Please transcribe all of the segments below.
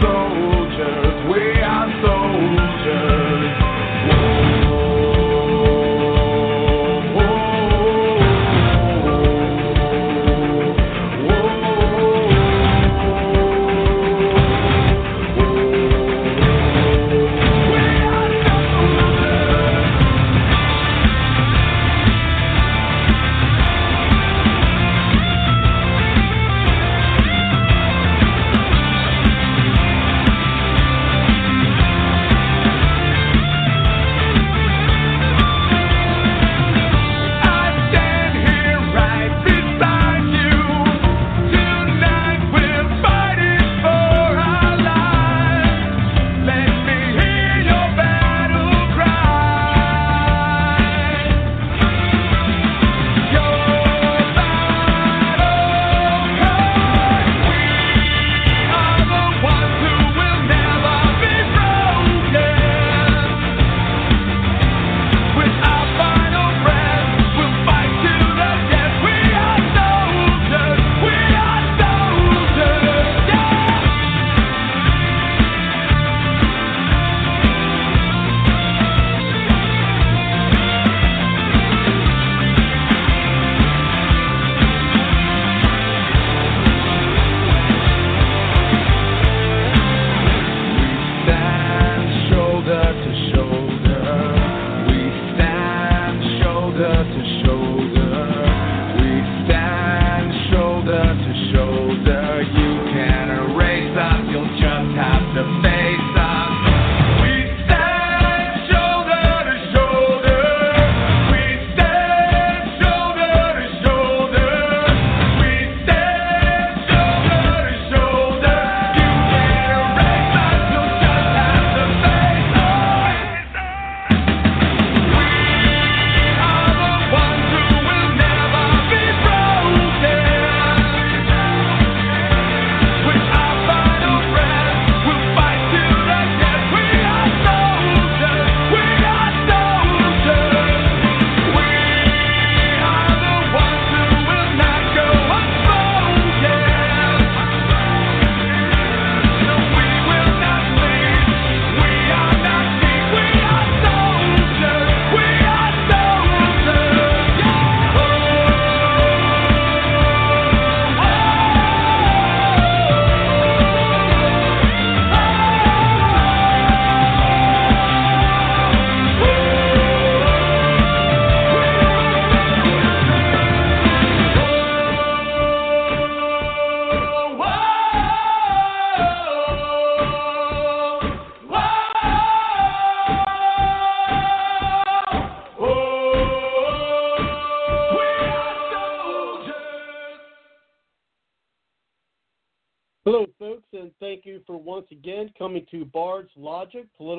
Soldiers. We are soldiers.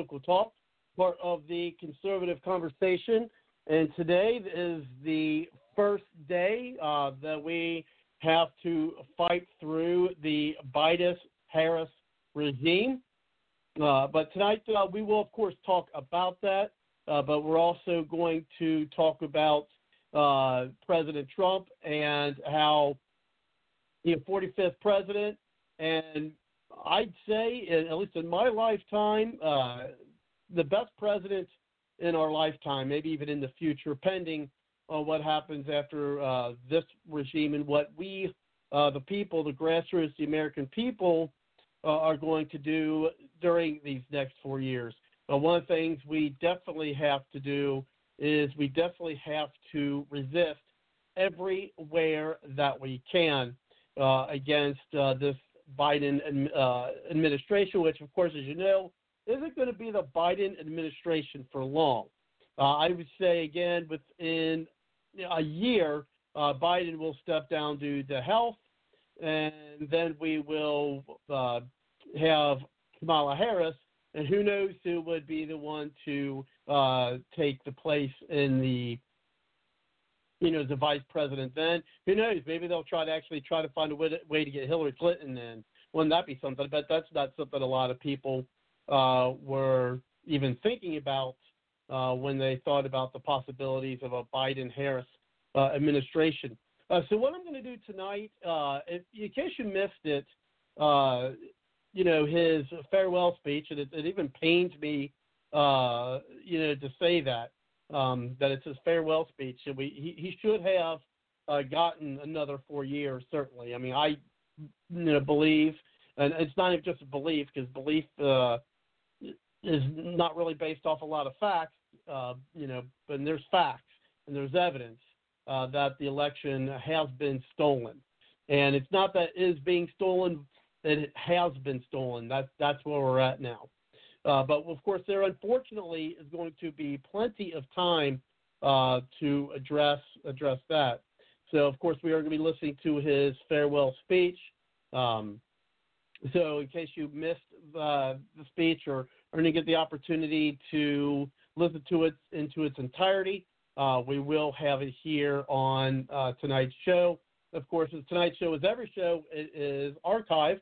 Political Talk, part of the conservative conversation. And today is the first day uh, that we have to fight through the Biden Harris regime. Uh, but tonight uh, we will, of course, talk about that. Uh, but we're also going to talk about uh, President Trump and how the 45th president and I'd say, at least in my lifetime, uh, the best president in our lifetime, maybe even in the future, pending on what happens after uh, this regime and what we, uh, the people, the grassroots, the American people, uh, are going to do during these next four years. Uh, one of the things we definitely have to do is we definitely have to resist everywhere that we can uh, against uh, this Biden uh, administration, which, of course, as you know, isn't going to be the Biden administration for long. Uh, I would say, again, within a year, uh, Biden will step down due to health, and then we will uh, have Kamala Harris, and who knows who would be the one to uh, take the place in the you know, the vice president then. Who knows? Maybe they'll try to actually try to find a way to, way to get Hillary Clinton in. Wouldn't that be something? But that's not something a lot of people uh, were even thinking about uh, when they thought about the possibilities of a Biden Harris uh, administration. Uh, so what I'm going to do tonight, uh, if, in case you missed it, uh, you know his farewell speech, and it, it even pains me, you know, to say that um, that it's his farewell speech. And we he, he should have gotten another four years. Certainly, I mean, I you know believe, and it's not just a belief because belief uh, is not really based off a lot of facts. Uh, you know, but there's facts and there's evidence uh, that the election has been stolen. And it's not that it is being stolen, that it has been stolen. That's that's where we're at now. Uh, but of course, there unfortunately is going to be plenty of time uh, to address address that. So of course, we are going to be listening to his farewell speech. Um, so in case you missed uh, the speech or are to get the opportunity to listen to it into its entirety, uh, we will have it here on uh, tonight's show. Of course, as tonight's show is every show it is archived.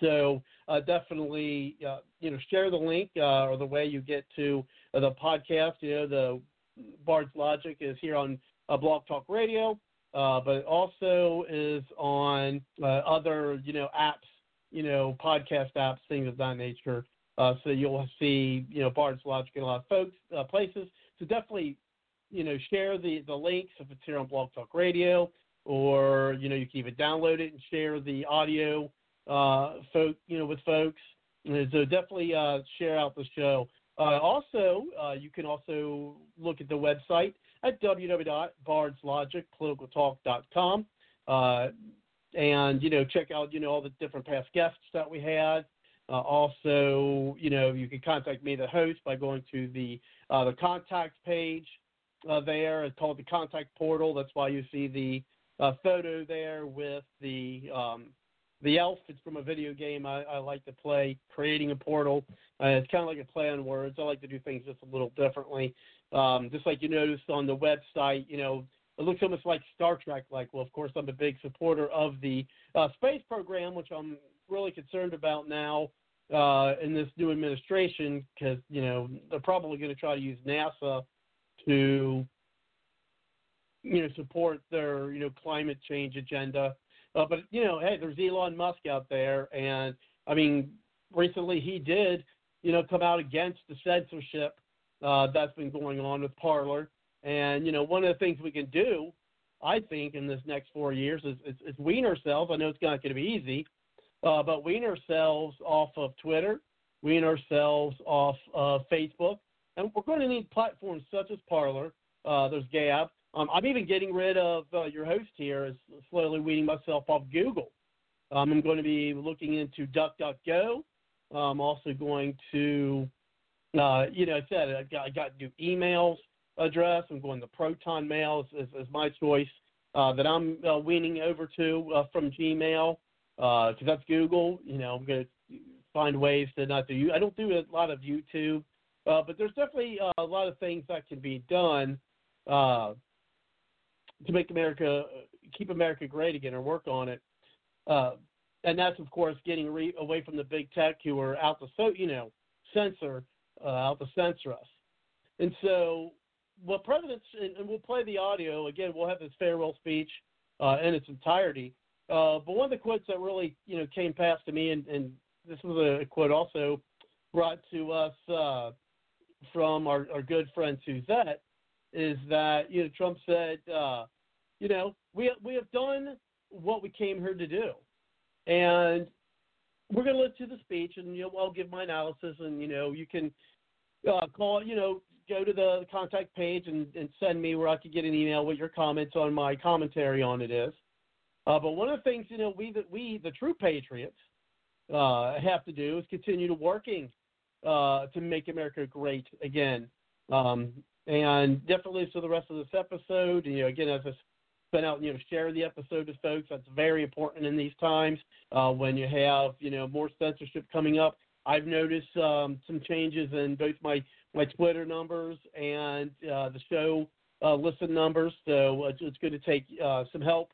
So uh, definitely, uh, you know, share the link uh, or the way you get to uh, the podcast. You know, the Bard's Logic is here on Blog Talk Radio, but it also is on other, you know, apps, you know, podcast apps, things of that nature. so you'll see, you know, Bard's Logic in a lot of folks places. So definitely, you know, share the, the links if it's here on Blog Talk Radio, or you know, you can even download it and share the audio, uh, folk, you know, with folks. So definitely uh, share out the show. Uh, also, uh, you can also look at the website at www.bardslogicpoliticaltalk.com. Uh, and you know, check out you know all the different past guests that we had. Uh, also, you know, you can contact me, the host, by going to the uh, the contact page uh, there. It's called the contact portal. That's why you see the uh, photo there with the um, the elf. It's from a video game I, I like to play, creating a portal. Uh, it's kind of like a play on words. I like to do things just a little differently. Um, just like you noticed on the website, you know, it looks almost like Star Trek. Like, well, of course, I'm a big supporter of the uh, space program, which I'm really concerned about now uh, in this new administration because you know they're probably going to try to use NASA to you know support their you know climate change agenda. Uh, but you know, hey, there's Elon Musk out there, and I mean, recently he did you know come out against the censorship uh, that's been going on with Parler. And you know, one of the things we can do, I think, in this next four years is, is, is wean ourselves. I know it's not going to be easy, uh, but wean ourselves off of Twitter, wean ourselves off of Facebook, and we're going to need platforms such as Parler. Uh, there's Gab. Um, I'm even getting rid of uh, your host here, is slowly weaning myself off Google. Um, I'm going to be looking into DuckDuckGo. I'm also going to, uh, you know, I said I got, I got new emails address. I'm going to Proton Mail is, is, is my choice uh, that I'm uh, weaning over to uh, from Gmail because uh, that's Google. You know, I'm going to find ways to not do. You. I don't do a lot of YouTube, uh, but there's definitely uh, a lot of things that can be done to make America keep America great again or work on it. And that's of course getting re- away from the big tech who are out to so you know censor uh, out to censor us. And so, what presidents and we'll play the audio again. We'll have his farewell speech uh, in its entirety. Uh, but one of the quotes that really, you know, came past to me, and, and this was a quote also brought to us uh, from our, our good friend Suzette, is that you know Trump said, uh, you know, we we have done what we came here to do, and we're going to listen to the speech, and you know, I'll give my analysis, and you know, you can uh, call, you know, go to the contact page and, and send me where I could get an email with your comments on my commentary on it is. Uh, but one of the things you know we the, we the true patriots uh, have to do is continue to working uh, to make America great again. Um, and definitely so the rest of this episode, you know, again as I spent out, you know, share the episode with folks. That's very important in these times uh, when you have you know more censorship coming up. I've noticed um, some changes in both my my Twitter numbers and uh, the show uh, listen numbers. So uh, it's going to take uh, some help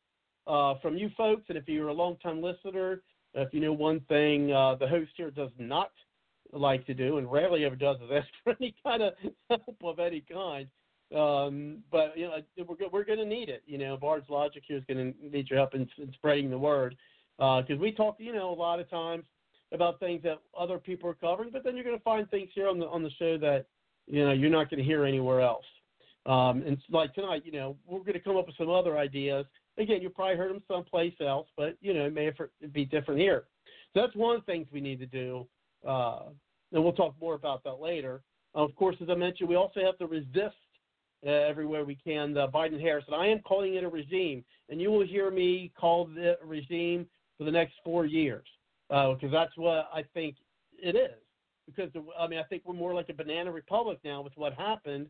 uh, from you folks. And if you're a long-time listener, if you know one thing, the host here does not like to do, and rarely ever does, is ask for any kind of help of any kind. Um, but you know, we're we're going to need it. You know, Bard's Logic here is going to need your help in, in spreading the word because uh, we talk, you know, a lot of times about things that other people are covering, but then you're going to find things here on the on the show that you know you're not going to hear anywhere else. Um, and like tonight, you know, we're going to come up with some other ideas. Again, you probably heard them someplace else, but you know, it may be different here. So that's one of the things we need to do, uh, and we'll talk more about that later. Of course, as I mentioned, we also have to resist uh, everywhere we can the Biden Harris, and I am calling it a regime, and you will hear me call the regime for the next four years because uh, that's what I think it is. Because I mean, I think we're more like a banana republic now with what happened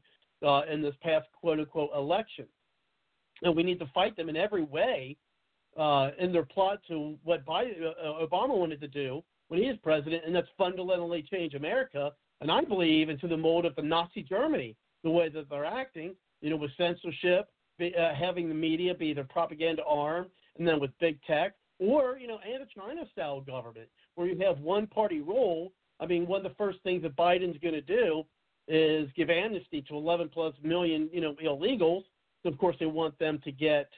uh, in this past quote unquote election, and we need to fight them in every way uh, in their plot to what Biden, uh, Obama wanted to do when he was president, and that's fundamentally change America. And I believe into the mold of the Nazi Germany, the way that they're acting, you know, with censorship, be, uh, having the media be their propaganda arm, and then with big tech, or you know, and a China style government where you have one party rule. I mean, one of the first things that Biden's going to do is give amnesty to 11 plus million, you know, illegals. So of course, they want them to get,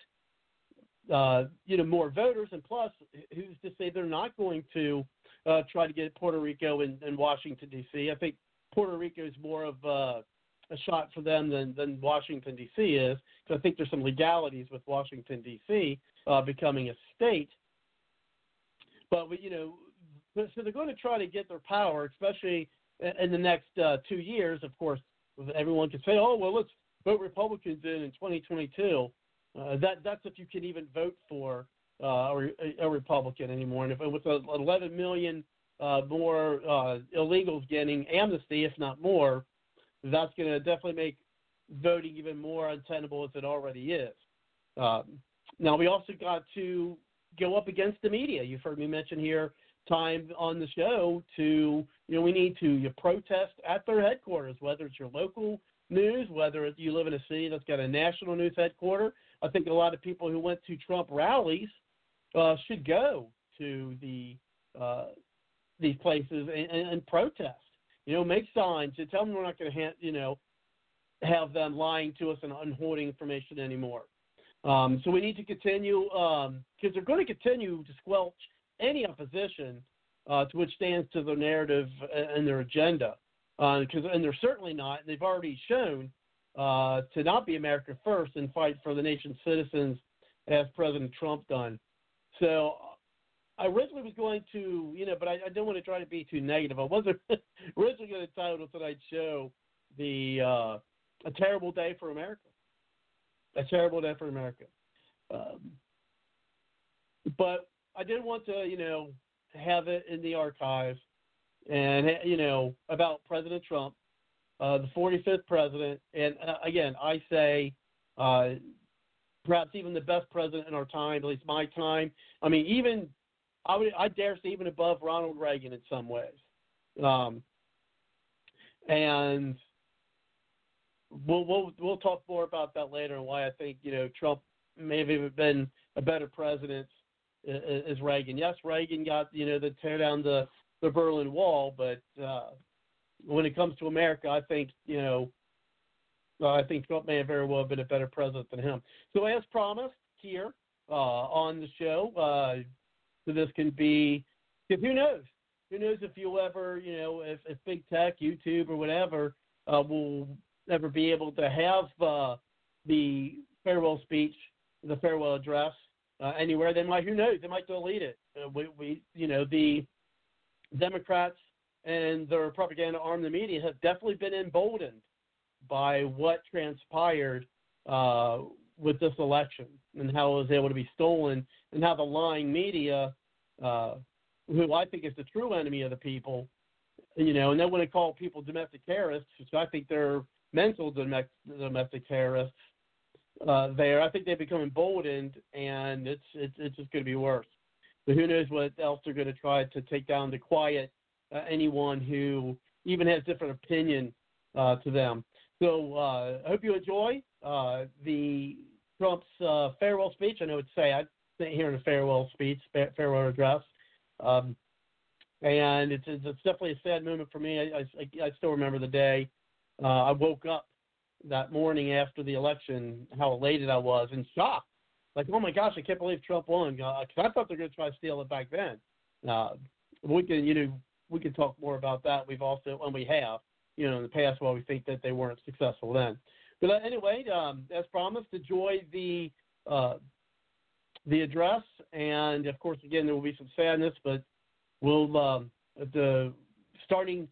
uh, you know, more voters. And plus, who's to say they're not going to uh, try to get Puerto Rico and, and Washington D.C. I think Puerto Rico is more of uh, a shot for them than than Washington D.C. is. Because I think there's some legalities with Washington D.C. Uh, becoming a state. But we, you know, so they're going to try to get their power, especially in the next uh, two years. Of course, everyone can say, "Oh, well, let's vote Republicans in in 2022." Uh, that that's if you can even vote for uh, a, a, Republican anymore. And if with 11 million uh, more uh, illegals getting amnesty, if not more, that's going to definitely make voting even more untenable as it already is. Um, now we also got to go up against the media. You've heard me mention here time on the show to you know we need to you protest at their headquarters, whether it's your local news, whether you live in a city that's got a national news headquarters. I think a lot of people who went to Trump rallies uh, should go to the uh, these places and, and, and, protest. You know, make signs and tell them we're not going to ha- you know have them lying to us and unholding information anymore. Um, so we need to continue because um, they're going to continue to squelch any opposition uh, to which stands to their narrative and their agenda. Because uh, and they're certainly not. They've already shown uh, to not be America first and fight for the nation's citizens as President Trump done. So I originally was going to, you know, but I, I don't want to try to be too negative. I wasn't originally going to title tonight's show the uh, "A Terrible Day for America." a terrible day for America. Um, but I did want to, you know, have it in the archive, and you know about President Trump, uh, the 45th president, and uh, again, I say. Uh, perhaps even the best president in our time, at least my time. I mean, even I would I dare say even above Ronald Reagan in some ways. Um, and we'll we'll we'll talk more about that later and why I think you know Trump may have been a better president as Reagan. Yes, Reagan got you know the tear down the the Berlin Wall, but uh, when it comes to America, I think you know uh, I think Trump may have very well been a better president than him. So as promised here uh, on the show, so this can be who knows who knows if you'll ever you know if, if big tech, YouTube or whatever uh, will ever be able to have uh, the farewell speech, the farewell address uh, anywhere. They might, who knows, they might delete it. Uh, we, we, you know, the Democrats and their propaganda arm, the media, have definitely been emboldened by what transpired uh, with this election and how it was able to be stolen, and how the lying media, uh, who I think is the true enemy of the people, you know, and then when they call people domestic terrorists, which I think they're mental domestic terrorists, uh, there, I think they become emboldened, and it's it's, it's just going to be worse. But who knows what else they're going to try to take down to quiet uh, anyone who even has different opinion uh, to them. So uh, I hope you enjoy uh, the Trump's uh, farewell speech. I know it's sad hearing a farewell speech, farewell address. Um, and it's, it's definitely a sad moment for me. I, I, I still remember the day uh, I woke up that morning after the election, how elated I was and shocked. Like, oh my gosh, I can't believe Trump won. Because uh, I thought they were going to try to steal it back then. Uh, we can, you know, we can talk more about that. We've also, and we have, you know, in the past, while we think that they weren't successful then. But uh, anyway, um, as promised, enjoy the uh, the address, and of course, again, there will be some sadness, but we'll um, the starting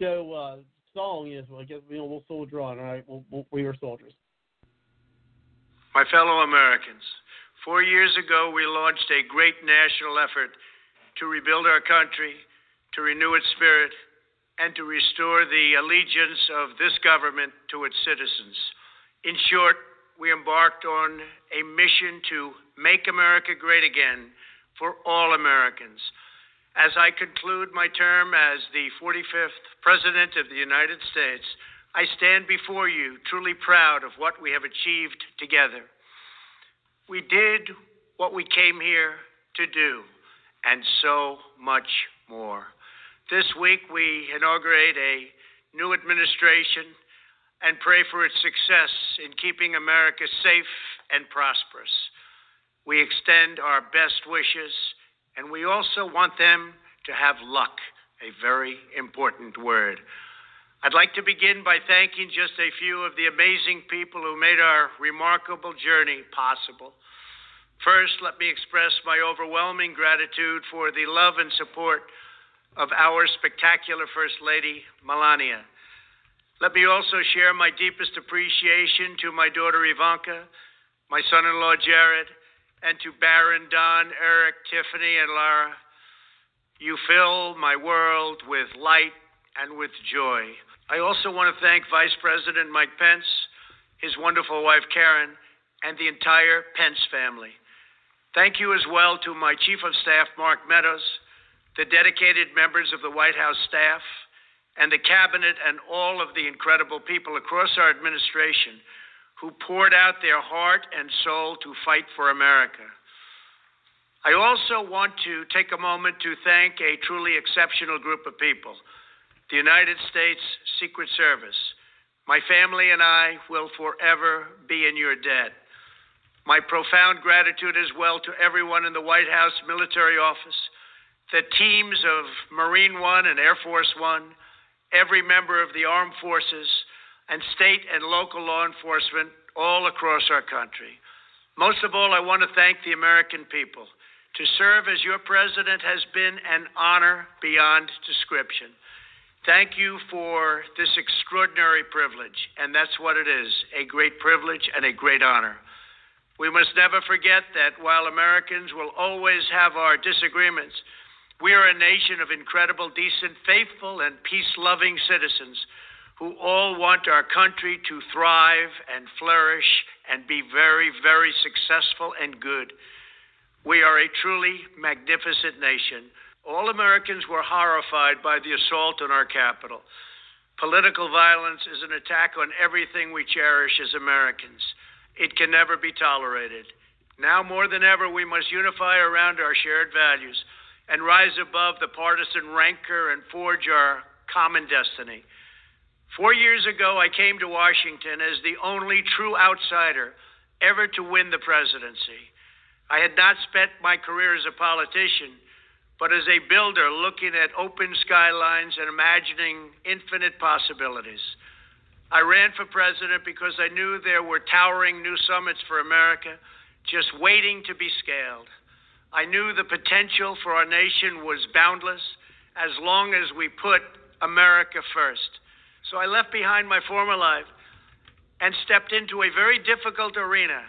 show uh, song is well, I guess you know we'll soldier on. All right, we'll, we'll, we are soldiers. My fellow Americans, four years ago we launched a great national effort to rebuild our country, to renew its spirit, and to restore the allegiance of this government to its citizens. In short, we embarked on a mission to make America great again for all Americans. As I conclude my term as the 45th President of the United States, I stand before you truly proud of what we have achieved together. We did what we came here to do, and so much more. This week, we inaugurate a new administration and pray for its success in keeping America safe and prosperous. We extend our best wishes, and we also want them to have luck, a very important word. I'd like to begin by thanking just a few of the amazing people who made our remarkable journey possible. First, let me express my overwhelming gratitude for the love and support of our spectacular First Lady, Melania. Let me also share my deepest appreciation to my daughter Ivanka, my son in law Jared, and to Barron, Don, Eric, Tiffany, and Lara. You fill my world with light and with joy. I also want to thank Vice President Mike Pence, his wonderful wife Karen, and the entire Pence family. Thank you as well to my Chief of Staff, Mark Meadows, the dedicated members of the White House staff, and the cabinet and all of the incredible people across our administration who poured out their heart and soul to fight for America. I also want to take a moment to thank a truly exceptional group of people the United States Secret Service. My family and I will forever be in your debt. My profound gratitude as well to everyone in the White House Military Office, the teams of Marine One and Air Force One, every member of the armed forces, and state and local law enforcement all across our country. Most of all, I want to thank the American people. To serve as your president has been an honor beyond description. Thank you for this extraordinary privilege, and that's what it is a great privilege and a great honor. We must never forget that while Americans will always have our disagreements, we are a nation of incredible, decent, faithful, and peace loving citizens who all want our country to thrive and flourish and be very, very successful and good. We are a truly magnificent nation. All Americans were horrified by the assault on our Capitol. Political violence is an attack on everything we cherish as Americans. It can never be tolerated. Now more than ever, we must unify around our shared values and rise above the partisan rancor and forge our common destiny. Four years ago, I came to Washington as the only true outsider ever to win the presidency. I had not spent my career as a politician, but as a builder looking at open skylines and imagining infinite possibilities. I ran for president because I knew there were towering new summits for America just waiting to be scaled. I knew the potential for our nation was boundless as long as we put America first. So I left behind my former life and stepped into a very difficult arena,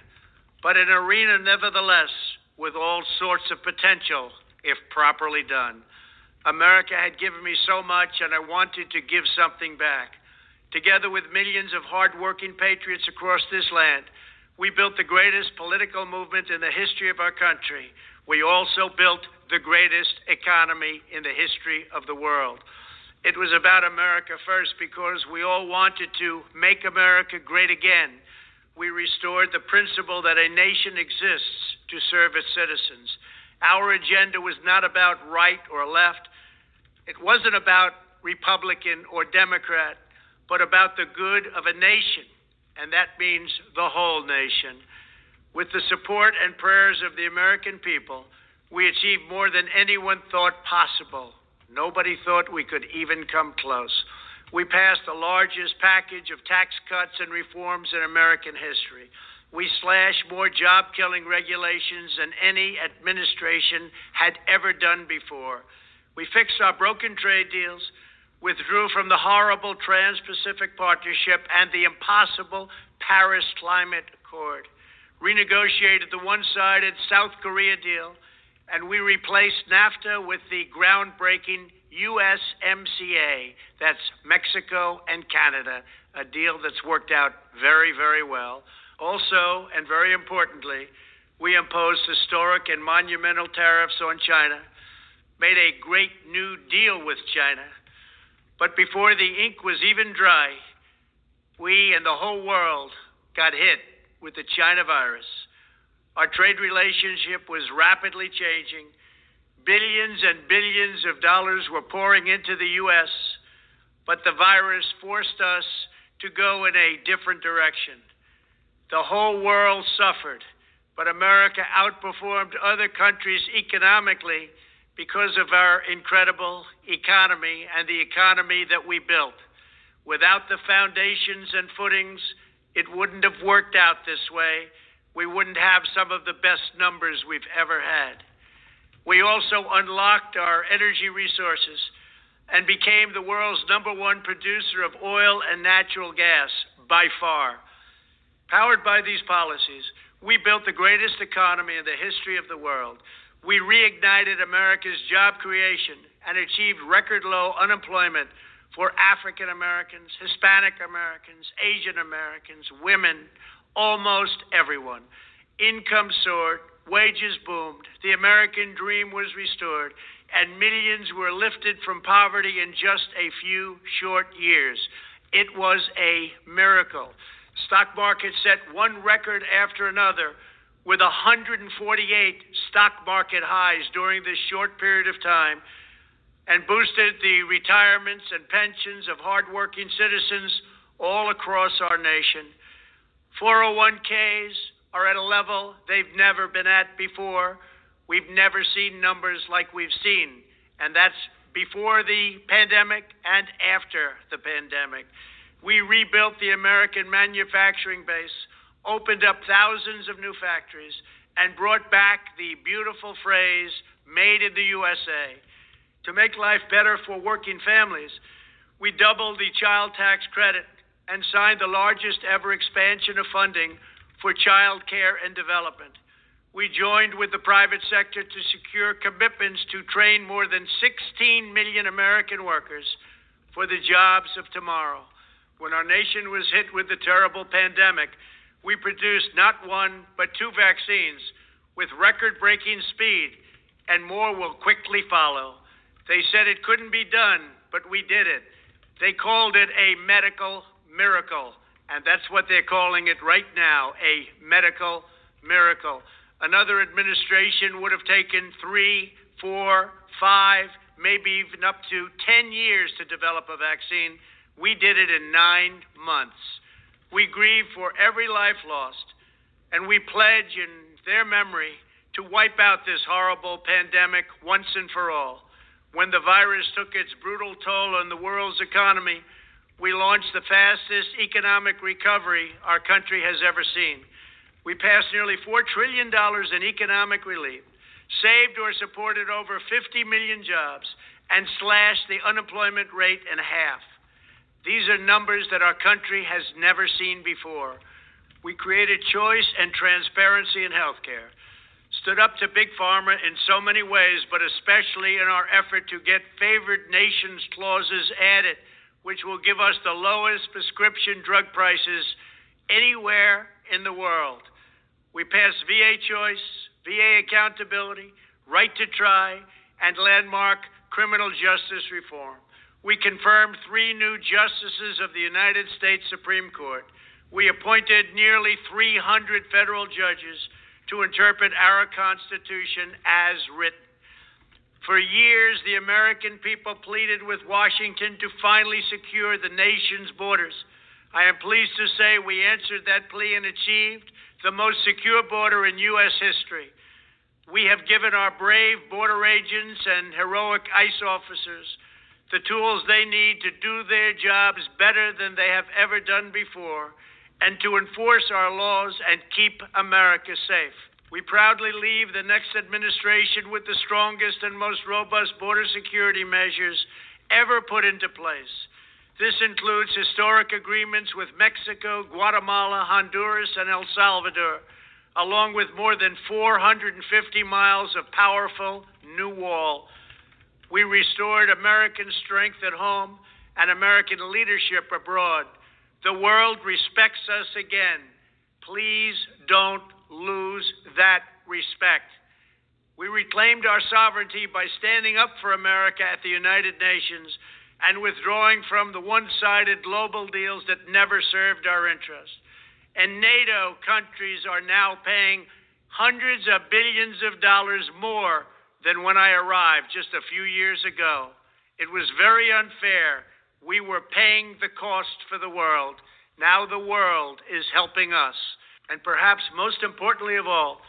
but an arena nevertheless with all sorts of potential if properly done. America had given me so much, and I wanted to give something back. Together with millions of hardworking patriots across this land, we built the greatest political movement in the history of our country. We also built the greatest economy in the history of the world. It was about America first because we all wanted to make America great again. We restored the principle that a nation exists to serve its citizens. Our agenda was not about right or left. It wasn't about Republican or Democrat, but about the good of a nation, and that means the whole nation. With the support and prayers of the American people, we achieved more than anyone thought possible. Nobody thought we could even come close. We passed the largest package of tax cuts and reforms in American history. We slashed more job killing regulations than any administration had ever done before. We fixed our broken trade deals, withdrew from the horrible Trans Pacific Partnership and the impossible Paris Climate Accord, renegotiated the one sided South Korea deal, and we replaced NAFTA with the groundbreaking USMCA. That's Mexico and Canada, a deal that's worked out very, very well. Also, and very importantly, we imposed historic and monumental tariffs on China, made a great new deal with China. But before the ink was even dry, we and the whole world got hit with the China virus. Our trade relationship was rapidly changing. Billions and billions of dollars were pouring into the U.S., but the virus forced us to go in a different direction. The whole world suffered, but America outperformed other countries economically because of our incredible economy and the economy that we built. Without the foundations and footings, it wouldn't have worked out this way. We wouldn't have some of the best numbers we've ever had. We also unlocked our energy resources and became the world's number one producer of oil and natural gas by far. Powered by these policies, we built the greatest economy in the history of the world. We reignited America's job creation and achieved record low unemployment for African Americans, Hispanic Americans, Asian Americans, women, almost everyone. Income soared, wages boomed, the American dream was restored, and millions were lifted from poverty in just a few short years. It was a miracle. Stock market set one record after another with 148 stock market highs during this short period of time and boosted the retirements and pensions of hardworking citizens all across our nation. 401ks are at a level they've never been at before. We've never seen numbers like we've seen, and that's before the pandemic and after the pandemic. We rebuilt the American manufacturing base, opened up thousands of new factories, and brought back the beautiful phrase, made in the USA. To make life better for working families, we doubled the child tax credit and signed the largest ever expansion of funding for child care and development. We joined with the private sector to secure commitments to train more than 16 million American workers for the jobs of tomorrow when our nation was hit with the terrible pandemic, we produced not one, but two vaccines with record breaking speed, and more will quickly follow. They said it couldn't be done, but we did it. They called it a medical miracle, and that's what they're calling it right now a medical miracle. Another administration would have taken three, four, five, maybe even up to 10 years to develop a vaccine. We did it in nine months. We grieve for every life lost, and we pledge in their memory to wipe out this horrible pandemic once and for all. When the virus took its brutal toll on the world's economy, we launched the fastest economic recovery our country has ever seen. We passed nearly $4 trillion in economic relief, saved or supported over 50 million jobs, and slashed the unemployment rate in half. These are numbers that our country has never seen before. We created choice and transparency in healthcare, stood up to Big Pharma in so many ways, but especially in our effort to get favored nations clauses added, which will give us the lowest prescription drug prices anywhere in the world. We passed VA choice, VA accountability, right to try, and landmark criminal justice reform. We confirmed three new justices of the United States Supreme Court. We appointed nearly 300 federal judges to interpret our Constitution as written. For years, the American people pleaded with Washington to finally secure the nation's borders. I am pleased to say we answered that plea and achieved the most secure border in U.S. history. We have given our brave border agents and heroic ICE officers the tools they need to do their jobs better than they have ever done before and to enforce our laws and keep America safe. We proudly leave the next administration with the strongest and most robust border security measures ever put into place. This includes historic agreements with Mexico, Guatemala, Honduras, and El Salvador, along with more than 450 miles of powerful new wall. We restored American strength at home and American leadership abroad. The world respects us again. Please don't lose that respect. We reclaimed our sovereignty by standing up for America at the United Nations and withdrawing from the one sided global deals that never served our interests. And NATO countries are now paying hundreds of billions of dollars more than when I arrived just a few years ago. It was very unfair. We were paying the cost for the world. Now the world is helping us. And perhaps most importantly of all,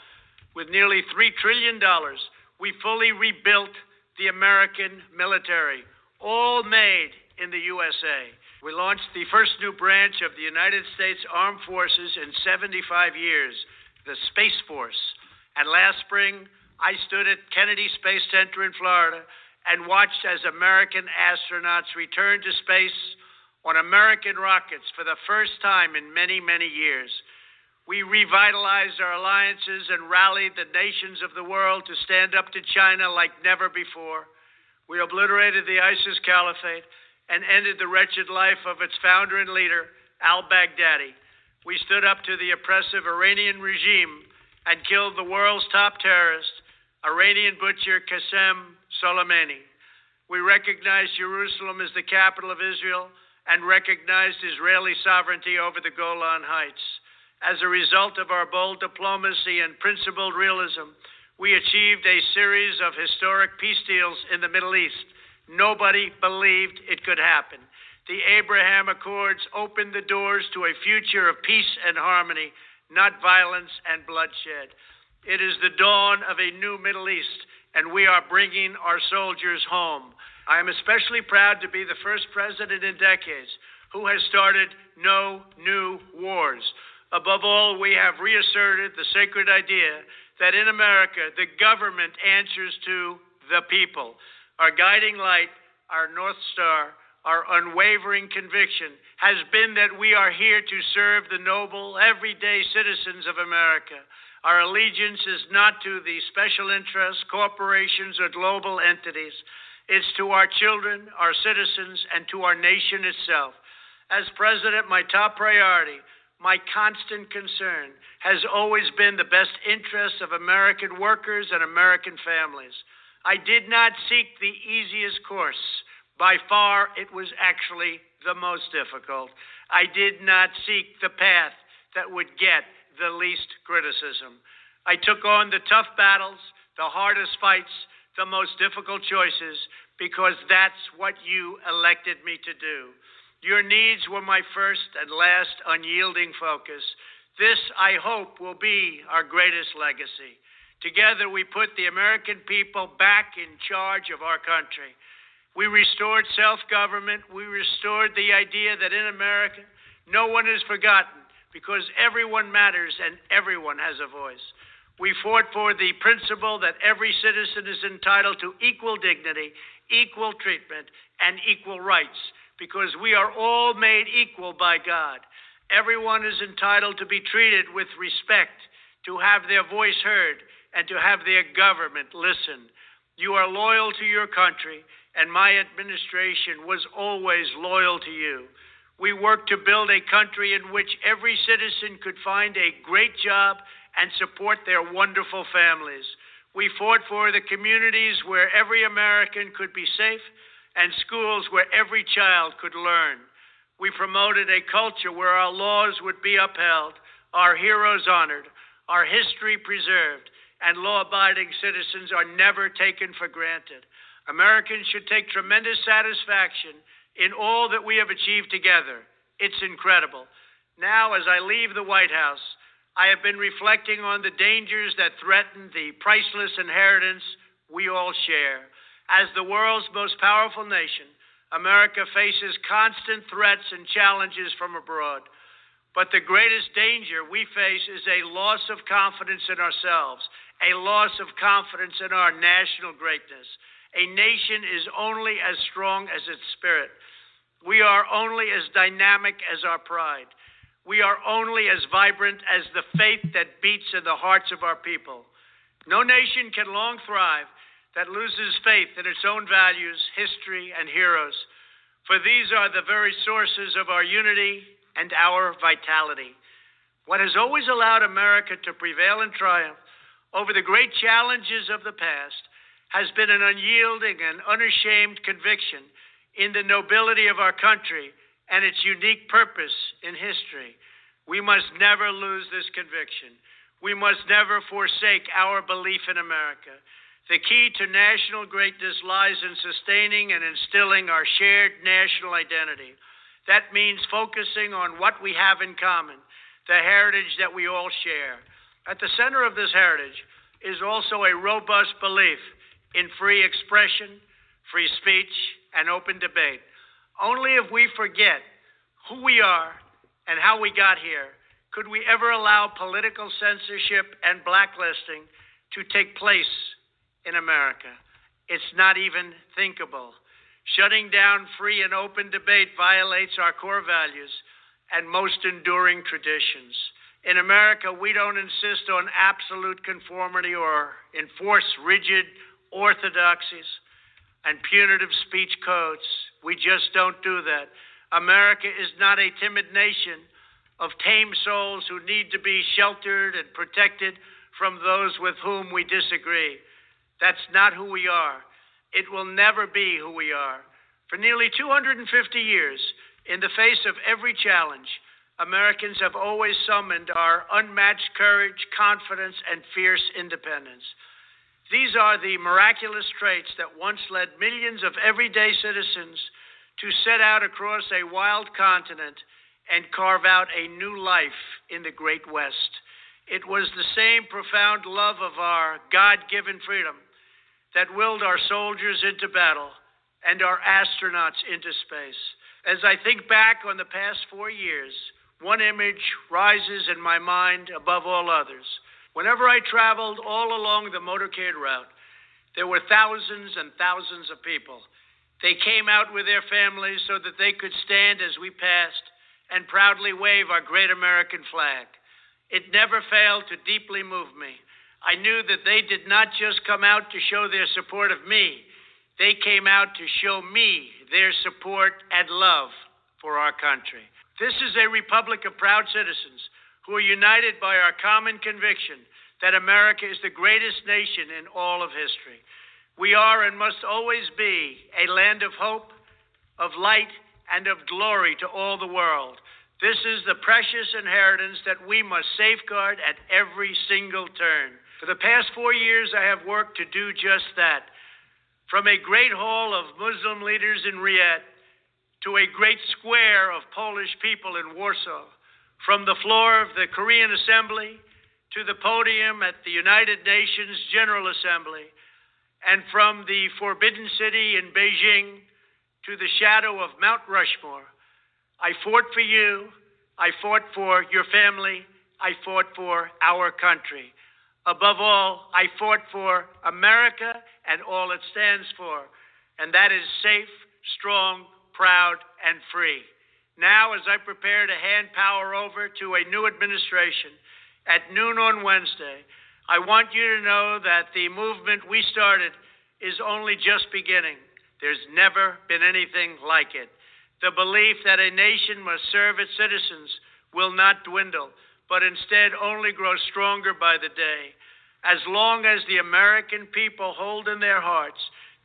with nearly $3 trillion, we fully rebuilt the American military, all made in the USA. We launched the first new branch of the United States Armed Forces in 75 years, the Space Force. And last spring, I stood at Kennedy Space Center in Florida and watched as American astronauts returned to space on American rockets for the first time in many, many years. We revitalized our alliances and rallied the nations of the world to stand up to China like never before. We obliterated the ISIS caliphate and ended the wretched life of its founder and leader, al Baghdadi. We stood up to the oppressive Iranian regime and killed the world's top terrorist, Iranian butcher Qasem Soleimani. We recognized Jerusalem as the capital of Israel and recognized Israeli sovereignty over the Golan Heights. As a result of our bold diplomacy and principled realism, we achieved a series of historic peace deals in the Middle East. Nobody believed it could happen. The Abraham Accords opened the doors to a future of peace and harmony, not violence and bloodshed. It is the dawn of a new Middle East, and we are bringing our soldiers home. I am especially proud to be the first president in decades who has started no new wars. Above all, we have reasserted the sacred idea that in America, the government answers to the people. Our guiding light, our North Star, our unwavering conviction has been that we are here to serve the noble, everyday citizens of America. Our allegiance is not to the special interests, corporations, or global entities. It's to our children, our citizens, and to our nation itself. As president, my top priority, my constant concern, has always been the best interests of American workers and American families. I did not seek the easiest course. By far, it was actually the most difficult. I did not seek the path that would get the least criticism. I took on the tough battles, the hardest fights, the most difficult choices, because that's what you elected me to do. Your needs were my first and last unyielding focus. This, I hope, will be our greatest legacy. Together, we put the American people back in charge of our country. We restored self government. We restored the idea that in America, no one is forgotten because everyone matters and everyone has a voice. We fought for the principle that every citizen is entitled to equal dignity, equal treatment, and equal rights because we are all made equal by God. Everyone is entitled to be treated with respect, to have their voice heard, and to have their government listen. You are loyal to your country, and my administration was always loyal to you. We worked to build a country in which every citizen could find a great job and support their wonderful families. We fought for the communities where every American could be safe and schools where every child could learn. We promoted a culture where our laws would be upheld, our heroes honored, our history preserved, and law abiding citizens are never taken for granted. Americans should take tremendous satisfaction in all that we have achieved together. It's incredible. Now, as I leave the White House, I have been reflecting on the dangers that threaten the priceless inheritance we all share. As the world's most powerful nation, America faces constant threats and challenges from abroad. But the greatest danger we face is a loss of confidence in ourselves, a loss of confidence in our national greatness. A nation is only as strong as its spirit. We are only as dynamic as our pride. We are only as vibrant as the faith that beats in the hearts of our people. No nation can long thrive that loses faith in its own values, history, and heroes, for these are the very sources of our unity and our vitality. What has always allowed America to prevail and triumph over the great challenges of the past has been an unyielding and unashamed conviction in the nobility of our country and its unique purpose in history. We must never lose this conviction. We must never forsake our belief in America. The key to national greatness lies in sustaining and instilling our shared national identity. That means focusing on what we have in common, the heritage that we all share. At the center of this heritage is also a robust belief in free expression, free speech, and open debate. Only if we forget who we are and how we got here could we ever allow political censorship and blacklisting to take place in America. It's not even thinkable. Shutting down free and open debate violates our core values and most enduring traditions. In America, we don't insist on absolute conformity or enforce rigid orthodoxies and punitive speech codes. We just don't do that. America is not a timid nation of tame souls who need to be sheltered and protected from those with whom we disagree. That's not who we are. It will never be who we are. For nearly 250 years, in the face of every challenge, Americans have always summoned our unmatched courage, confidence, and fierce independence. These are the miraculous traits that once led millions of everyday citizens to set out across a wild continent and carve out a new life in the Great West. It was the same profound love of our God given freedom that willed our soldiers into battle and our astronauts into space. As I think back on the past four years, one image rises in my mind above all others. Whenever I traveled all along the motorcade route, there were thousands and thousands of people. They came out with their families so that they could stand as we passed and proudly wave our great American flag. It never failed to deeply move me. I knew that they did not just come out to show their support of me, they came out to show me their support and love for our country. This is a republic of proud citizens who are united by our common conviction that America is the greatest nation in all of history. We are and must always be a land of hope, of light, and of glory to all the world. This is the precious inheritance that we must safeguard at every single turn. For the past four years, I have worked to do just that. From a great hall of Muslim leaders in Riyadh to a great square of Polish people in Warsaw, from the floor of the Korean Assembly to the podium at the United Nations General Assembly, and from the Forbidden City in Beijing to the shadow of Mount Rushmore, I fought for you, I fought for your family, I fought for our country. Above all, I fought for America and all it stands for, and that is safe, strong, proud, and free. Now, as I prepare to hand power over to a new administration at noon on Wednesday, I want you to know that the movement we started is only just beginning. There's never been anything like it. The belief that a nation must serve its citizens will not dwindle, but instead only grow stronger by the day. As long as the American people hold in their hearts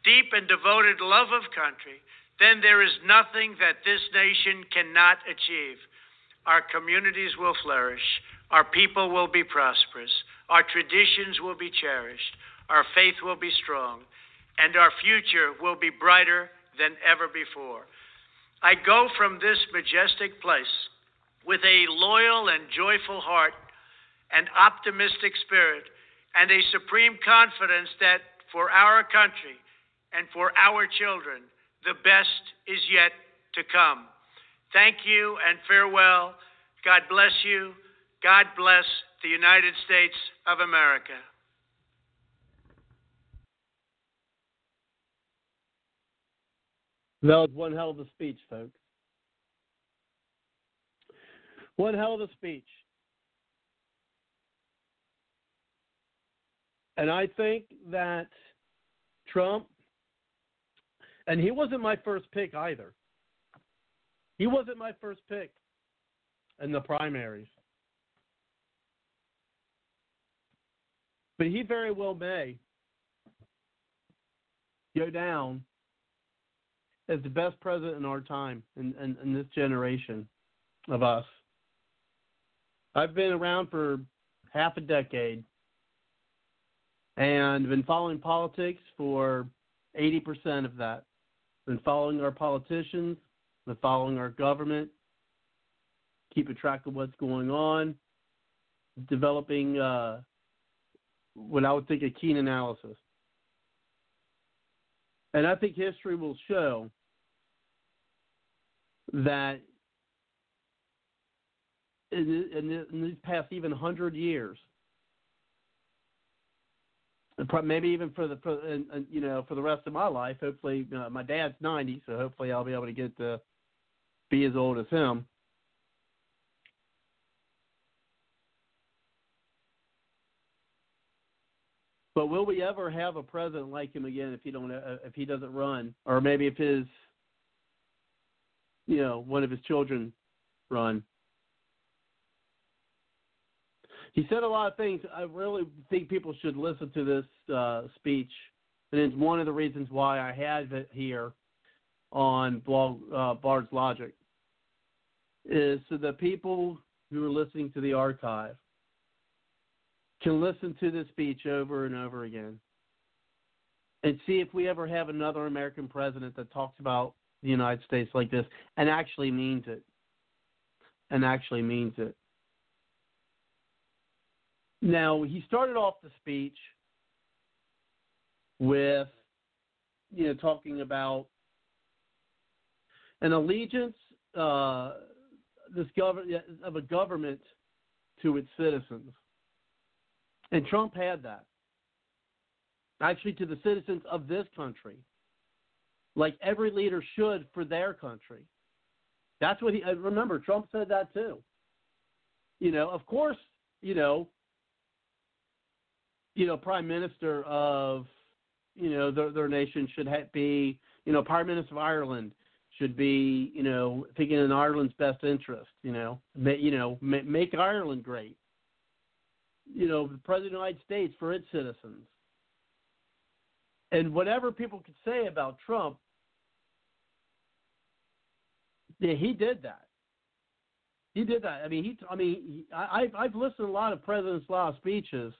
deep and devoted love of country, then there is nothing that this nation cannot achieve. Our communities will flourish, our people will be prosperous, our traditions will be cherished, our faith will be strong, and our future will be brighter than ever before. I go from this majestic place with a loyal and joyful heart, an optimistic spirit, and a supreme confidence that for our country and for our children, the best is yet to come. Thank you and farewell. God bless you. God bless the United States of America. That was one hell of a speech, folks. One hell of a speech. And I think that Trump, and he wasn't my first pick either. He wasn't my first pick in the primaries. But he very well may go down as the best president in our time, in, in, in this generation of us. I've been around for half a decade and been following politics for 80% of that. Been following our politicians, been following our government, keeping track of what's going on, developing uh, what I would think a keen analysis. And I think history will show that in, in, in these past even hundred years, maybe even for the for and, you know for the rest of my life. Hopefully, uh, my dad's ninety, so hopefully I'll be able to get to be as old as him. But will we ever have a president like him again if he don't uh, if he doesn't run, or maybe if his you know one of his children run? He said a lot of things. I really think people should listen to this uh, speech, and it's one of the reasons why I have it here on blog uh, Bard's Logic is so that people who are listening to the archive can listen to this speech over and over again and see if we ever have another American president that talks about the United States like this and actually means it. And actually means it. Now, he started off the speech with, you know, talking about an allegiance uh, this gov- of a government to its citizens. And Trump had that. Actually, to the citizens of this country, like every leader should for their country. That's what he. Remember, Trump said that too. You know, of course, you know, you know, prime minister of, you know, their, their nation should ha- be, you know, prime minister of Ireland should be, you know, thinking in Ireland's best interest. You know, ma- you know, ma- make Ireland great. You know, the president of the United States for its citizens. And whatever people could say about Trump, yeah, he did that. He did that. I mean, he. I mean, I, I've I've listened to a lot of President's Law speeches,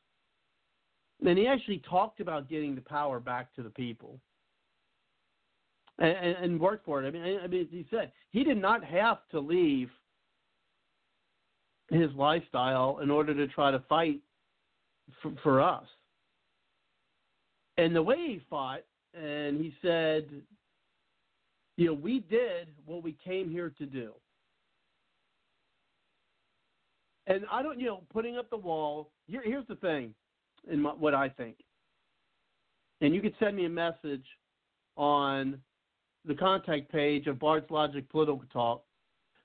and he actually talked about getting the power back to the people and, and, worked for it. I mean, I mean, he said he did not have to leave his lifestyle in order to try to fight for, for us. And the way he fought, and he said, you know, we did what we came here to do. And I don't, you know, putting up the wall. Here, here's the thing in my, what I think. And you can send me a message on the contact page of Bard's Logic Political Talk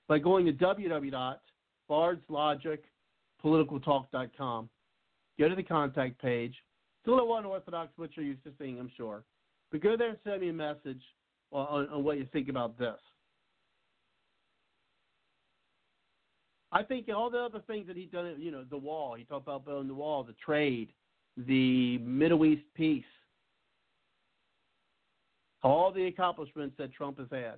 by going to www.bardslogicpoliticaltalk.com. Go to the contact page. It's a little unorthodox what you're used to seeing, I'm sure. But go there and send me a message on, on what you think about this. I think all the other things that he done, you know, the wall, he talked about building the wall, the trade, the Middle East peace, all the accomplishments that Trump has had.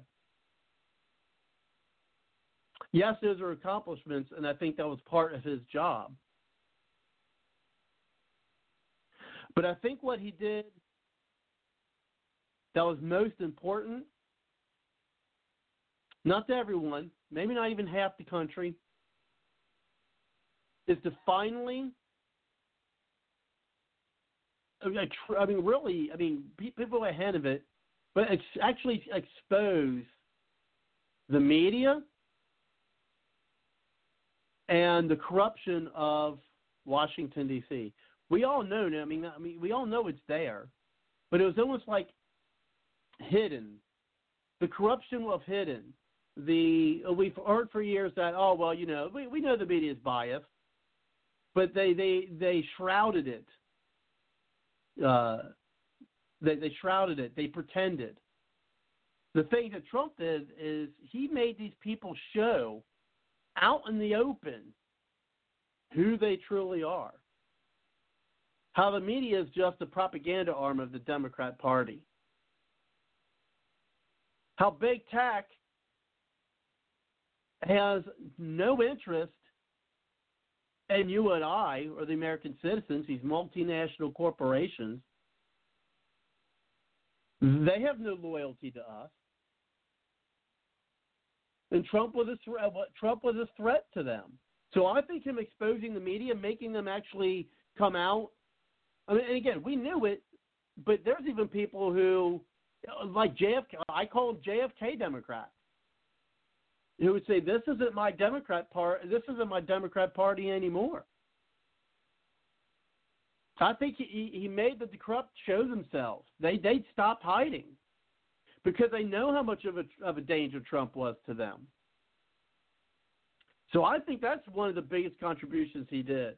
Yes, those are accomplishments, and I think that was part of his job. But I think what he did that was most important, not to everyone, maybe not even half the country, is to finally I mean, really, I mean, people ahead of it, but it's actually expose the media and the corruption of Washington D.C. We all know. I mean, I mean, we all know it's there, but it was almost like hidden. The corruption was hidden. The we've heard for years that oh well, you know, we we know the media is biased, but they they they shrouded it. Uh, they they shrouded it. They pretended. The thing that Trump did is he made these people show out in the open who they truly are. How the media is just a propaganda arm of the Democrat Party. How big tech has no interest in you and I, or the American citizens, these multinational corporations. They have no loyalty to us. And Trump was a threat. Uh, Trump was a threat to them. So I think him exposing the media, making them actually come out. I mean, and again, we knew it, but there's even people who, uh, like JFK, I call them JFK Democrats, who would say this isn't my Democrat part. This isn't my Democrat Party anymore. I think he he made the corrupt show themselves. They they stopped hiding because they know how much of a of a danger Trump was to them. So I think that's one of the biggest contributions he did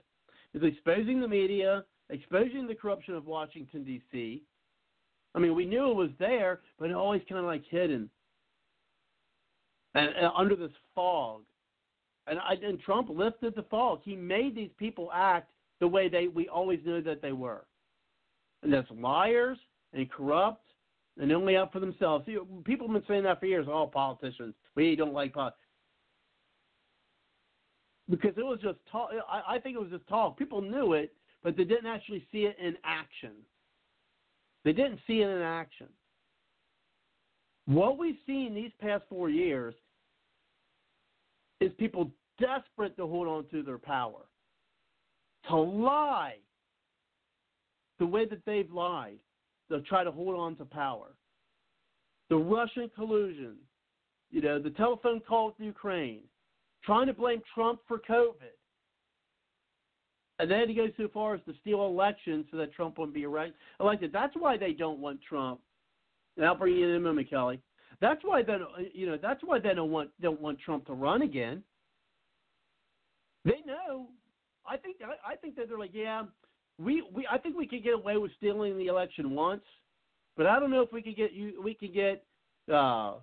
is exposing the media, exposing the corruption of Washington D.C. I mean, we knew it was there, but it always kind of like hidden and, and under this fog. And, I, and Trump lifted the fog. He made these people act the way they we always knew that they were, and that's liars and corrupt and only out for themselves. people have been saying that for years. All politicians, we don't like politics. Because it was just talk. I, I think it was just talk. People knew it, but they didn't actually see it in action. They didn't see it in action. What we've seen these past four years is people desperate to hold on to their power, to lie the way that they've lied, They'll try to hold on to power. The Russian collusion, you know, the telephone call with Ukraine, trying to blame Trump for COVID. And then he goes so far as to steal elections so that Trump wouldn't be elected. That's why they don't want Trump. And I'll bring you in a moment, Kelly. That's why they, you know, that's why they don't want don't want Trump to run again. They know. I think I, I think that they're like, yeah, we, we I think we could get away with stealing the election once, but I don't know if we could get you we could get uh,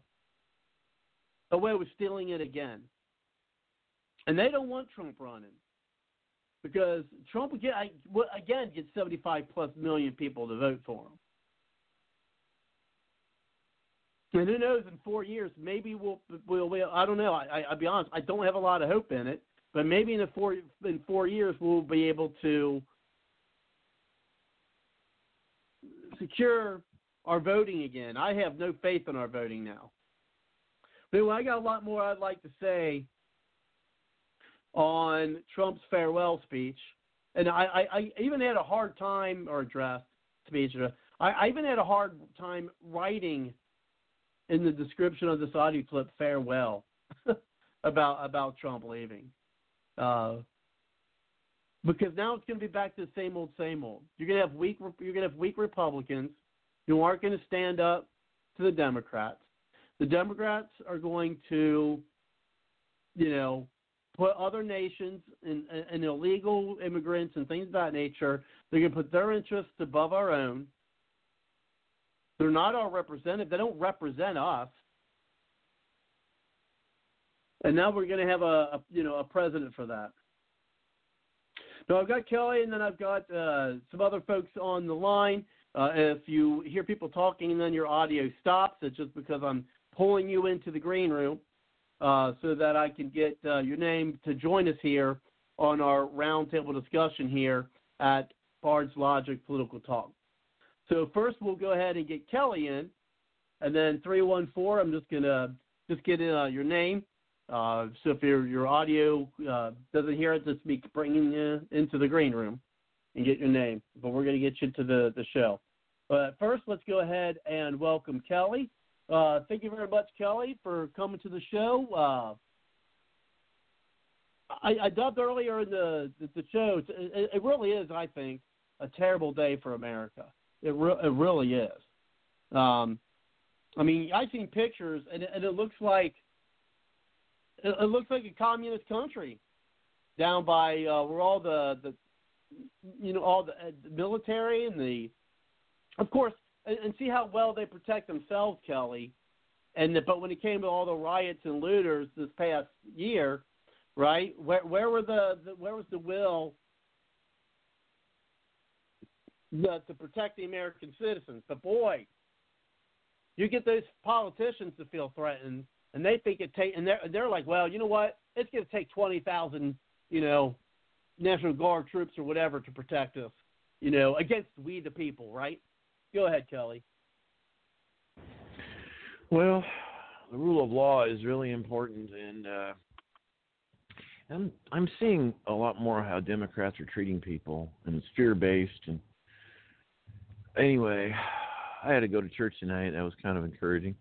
away with stealing it again. And they don't want Trump running because Trump again again gets 75 plus million people to vote for him. And who knows? In four years, maybe we'll we'll. we'll I don't know. I, I will be honest. I don't have a lot of hope in it. But maybe in the four in four years, we'll be able to secure our voting again. I have no faith in our voting now. But I got a lot more I'd like to say on Trump's farewell speech, and I, I, I even had a hard time or address speech. I, I even had a hard time writing in the description of this audio clip farewell about about Trump leaving. Uh, because now it's going to be back to the same old, same old. You're going to have weak, you're going to have weak Republicans who aren't going to stand up to the Democrats. The Democrats are going to, you know, put other nations and, and illegal immigrants and things of that nature. They're going to put their interests above our own. They're not our representative. They don't represent us. And now we're going to have a, a you know a president for that. Now I've got Kelly, and then I've got uh, some other folks on the line. Uh, if you hear people talking and then your audio stops, it's just because I'm pulling you into the green room uh, so that I can get uh, your name to join us here on our roundtable discussion here at Bard's Logic Political Talk. So first we'll go ahead and get Kelly in, and then 314, I'm just to just get in, uh, your name. Uh, so if your, your audio uh, doesn't hear it, just be bringing you into the green room and get your name. But we're to get you to the, the show. But first, let's go ahead and welcome Kelly. Uh, thank you very much, Kelly, for coming to the show. Uh, I, I dubbed earlier in the the, the show. It, it, really is, I think, a terrible day for America. It re- it really is. Um, I mean, I've seen pictures, and it, and it looks like it, it looks like a communist country down by uh, where all the the you know all the, uh, the military and the of course and, and see how well they protect themselves, Kelly. And the, but when it came to all the riots and looters this past year, right? Where where were the, the where was the will the, to protect the American citizens? But boy, you get those politicians to feel threatened, and they think it take and they're they're like, well, you know what? It's going to take twenty thousand, you know, National Guard troops or whatever to protect us, you know, against we the people, right? Go ahead, Kelly. Well, the rule of law is really important, and uh, I'm I'm seeing a lot more how Democrats are treating people, and it's fear based. And anyway, I had to go to church tonight. That was kind of encouraging.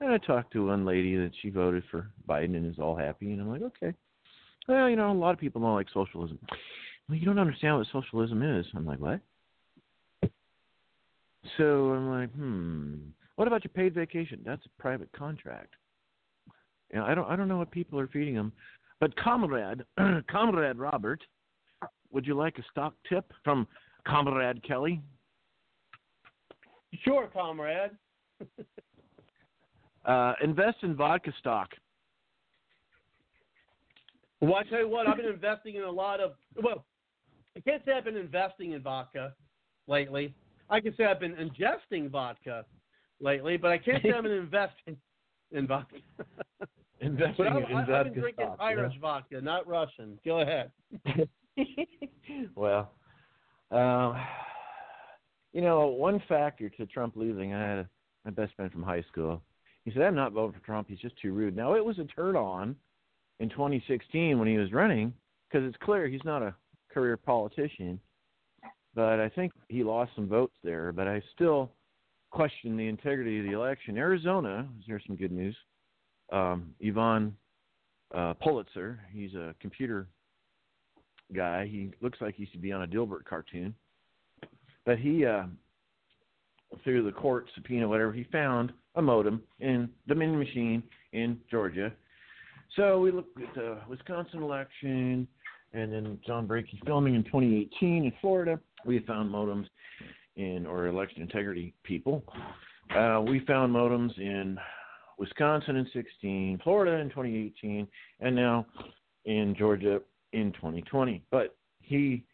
And I talked to one lady that she voted for Biden and is all happy, and I'm like, okay. Well, you know, a lot of people don't like socialism. Well, you don't understand what socialism is. I'm like, what? So I'm like, hmm. What about your paid vacation? That's a private contract. You know, I don't I don't know what people are feeding them. But comrade, comrade Robert, would you like a stock tip from comrade Kelly? Sure, comrade. uh, invest in vodka stock. Well, I tell you what, I've been investing in a lot of. Well, I can't say I've been investing in vodka lately. I can say I've been ingesting vodka lately, but I can't say I've been investing in vodka. investing but I've, in I've been drinking stock, Irish yeah. vodka, not Russian. Go ahead. well, um, you know, one factor to Trump losing, I had a, my best friend from high school. He said, "I'm not voting for Trump. He's just too rude." Now, it was a turn on in 2016 when he was running because it's clear he's not a career politician but I think he lost some votes there. But I still question the integrity of the election. Arizona, here's some good news. Um, Jovan uh, Pulitzer, he's a computer guy. He looks like he should be on a Dilbert cartoon. But he, uh, through the court subpoena, whatever, he found a modem in the Dominion machine in Georgia. So we looked at the Wisconsin election, and then John Brakey filming in 2018 in Florida. We found modems in, or election integrity people. Uh, we found modems in Wisconsin in 16, Florida in 2018, and now in Georgia in 2020. But he,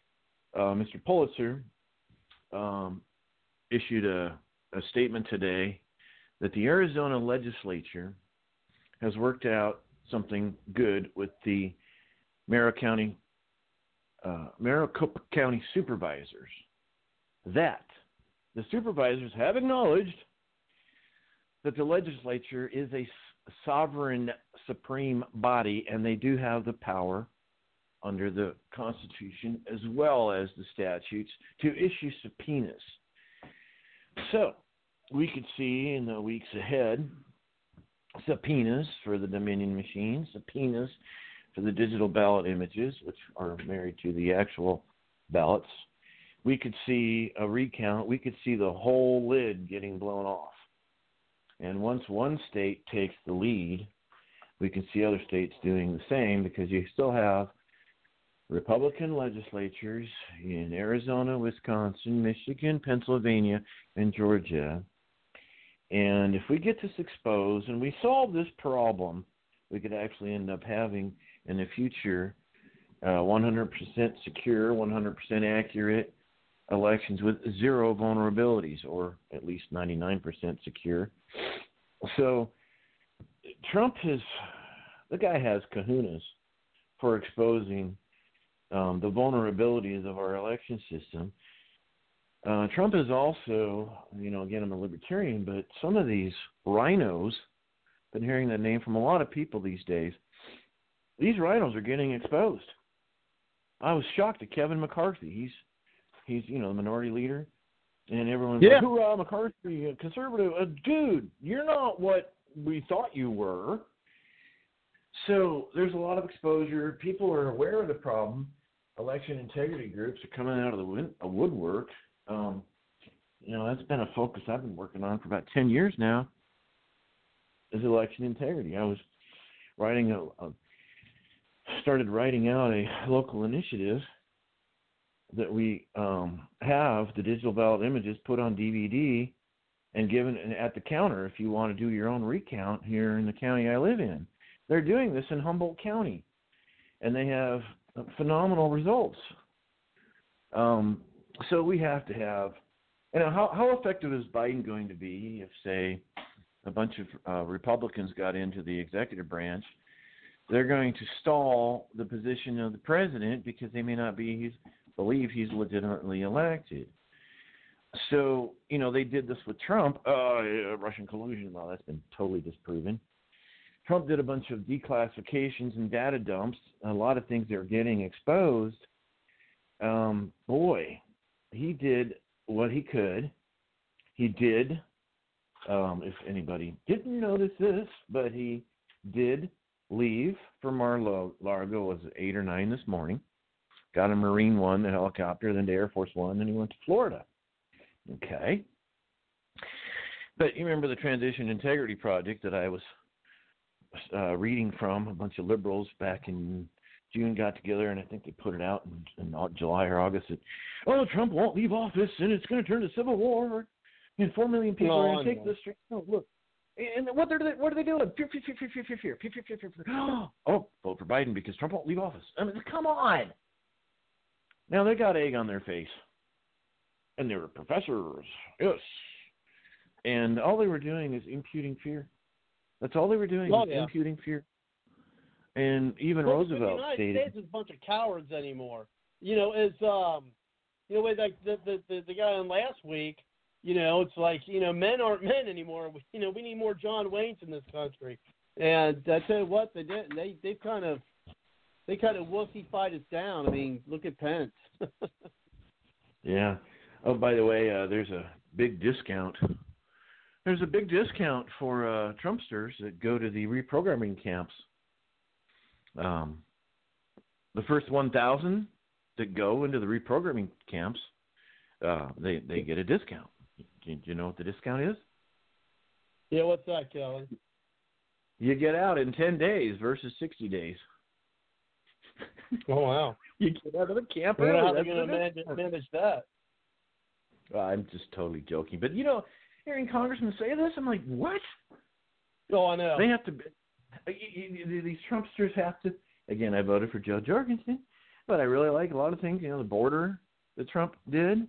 uh, Mr. Pulitzer, um, issued a, a statement today that the Arizona legislature has worked out something good with the Maricopa County uh, Maricopa County supervisors. That the supervisors have acknowledged that the legislature is a sovereign supreme body and they do have the power under the Constitution as well as the statutes to issue subpoenas. So we could see in the weeks ahead subpoenas for the Dominion machines, subpoenas for the digital ballot images, which are married to the actual ballots, we could see a recount. We could see the whole lid getting blown off. And once one state takes the lead, we can see other states doing the same because you still have Republican legislatures in Arizona, Wisconsin, Michigan, Pennsylvania, and Georgia. And if we get this exposed and we solve this problem, we could actually end up having in the future uh, 100% secure, 100% accurate elections with zero vulnerabilities, or at least 99% secure. So Trump has, the guy has kahunas for exposing um, the vulnerabilities of our election system. Uh, Trump is also, you know, again, I'm a libertarian, but some of these RINOs, been hearing that name from a lot of people these days. These RINOs are getting exposed. I was shocked at Kevin McCarthy. He's he's you know the minority leader, and everyone's Yeah. like, "Hoorah, McCarthy, a conservative." Uh, dude, you're not what we thought you were. So there's a lot of exposure. People are aware of the problem. Election integrity groups are coming out of the win- uh, woodwork. Um, you know, that's been a focus I've been working on for about ten years now. Is election integrity. I was writing a, a started writing out a local initiative that we um, have the digital ballot images put on DVD and given at the counter if you want to do your own recount here in the county I live in. They're doing this in Humboldt County, and they have phenomenal results. Um, so we have to have, you know, how how effective is Biden going to be if, say, a bunch of uh, Republicans got into the executive branch? They're going to stall the position of the president because they may not be he's, believe he's legitimately elected. So you know they did this with Trump. Uh, Russian collusion. Well, that's been totally disproven. Trump did a bunch of declassifications and data dumps. A lot of things are getting exposed. Um, boy, he did what he could. He did. Um, if anybody didn't notice this, but he did leave for Mar-Largo was eight or nine this morning. Got a Marine One, the helicopter, then to Air Force One, then he went to Florida. Okay. But you remember the Transition Integrity Project that I was uh, reading from? A bunch of liberals back in June got together, and I think they put it out in, in July or August. That, oh, Trump won't leave office, and it's going to turn to civil war, and four million people No, are going to take the street. No, look. And what are they? What are they doing? Fear, fear, fear, fear, fear, fear, fear, fear, fear, fear, fear. Oh, vote for Biden because Trump won't leave office. I mean, come on. Now they got egg on their face, and they were professors. Yes, and all they were doing is imputing fear. That's all they were doing Oh, is yeah. imputing fear. And even Well, Roosevelt the United stated, States is a bunch of cowards anymore. You know, as um, you know, like the the the, the guy on last week. You know, it's like you know, men aren't men anymore. We, you know, we need more John Waynes in this country. And I tell you what, they did. They they kind of they kind of wussified us down. I mean, look at Pence. Yeah. Oh, by the way, uh, there's a big discount. There's a big discount for uh, Trumpsters that go to the reprogramming camps. Um, the first 1,000 that go into the reprogramming camps, uh, they they get a discount. Do you know what the discount is? yeah, what's that, Kelly? You get out in 10 days versus 60 days. Oh wow. You get out of the camp I wonder early. how they're That's going to manage, that. I'm just totally joking, but you know, hearing congressmen say this, I'm like, what? Oh, I know. They have to. be- These Trumpsters have to. Again, I voted for Jo Jorgensen, but I really like a lot of things. You know, the border that Trump did,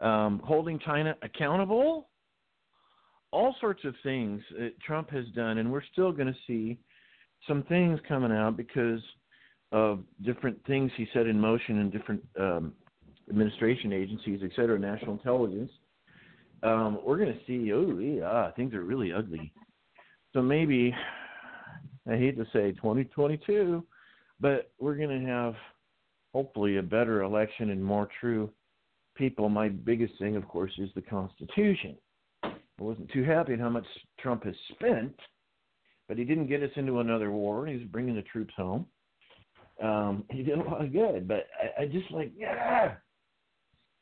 um, holding China accountable, all sorts of things that Trump has done, and we're still going to see some things coming out because of different things he set in motion in different um, administration agencies, et cetera, national intelligence. Um, we're going to see, oh, yeah, things are really ugly. So maybe, I hate to say 2022, but we're going to have hopefully a better election and more true people. My biggest thing, of course, is the Constitution. I wasn't too happy at how much Trump has spent, but he didn't get us into another war. He's bringing the troops home. Um, he did a lot of good, but I, I just like, yeah,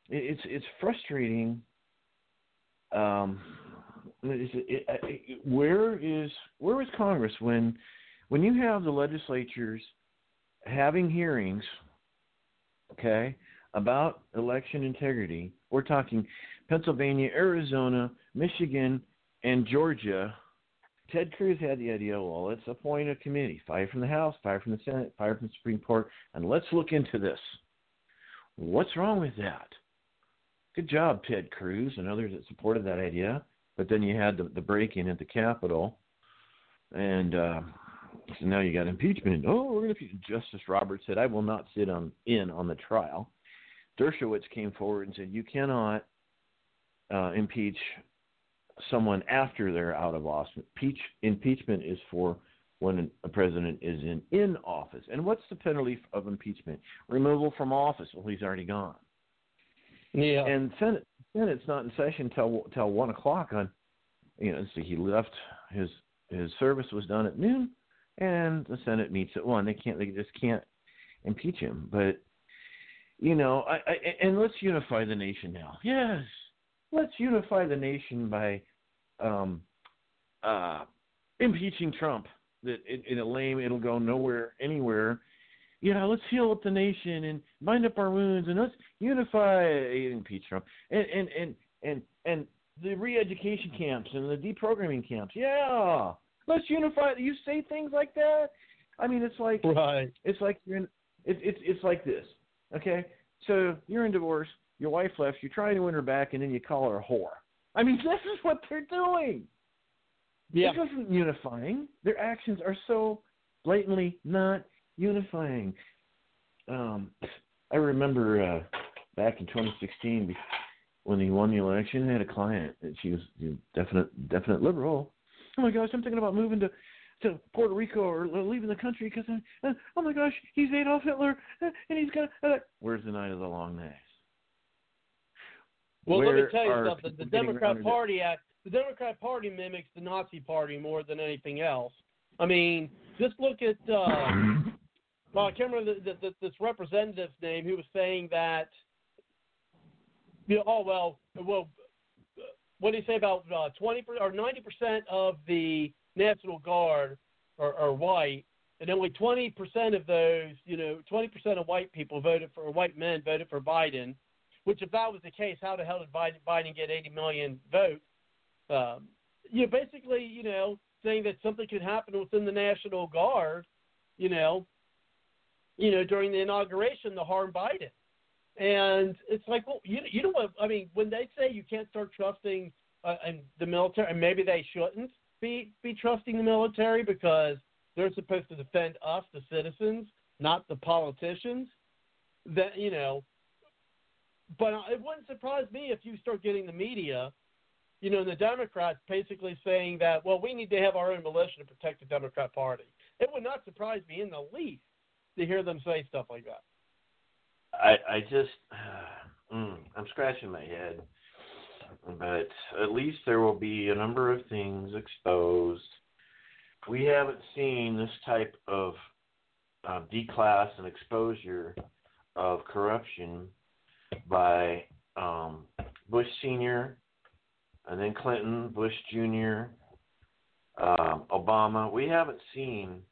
it, it's it's frustrating. Um, it- it- it- where is where is Congress when when you have the legislatures having hearings, okay, about election integrity? We're talking Pennsylvania, Arizona, Michigan, and Georgia. Ted Cruz had the idea. Well, let's appoint a committee, five from the House, five from the Senate, five from the Supreme Court, and let's look into this. What's wrong with that? Good job, Ted Cruz and others that supported that idea. But then you had the, the break in at the Capitol, and uh, so now you got impeachment. Oh, we're going to. impeach. Justice Roberts said, "I will not sit on in on the trial." Dershowitz came forward and said, "You cannot uh, impeach someone after they're out of office. Impeach, impeachment is for when a president is in in office. And what's the penalty of impeachment? Removal from office. Well, he's already gone. Yeah. And Senate Senate's not in session till till one o'clock on. You know, so he left his his service was done at noon, and the Senate meets at one. They can't. They just can't impeach him. But you know, I, I and let's unify the nation now. Yes, let's unify the nation by um, uh, impeaching Trump. That in, in a lame, it'll go nowhere, anywhere. Yeah, let's heal up the nation and bind up our wounds, and let's unify and impeach Trump. And and and and and the re-education camps and the deprogramming camps. Yeah, let's unify. You say things like that. I mean, it's like Right. it's like you're in. It's it's it's like this. Okay, so you're in divorce. Your wife left. You're trying to win her back, and then you call her a whore. I mean, this is what they're doing. Yeah. This isn't unifying. Their actions are so blatantly not unifying. Um, I remember uh, back in 2016 when he won the election, I had a client that she was a definite definite liberal. Oh my gosh, I'm thinking about moving to to Puerto Rico or leaving the country because uh, oh my gosh, he's Adolf Hitler uh, and he's gonna. Uh, where's the night of the long nights? Well, let me tell you something. The Democrat around it? Party act. The Democrat Party mimics the Nazi Party more than anything else. I mean, just look at. Uh, well, I can't remember the, the, the, this representative's name who was saying that. You know, oh well, well, what do you say about uh, twenty or ninety percent of the National Guard are, are white, and only twenty percent of those, you know, twenty percent of white people voted for white men voted for Biden. Which, if that was the case, how the hell did Biden, Biden get 80 million votes? Um, you know, basically, you know, saying that something could happen within the National Guard, you know, you know, during the inauguration to harm Biden. And it's like, well, you you know what? I mean, when they say you can't start trusting uh, and the military, and maybe they shouldn't be be trusting the military because they're supposed to defend us, the citizens, not the politicians. That you know, but it wouldn't surprise me if you start getting the media, you know, and the Democrats basically saying that, well, we need to have our own militia to protect the Democrat Party. It would not surprise me in the least to hear them say stuff like that. I I just mm, I'm scratching my head, but at least there will be a number of things exposed. We haven't seen this type of uh, declass and exposure of corruption by um, Bush Senior, and then Clinton, Bush Junior, um, Obama. We haven't seen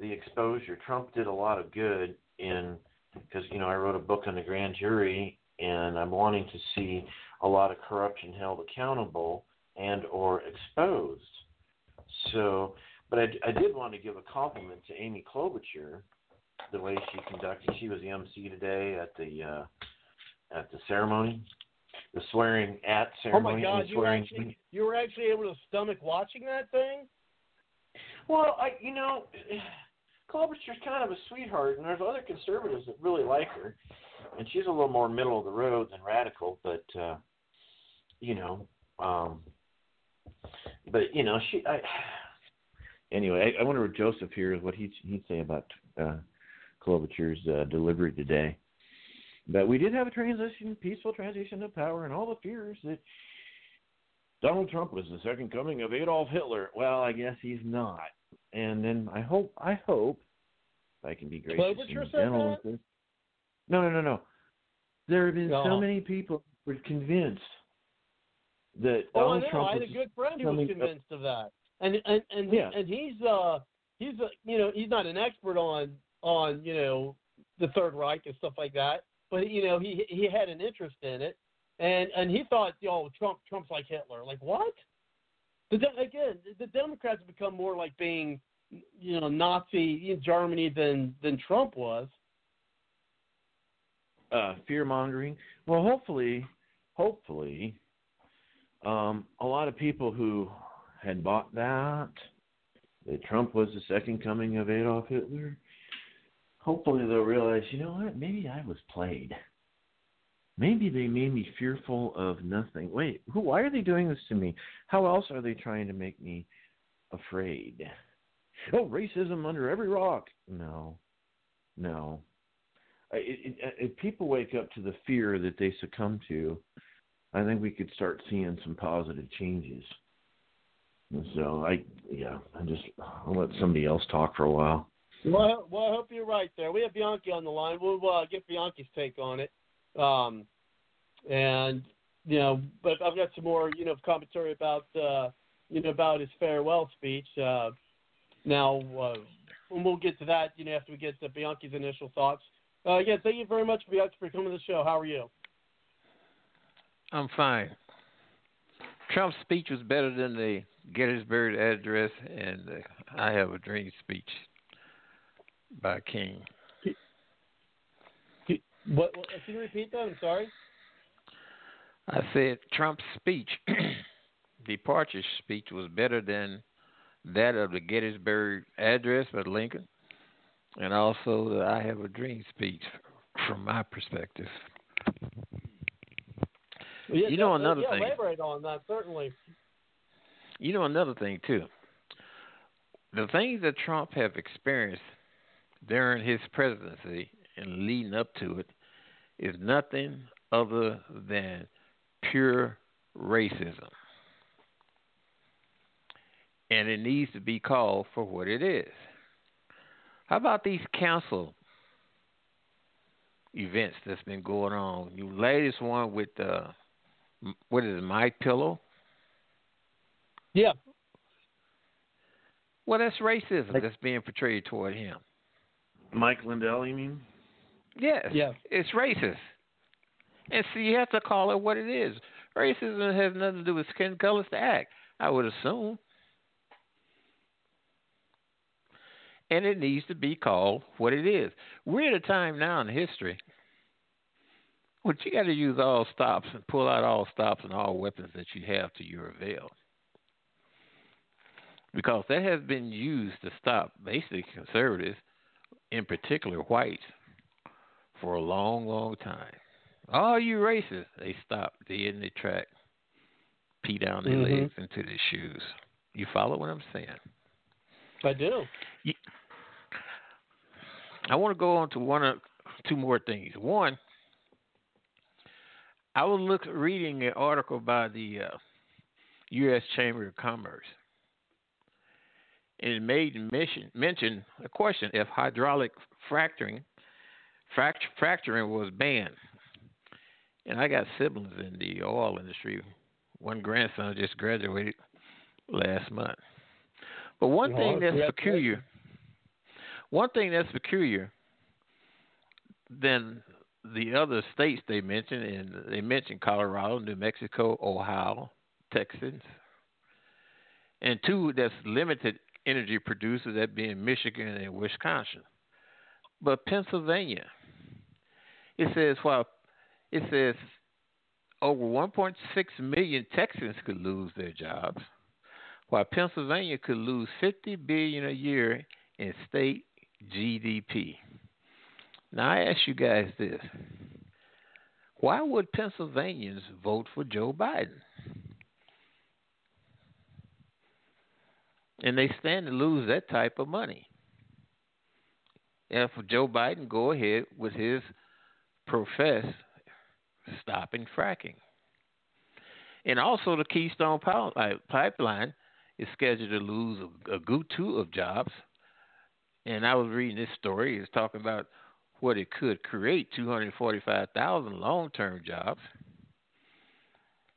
the exposure. Trump did a lot of good in because you know I wrote a book on the grand jury, and I'm wanting to see a lot of corruption held accountable and or exposed. So, but I, I did want to give a compliment to Amy Klobuchar, the way she conducted. She was the MC today at the uh, at the ceremony, the swearing at ceremony. Oh my. God, you were actually you were actually able to stomach watching that thing? Well, I you know, Klobuchar's kind of a sweetheart, and there's other conservatives that really like her, and she's a little more middle of the road than radical, but uh, you know, um, but you know, she. I, anyway, I, I wonder what Joseph here is what he'd he'd say about uh, Klobuchar's uh, delivery today. But we did have a transition, peaceful transition of power, and all the fears that Donald Trump was the second coming of Adolf Hitler. Well, I guess he's not. And then I hope, I hope, I can be gracious Klobuchar and gentle with this. No, no, no, no. There have been so No. many people who were convinced that Oh, I Donald know. Trump I had was a good friend who was coming up- convinced of that, and and and Yeah. and he's uh he's uh, you know he's not an expert on on you know the Third Reich and stuff like that, but you know he he had an interest in it, and and he thought oh Trump Trump's like Hitler. Like what? The again the Democrats have become more like being you know Nazi in Germany than than Trump was. uh, fear mongering. Well, hopefully, hopefully, um, a lot of people who had bought that that Trump was the second coming of Adolf Hitler. Hopefully, they'll realize, you know what? Maybe I was played. Maybe they made me fearful of nothing. Wait, who? Why are they doing this to me? How else are they trying to make me afraid? Oh, racism under every rock. No, no. It, it, if people wake up to the fear that they succumb to, I think we could start seeing some positive changes. And so I, yeah, I just I'll let somebody else talk for a while. Well, well, I hope you're right there. We have Bianchi on the line. We'll uh, get Bianchi's take on it. Um, and you know, but I've got some more, you know, commentary about, uh, you know, about his farewell speech. Uh, now, uh, and we'll get to that, you know, after we get to Bianchi's initial thoughts. Uh, yeah, thank you very much, Bianchi, for coming to the show. How are you? I'm fine. Trump's speech was better than the Gettysburg Address and the I Have a Dream speech by King. What, what can you repeat that? I'm sorry. I said Trump's speech, departure speech, was better than that of the Gettysburg Address by Lincoln, and also the I Have a Dream speech from my perspective. Yeah, You know yeah, another yeah, thing. elaborate on that certainly. You know another thing too. The things that Trump have experienced during his presidency and leading up to it is nothing other than pure racism. And it needs to be called for what it is. How about these council events that's been going on? You latest one with uh what is it, Mike Pillow? Yeah. Well, that's racism Like- that's being portrayed toward him. Mike Lindell, you mean? Yes, Yeah. it's racist. And so you have to call it what it is. Racism has nothing to do with skin color. It's the act, I would assume. And it needs to be called what it is. We're at a time now in history when you got to use all stops and pull out all stops and all weapons that you have to your avail. Because that has been used to stop basically conservatives, in particular whites, for a long, long time. All you racists, they stop dead in their track, pee down their Mhm. legs into their shoes. You follow what I'm saying? I do. I want to go on to one of two more things. One, I was look reading an article by the uh, U.S. Chamber of Commerce, and it made mention mention a question if hydraulic fracturing fract- fracturing was banned. And I got siblings in the oil industry. One grandson just graduated last month. But one Oh, thing that's peculiar one thing that's peculiar than the other states they mentioned, and they mentioned Colorado, New Mexico, Ohio, Texas, and two that's limited energy producers, that being Michigan and Wisconsin. But Pennsylvania, it says while it says over 1.6 million Texans could lose their jobs, while Pennsylvania could lose 50 billion a year in state GDP. Now I ask you guys this. Why would Pennsylvanians vote for Joe Biden? And they stand to lose that type of money. And If Joe Biden go ahead with his profess stopping fracking. And also the Keystone Pipeline is scheduled to lose a, a good two of jobs. And I was reading this story. It's talking about what it could create 245,000 long term jobs.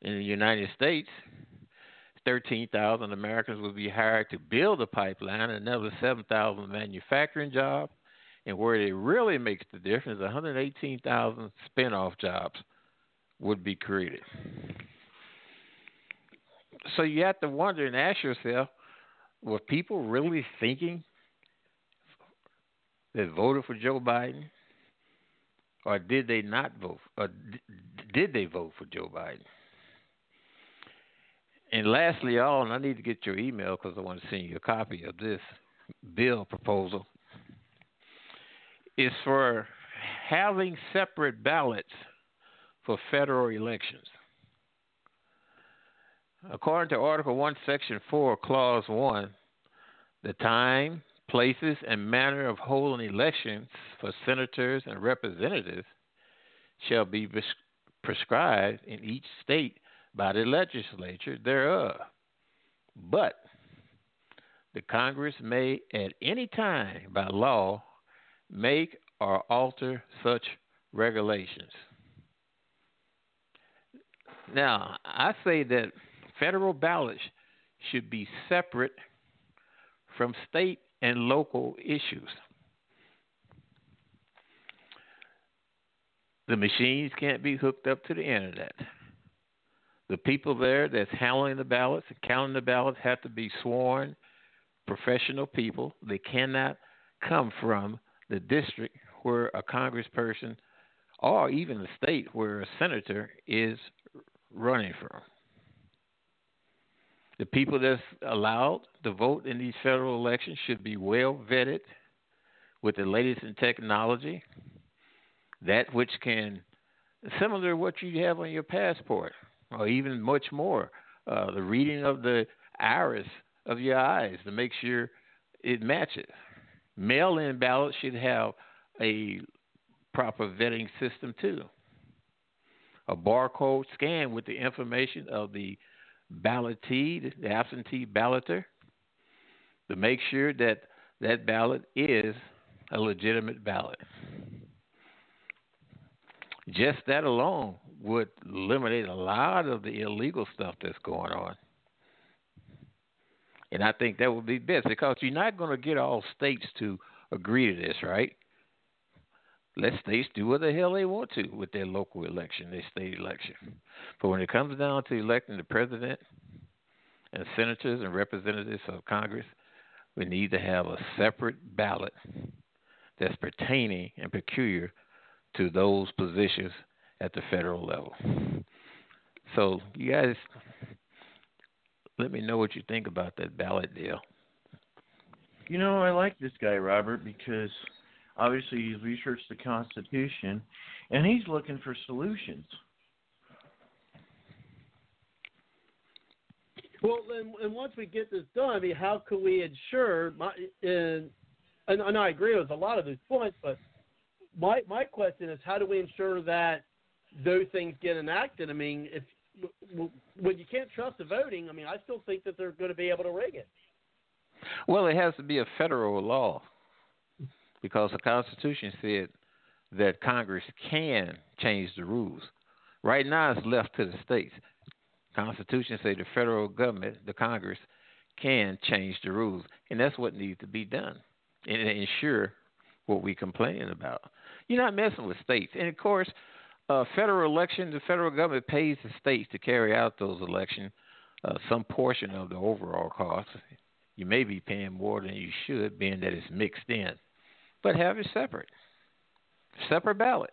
In the United States, 13,000 Americans will be hired to build a pipeline, another 7,000 manufacturing jobs, and where it really makes the difference, 118,000 spin-off jobs would be created. So you have to wonder and ask yourself, were people really thinking that voted for Joe Biden, or did they not vote, or did they vote for Joe Biden? And lastly, all, and I need to get your email because I want to send you a copy of this bill proposal, is for having separate ballots for federal elections. According to Article 1, Section 4, Clause 1, the time, places, and manner of holding elections for senators and representatives shall be prescribed in each state by the legislature thereof. But the Congress may at any time by law make or alter such regulations. Now, I say that federal ballots should be separate from state and local issues. The machines can't be hooked up to the internet. The people there that's handling the ballots and counting the ballots have to be sworn professional people. They cannot come from the district where a congressperson or even the state where a senator is running from. The people that's allowed to vote in these federal elections should be well vetted with the latest in technology, that which can, similar to what you have on your passport, or even much more, uh, the reading of the iris of your eyes to make sure it matches. Mail in ballots should have a proper vetting system too. A barcode scan with the information of the ballottee, the absentee balloter, to make sure that that ballot is a legitimate ballot. Just that alone would eliminate a lot of the illegal stuff that's going on. And I think that would be best because you're not going to get all states to agree to this, right? Let states do what the hell they want to with their local election, their state election. But when it comes down to electing the president and senators and representatives of Congress, we need to have a separate ballot that's pertaining and peculiar to those positions at the federal level. So, you guys, let me know what you think about that ballot deal. You know, I like this guy, Robert, because obviously he's researched the Constitution and he's looking for solutions. Well, and, and once we get this done, I mean, how can we ensure? My, and, and, and I agree with a lot of these points, but my my question is, how do we ensure that those things get enacted? I mean, if when you can't trust the voting, I mean, I still think that they're going to be able to rig it. Well, it has to be a federal law because the Constitution said that Congress can change the rules. Right now, it's left to the states. Constitution says the federal government, the Congress, can change the rules, and that's what needs to be done and ensure what we're complaining about. You're not messing with states, and of course, uh, federal election, the federal government pays the states to carry out those elections, uh, some portion of the overall cost. You may be paying more than you should, being that it's mixed in, but have it separate, separate ballot.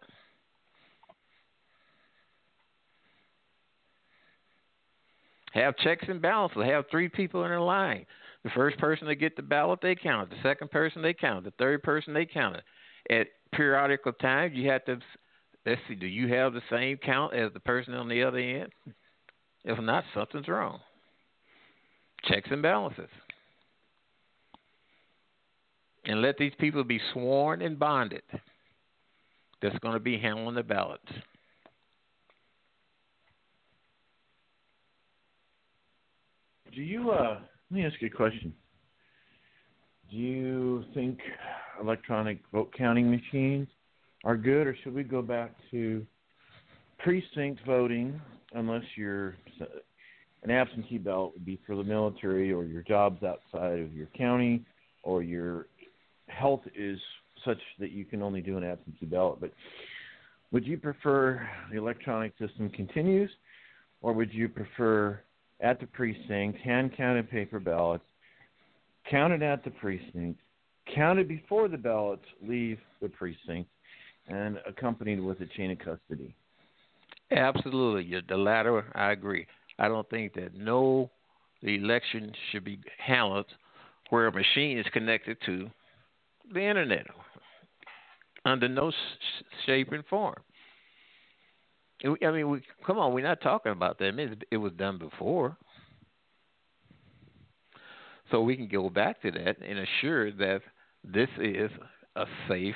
Have checks and balances. Have three people in a line. The first person to get the ballot, they count. The second person, they count. The third person, they count. At periodical times, you have to let's see. Do you have the same count as the person on the other end? If not, something's wrong. Checks and balances. And let these people be sworn and bonded that's going to be handling the ballots. Do you uh let me ask you a question. Do you think electronic vote counting machines are good, or should we go back to precinct voting unless you're an absentee ballot would be for the military or your jobs outside of your county or your health is such that you can only do an absentee ballot. But would you prefer the electronic system continues, or would you prefer at the precinct hand counted paper ballots, counted at the precinct, counted before the ballots leave the precinct, and accompanied with a chain of custody? Absolutely, the latter. I agree. I don't think that no election should be handled where a machine is connected to the internet under no shape and form. I mean, we, come on, we're not talking about that. I mean, it was done before. So we can go back to that and assure that this is a safe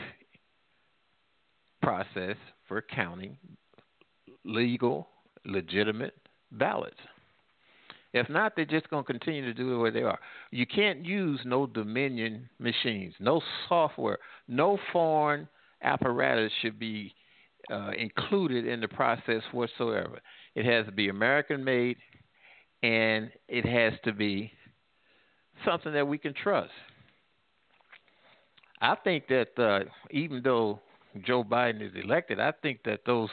process for counting legal, legitimate ballots. If not, they're just going to continue to do it where they are. You can't use no Dominion machines, no software, no foreign apparatus should be uh, included in the process whatsoever. It has to be American made, and it has to be something that we can trust. I think that uh, even though Joe Biden is elected, I think that those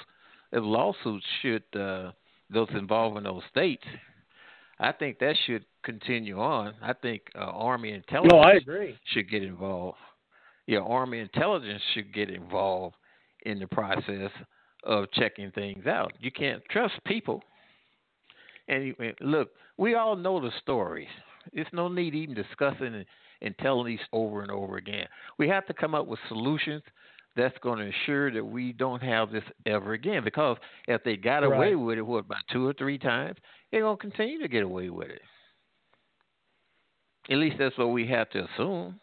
lawsuits should, uh, those involving those states, I think that should continue on. I think uh, Army intelligence no, I agree. should get involved. Yeah, Army intelligence should get involved in the process of checking things out. You can't trust people. And you, look, we all know the stories. There's no need even discussing and, and telling these over and over again. We have to come up with solutions that's going to ensure that we don't have this ever again. Because if they got right. away with it, what about two or three times, they're going to continue to get away with it. At least that's what we have to assume.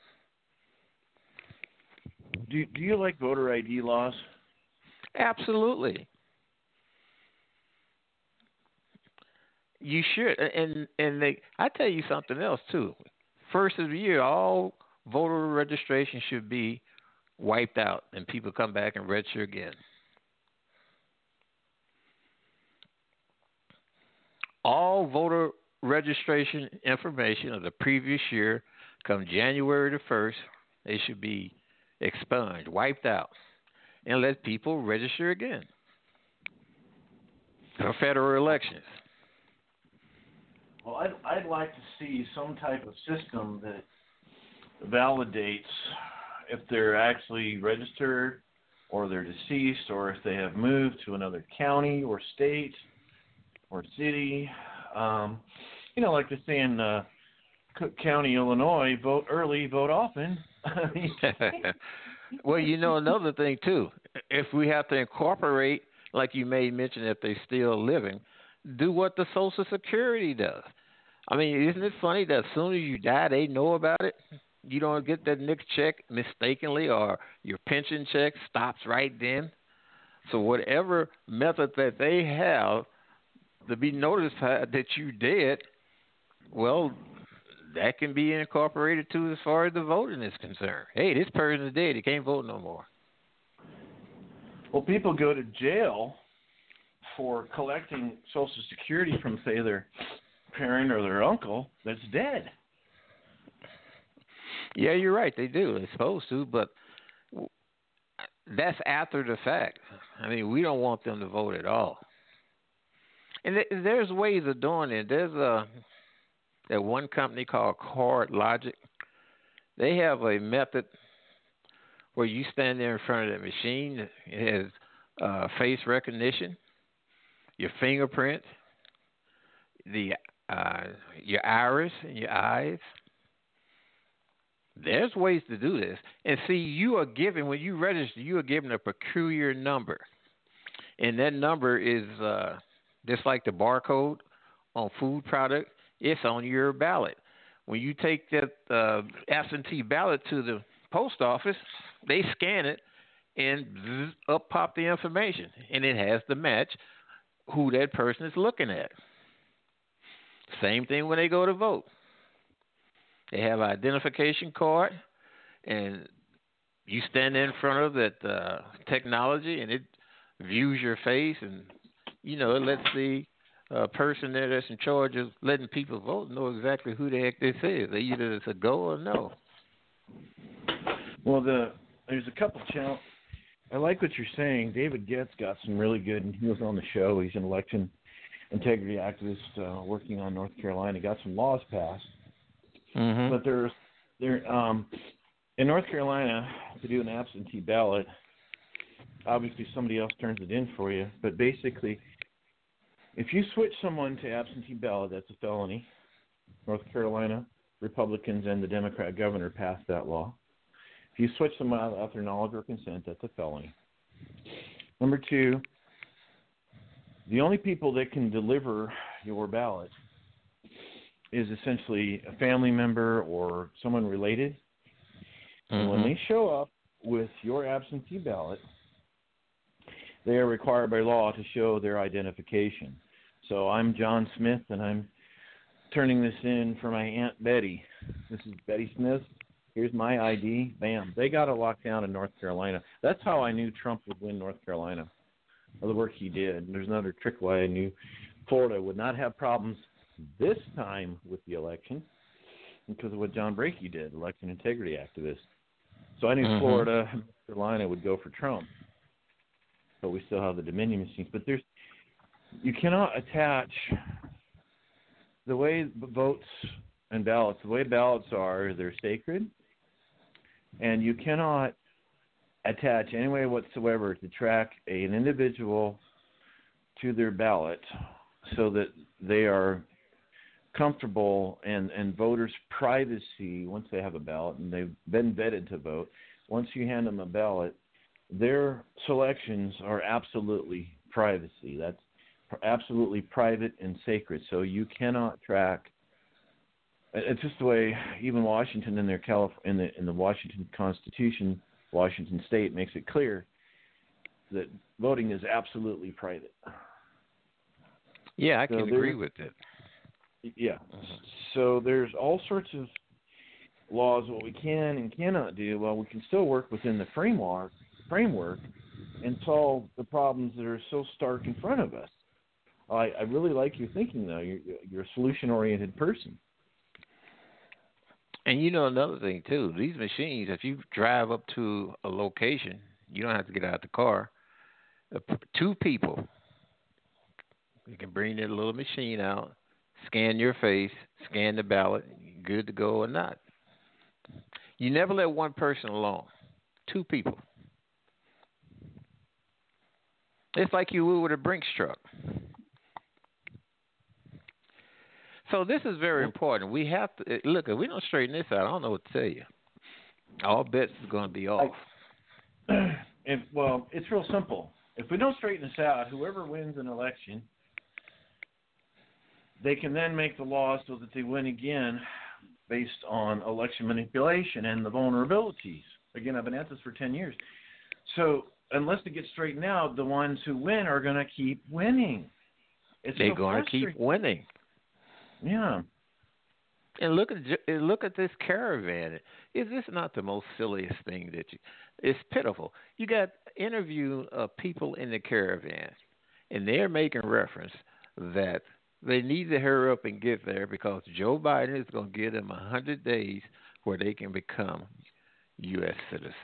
Do Do you like voter ID laws? Absolutely. You should, and and they, I tell you something else too. First of the year, all voter registration should be wiped out, and people come back and register again. All voter registration information of the previous year, come January the first, they should be expunged, wiped out, and let people register again for federal elections. Well, I'd, I'd like to see some type of system that validates if they're actually registered or they're deceased or if they have moved to another county or state or city. Um, you know, like they say in uh, Cook County, Illinois, vote early, vote often. well, you know another thing too. If we have to incorporate, like you may mention, if they're still living, do what the Social Security does. I mean, isn't it funny that as soon as you die, they know about it? You don't get that next check mistakenly, or your pension check stops right then. So whatever method that they have to be notified that you did, well, that can be incorporated too as far as the voting is concerned. Hey, this person is dead; he can't vote no more. Well, people go to jail for collecting Social Security from, say, their parent or their uncle that's dead. Yeah, you're right. They do. They're supposed to, but that's after the fact. I mean, we don't want them to vote at all. And there's ways of doing it. There's a that one company called CardLogix. They have a method where you stand there in front of that machine. It has uh, face recognition, your fingerprint, the uh, your iris and your eyes. There's ways to do this. And see, you are given, when you register, you are given a peculiar number. And that number is uh, just like the barcode on food product, it's on your ballot. When you take that uh, absentee ballot to the post office, they scan it and zzz, up pop the information. And it has to match who that person is looking at. Same thing when they go to vote. They have an identification card, and you stand in front of that uh, technology, and it views your face and you know, it lets the uh, person there that's in charge of letting people vote know exactly who the heck this is. They either it's a go or no. Well, the there's a couple channels. I like what you're saying. David Getz got some really good, and he was on the show. He's an election integrity activist uh, working on North Carolina. Got some laws passed, Mm-hmm. but there's there um, in North Carolina to do an absentee ballot. Obviously, somebody else turns it in for you, but basically, if you switch someone to absentee ballot, that's a felony. North Carolina Republicans and the Democrat governor passed that law. If you switch someone out without their knowledge or consent, that's a felony. Number two, the only people that can deliver your ballot is essentially a family member or someone related. And when Mhm. they show up with your absentee ballot, they are required by law to show their identification. So I'm John Smith, and I'm turning this in for my Aunt Betty. This is Betty Smith. Here's my ID. Bam. They got it locked down in North Carolina. That's how I knew Trump would win North Carolina. The work he did. And there's another trick why I knew Florida would not have problems this time with the election because of what John Brakey did, election integrity activist. So I knew Mhm. Florida and North Carolina would go for Trump. But we still have the Dominion machines. But there's you cannot attach the way votes and ballots, the way ballots are, they're sacred, and you cannot attach any way whatsoever to track an individual to their ballot so that they are comfortable and, and voters' privacy once they have a ballot and they've been vetted to vote. Once you hand them a ballot, their selections are absolutely privacy. That's absolutely private and sacred. So you cannot track. It's just the way even Washington in their Calif- in the in the Washington Constitution, Washington State makes it clear that voting is absolutely private. Yeah, I So can agree with it. Yeah. So there's all sorts of laws what we can and cannot do. Well, we can still work within the framework framework and solve the problems that are so stark in front of us. I, I really like your thinking though. You're, you're a solution oriented person. And you know another thing too. These machines, if you drive up to a location, you don't have to get out the car. Uh, Two people, you can bring their little machine out, scan your face, scan the ballot, good to go or not. You never let one person alone. Two people. It's like you would with a Brinks truck. So this is very important. We have to eh, look. If we don't straighten this out, I don't know what to tell you. All bets is going to be off. if well, it's real simple. If we don't straighten this out, whoever wins an election, they can then make the law so that they win again based on election manipulation and the vulnerabilities. Again, I've been at this for 10 years. So, unless it gets straightened out, the ones who win are going to keep winning. It's They're so going to keep winning. Yeah. And look at look at this caravan. Is this not the most silliest thing that you? It's pitiful. You got interview uh, people in the caravan, and they're making reference that they need to hurry up and get there because Joe Biden is going to give them a hundred days where they can become U.S. citizens.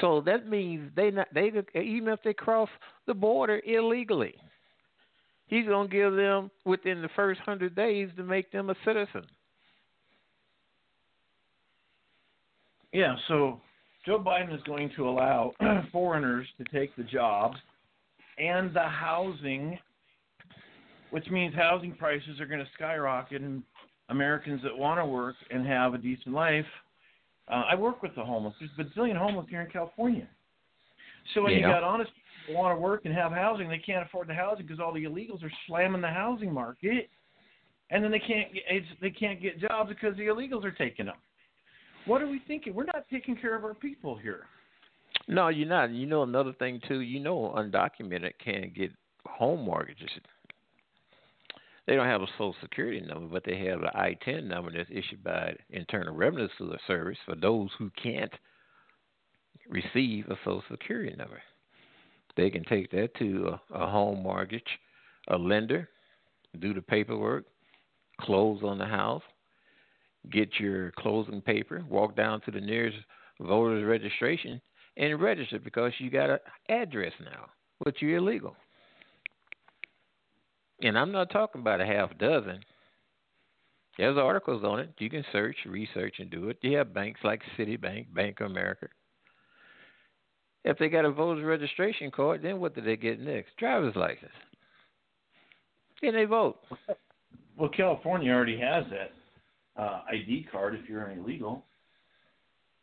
So that means they not they even if they cross the border illegally, he's going to give them within the first hundred days to make them a citizen. Yeah, so Joe Biden is going to allow foreigners to take the jobs and the housing, which means housing prices are going to skyrocket, and Americans that want to work and have a decent life. Uh, I work with the homeless. There's a bazillion homeless here in California. So when you got honest people want to work and have housing, they can't afford the housing because all the illegals are slamming the housing market, and then they can't get it's, they can't get jobs because the illegals are taking them. What are we thinking? We're not taking care of our people here. No, you're not. You know another thing too. You know, undocumented can't get home mortgages. They don't have a Social Security number, but they have an ITIN number that's issued by Internal Revenue Service for those who can't receive a Social Security number. They can take that to a, a home mortgage, a lender, do the paperwork, close on the house, get your closing paper, walk down to the nearest voter's registration, and register because you got an address now, but you're illegal. And I'm not talking about a half dozen. There's articles on it. You can search, research, and do it. You have banks like Citibank, Bank of America. If they got a voter's registration card, then what do they get next? Driver's license. Then they vote. Well, California already has that uh, ID card if you're an illegal.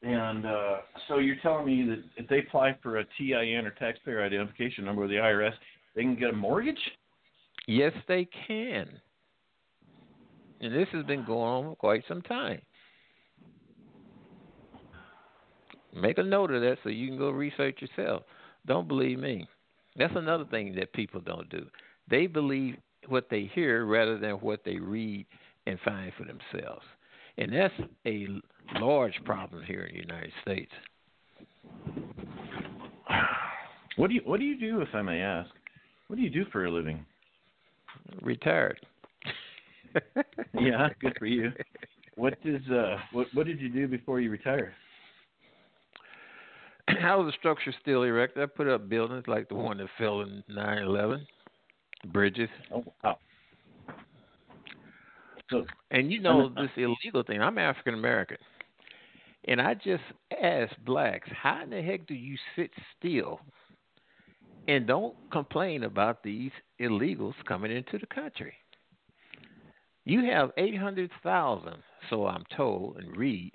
And uh, so you're telling me that if they apply for a TIN or taxpayer identification number with the IRS, they can get a mortgage? Yes, they can. And this has been going on for quite some time. Make a note of that so you can go research yourself. Don't believe me. That's another thing that people don't do. They believe what they hear rather than what they read and find for themselves. And that's a large problem here in the United States. What do you What do you do, if I may ask? What do you do for a living? Retired. yeah, good for you. What does uh what What did you do before you retired? How was the structure still erect? I put up buildings like the one that fell in 9/11, bridges. Oh wow. So, and you know this illegal thing. I'm African American, and I just ask blacks, how in the heck do you sit still and don't complain about these illegals coming into the country? You have 800,000, so I'm told and read,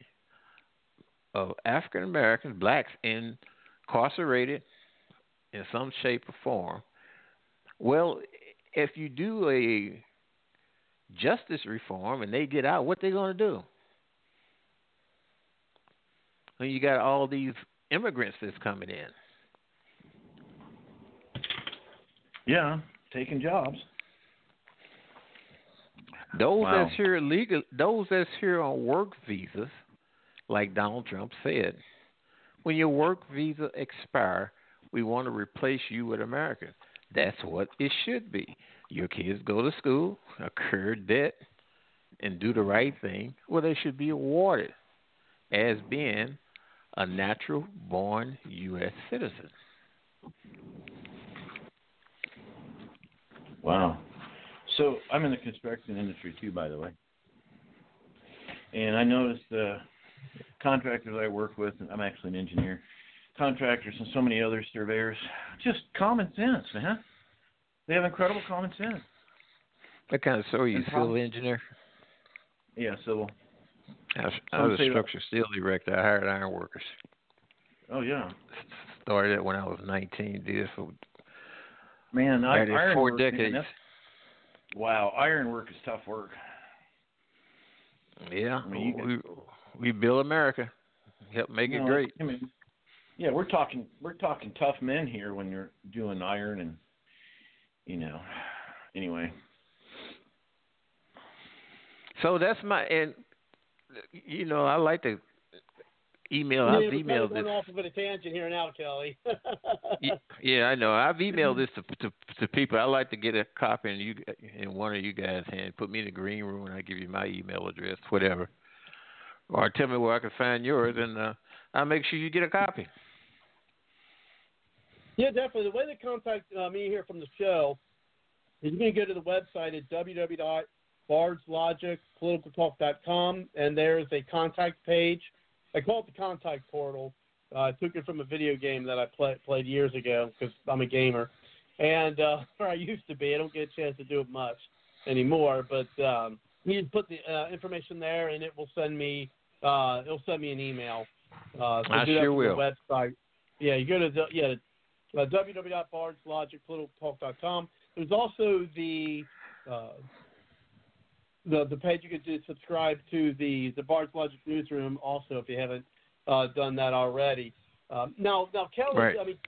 of African Americans, blacks incarcerated in some shape or form. Well, if you do a justice reform and they get out, what they going to do? When you got all these immigrants that's coming in. Yeah, taking jobs. Those wow. that's here legal, those that's here on work visas, like Donald Trump said, when your work visa expire, we want to replace you with Americans. That's what it should be. Your kids go to school, incur debt, and do the right thing. Well, they should be awarded as being a natural born U.S. citizen. Wow. So I'm in the construction industry too, by the way. And I noticed the contractors I work with, and I'm actually an engineer, contractors and so many other surveyors, just common sense, man. They have incredible common sense. What kind of so are you, civil engineer? Yeah, civil. I was, I was a structure steel erector. I hired iron workers. Oh yeah. Started it when I was 19. Did it for man, I, iron four work, decades. Man, wow, iron work is tough work. Yeah, I mean, we we build America, help make no, it great. I mean, yeah, we're talking we're talking tough men here when you're doing iron and you know. Anyway. So that's my and you know I like to email. Yeah, I've emailed this. off of a tangent here now, Kelly. Ye- Yeah, I know. I've emailed this to, to to people. I like to get a copy in you in one of you guys' hand. Put me in the green room, and I give you my email address, whatever. Or tell me where I can find yours, and uh, I'll make sure you get a copy. Yeah, definitely. The way to contact uh, me here from the show is you can go to the website at www.bardslogicpoliticaltalk.com, and there's a contact page. I call it the contact portal. Uh, I took it from a video game that I play, played years ago because I'm a gamer, and uh, or I used to be. I don't get a chance to do it much anymore, but um, you can put the uh, information there, and it will send me. Uh, it'll send me an email. Uh, so I do that sure will. The website. Yeah, you go to the, yeah uh, www.bardslogicpoliticaltalk.com. There's also the uh, the the page you can do subscribe to the the Bard's Logic newsroom also if you haven't uh, done that already. Um, now now Kelly, Right. I mean,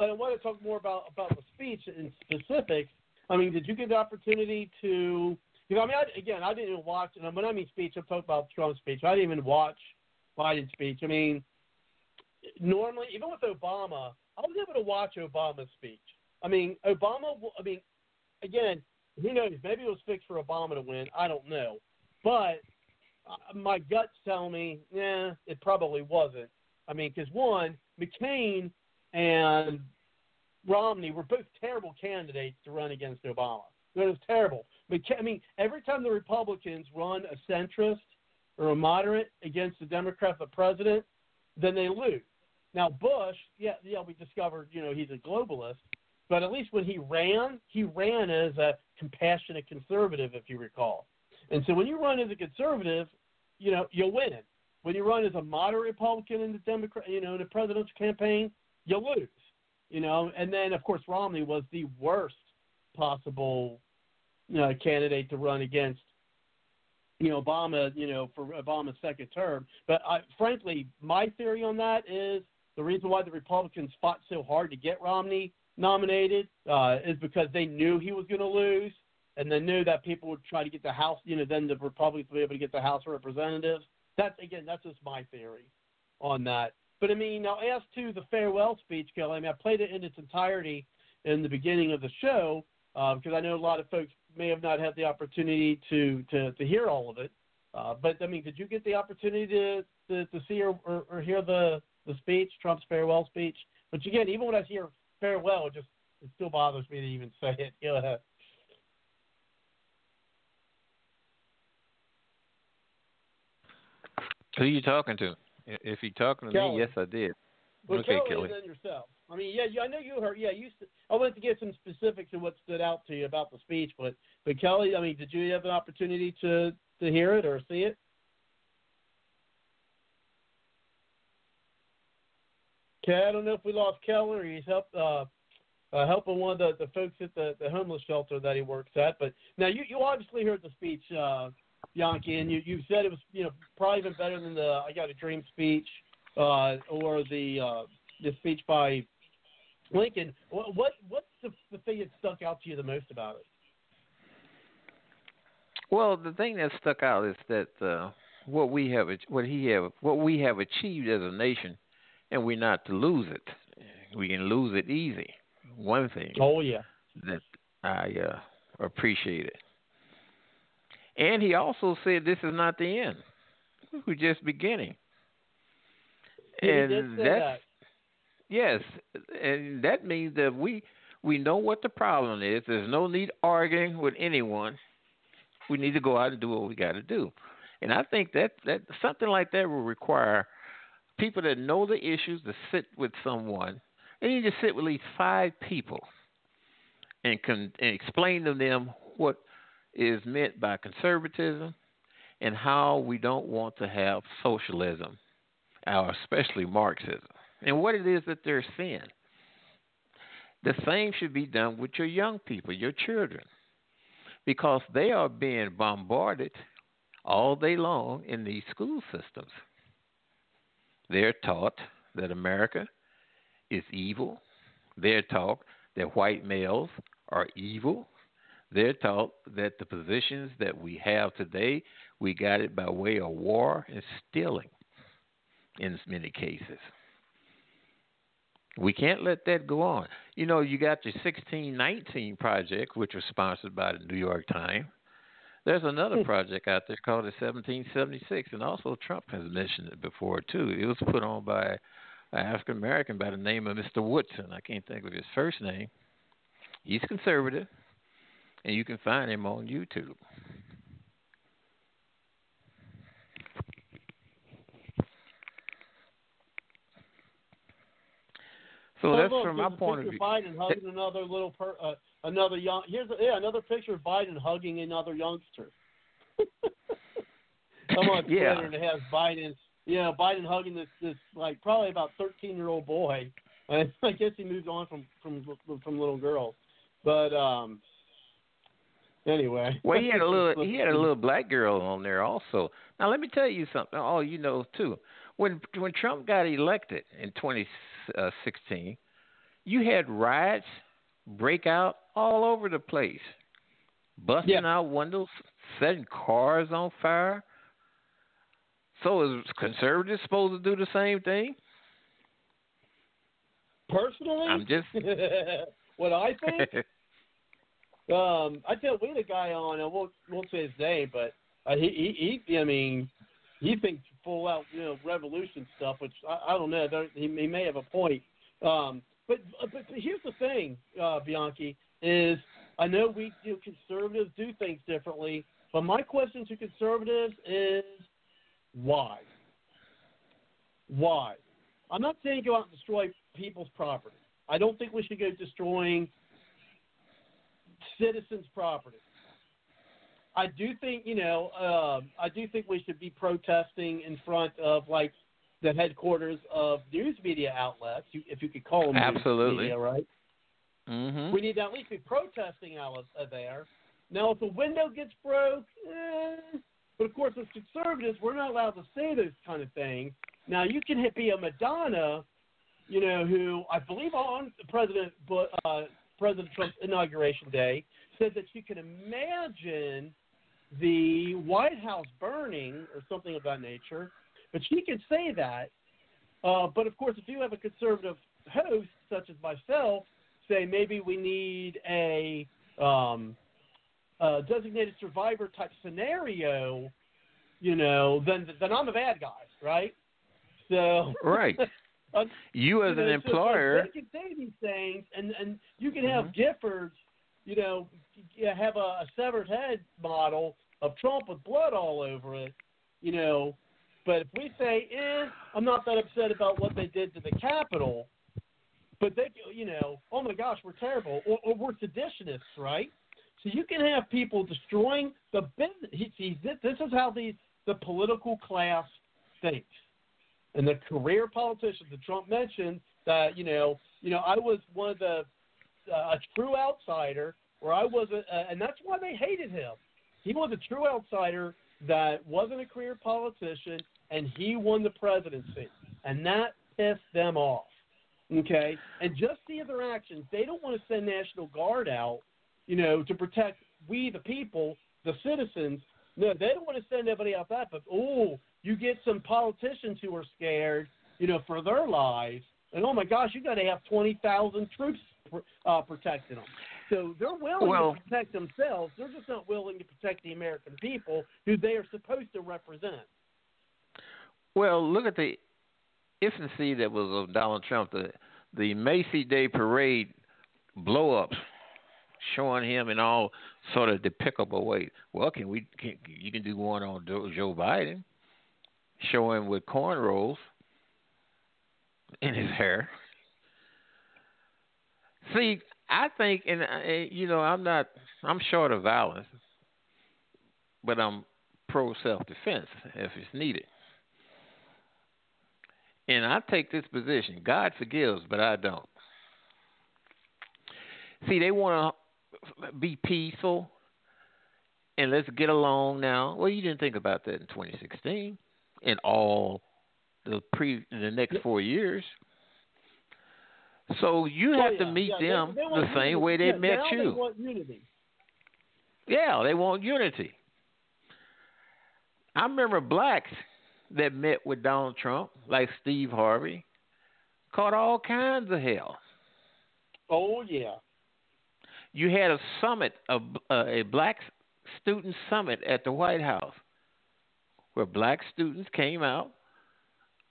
I want to talk more about about the speech in specifics. I mean, did you get the opportunity to? You know, I mean, I, again, I didn't even watch. And when I mean speech, I'm talking about Trump's speech. I didn't even watch Biden's speech. I mean, normally, even with Obama, I was able to watch Obama's speech. I mean, Obama. I mean, again, who knows? Maybe it was fixed for Obama to win. I don't know, but uh, my guts tell me, yeah, it probably wasn't. I mean, because one, McCain and Romney were both terrible candidates to run against Obama. It was terrible. McCain, I mean, every time the Republicans run a centrist or a moderate against the Democrat for president, then they lose. Now Bush, yeah, yeah, we discovered, you know, he's a globalist, but at least when he ran, he ran as a compassionate conservative, if you recall. And so when you run as a conservative, you know, you'll win it. When you run as a moderate Republican in the Democrat, you know, in the presidential campaign, you lose. You know, and then of course Romney was the worst possible you know, candidate to run against you know Obama, you know, for Obama's second term. But I, frankly, my theory on that is the reason why the Republicans fought so hard to get Romney nominated uh, is because they knew he was going to lose, and they knew that people would try to get the House. You know, then the Republicans would be able to get the House of Representatives. That's again, that's just my theory on that. But I mean, now as to the farewell speech, Kelly, I mean, I played it in its entirety in the beginning of the show uh, because I know a lot of folks may have not had the opportunity to to, to hear all of it. Uh, but I mean, did you get the opportunity to to, to see or, or, or hear the the speech, Trump's farewell speech? But again, even when I hear farewell, it just it still bothers me to even say it. Go ahead. Who are you talking to? If you're talking to Kelly. me, yes, I did. Well, okay, Kelly, Kelly. then yourself. I mean, yeah, I know you heard. Yeah, you. I wanted to get some specifics of what stood out to you about the speech, but but Kelly, I mean, did you have an opportunity to to hear it or see it? I don't know if we lost Kelly or he's help, uh, uh, helping one of the, the folks at the, the homeless shelter that he works at. But now you you obviously heard the speech, uh, Bianchi, and you you said it was you know probably even better than the I Got a Dream speech uh, or the uh, the speech by Lincoln. What, what what's the, the thing that stuck out to you the most about it? Well, the thing that stuck out is that uh, what we have, what he have, what we have achieved as a nation, and we're not to lose it. We can lose it easy. One thing Oh yeah, that I uh, it. and he also said this is not the end. We're just beginning. he and did say that's that. Yes, and that means that we we know what the problem is. There's no need arguing with anyone. We need to go out and do what we got to do. And I think that that something like that will require people that know the issues to sit with someone. They need to sit with at least five people and can and explain to them what is meant by conservatism and how we don't want to have socialism, or especially Marxism and what it is that they're seeing. The same should be done with your young people, your children, because they are being bombarded all day long in these school systems. They're taught that America is evil. They're taught that white males are evil. They're taught that the positions that we have today, we got it by way of war and stealing in many cases. We can't let that go on. You know, you got the 1619 project, which was sponsored by the New York Times. There's another project out there called the 1776, and also Trump has mentioned it before too. It was put on by an African American by the name of Mr. Woodson. I can't think of his first name. He's conservative, and you can find him on YouTube. So that's look, from my point of view. Biden hugging another little per, uh, another young. Here's a, yeah another picture of Biden hugging another youngster. I'm on Twitter Yeah. and it has Biden. Yeah, Biden hugging this this like probably about 13 year old boy. I, I guess he moved on from from from little girls, but um. Anyway. Well, he had a little he had a little black girl on there also. Now let me tell you something. Oh, you know too. When when Trump got elected in 2016, you had riots break out all over the place, busting out windows, setting cars on fire. So is conservatives supposed to do the same thing? Personally, I'm just what I think. Um, I tell we had a guy on. I won't won't say his name, but uh, he, he he I mean he thinks full out you know revolution stuff, which I, I don't know. There, he, he may have a point. Um, but but here's the thing, uh, Bianchi is I know we you know, conservatives do things differently, but my question to conservatives is why? Why? I'm not saying go out and destroy people's property. I don't think we should go destroying citizens' property. I do think you know um, I do think we should be protesting in front of like the headquarters of news media outlets, if you could call them Absolutely. news media, right? hmm We need to at least be protesting out uh, there. Now, if a window gets broke, eh, but of course, as conservatives, we're not allowed to say those kind of things. Now, you can hit be a Madonna, you know, who I believe on President uh, President Trump's inauguration day said that you can imagine the White House burning or something of that nature. But she can say that. Uh, but of course, if you have a conservative host such as myself, say maybe we need a, um, a designated survivor type scenario, you know, then then I'm a bad guy, right? So Right. uh, You as you an know, so- so employer, they can say these things, and and you can have Mhm. Giffords, you know, have a, a severed head model of Trump with blood all over it, you know. But if we say, eh, I'm not that upset about what they did to the Capitol, but they, you know, oh my gosh, we're terrible, or, or we're seditionists, right? So you can have people destroying the business. He, this is how the the political class thinks and the career politicians that Trump mentioned that you know you know I was one of the uh, a true outsider where I wasn't uh, and that's why they hated him. He was a true outsider that wasn't a career politician and he won the presidency and that pissed them off. Okay, and just see other actions. They don't want to send National Guard out, you know, to protect we the people, the citizens. No, they don't want to send anybody out that. But oh, you get some politicians who are scared, you know, for their lives, and oh my gosh, you got to have twenty thousand troops uh, protecting them. So they're willing Well- to protect themselves. They're just not willing to protect the American people who they are supposed to represent. Well, look at the infancy that was of Donald Trump, the the Macy Day Parade blow ups, showing him in all sort of despicable ways. Well, can we? Can, you can do one on Joe Biden, show him with cornrows in his hair. See, I think, and uh, you know, I'm not, I'm short of violence, but I'm pro self defense if it's needed. And I take this position God forgives, but I don't. See, they want to be peaceful and let's get along now. Well, you didn't think about that in 2016 and all the pre in the next four years. So you Oh, have to meet yeah, them they the same unity. way they Yeah, met now you. They want unity. Yeah, they want unity. I remember blacks that met with Donald Trump, like Steve Harvey, caught all kinds of hell. Oh yeah. You had a summit, a, uh, a black student summit at the White House, where black students came out,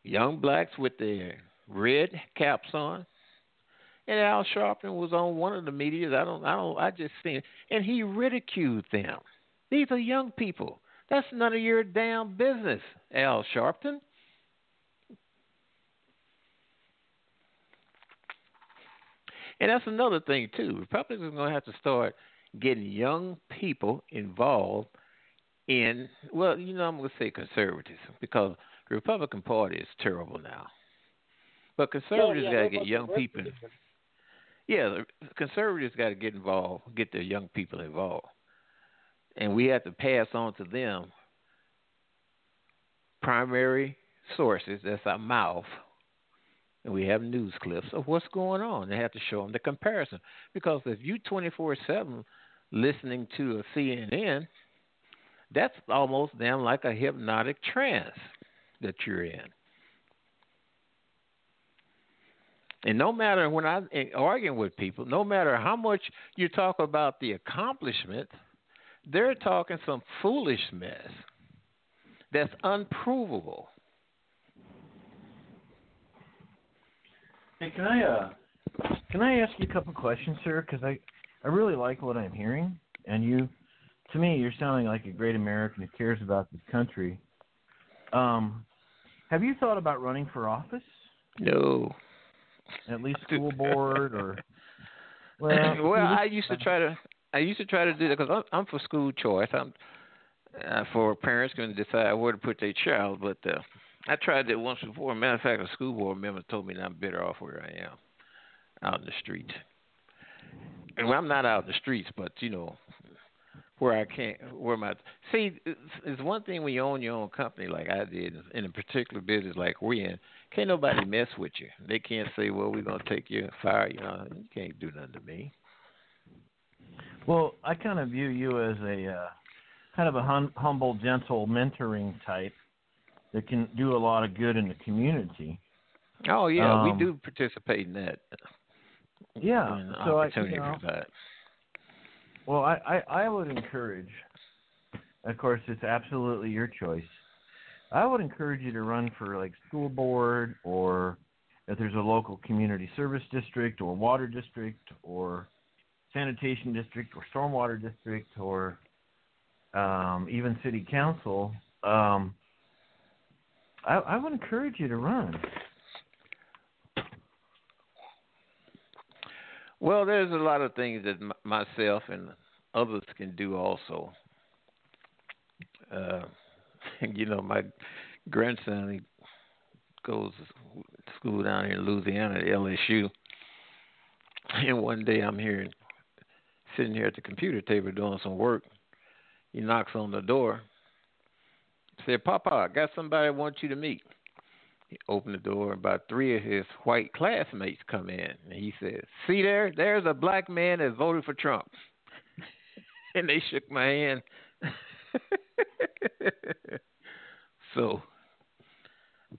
young blacks with their red caps on, and Al Sharpton was on one of the media. I don't, I don't, I just seen it, and he ridiculed them. These are young people. That's none of your damn business, Al Sharpton. And that's another thing too. Republicans are going to have to start getting young people involved in well, you know, I'm going to say conservatism because the Republican Party is terrible now. But conservatives Oh, yeah, got to get young people. Yeah, the conservatives got to get involved, get their young people involved, and we have to pass on to them primary sources. That's our mouth, and we have news clips of what's going on. They have to show them the comparison because if you twenty four seven listening to a CNN, that's almost damn like a hypnotic trance that you're in. And no matter when I'm arguing with people, no matter how much you talk about the accomplishment, they're talking some foolish mess that's unprovable. Hey, can I uh, can I ask you a couple questions, sir? Because I I really like what I'm hearing, and you, to me, you're sounding like a great American who cares about this country. Um, have you thought about running for office? No. At least school board or. Well, well, I used to try to. I used to try to do that because I'm, I'm for school choice. I'm uh, for parents can decide where to put their child. But uh, I tried that once before. Matter of fact, a school board member told me that I'm better off where I am, out in the streets. And well, I'm not out in the streets, but you know, where I can't, where my see, it's, it's one thing when you own your own company like I did in a particular business like we're in. Can't nobody mess with you. They can't say, "Well, we're gonna take you, and fire you." You can't do nothing to me. Well, I kind of view you as a uh, kind of a hum- humble, gentle mentoring type that can do a lot of good in the community. Oh yeah, Um, we do participate in that. Yeah, An so I, you know, for that. well, I, I I would encourage. Of course, it's absolutely your choice. I would encourage you to run for like school board, or if there's a local community service district, or water district, or sanitation district, or stormwater district, or um, even city council. Um, I, I would encourage you to run. Well, there's a lot of things that m- myself and others can do also. Uh, you know, my grandson he goes to school down here in Louisiana at LSU, and one day I'm here sitting here at the computer table doing some work. He knocks on the door. Said, "Papa, I got somebody I want you to meet." He opened the door, and about three of his white classmates come in, and he said, "See there, there's a black man that voted for Trump." and they shook my hand. so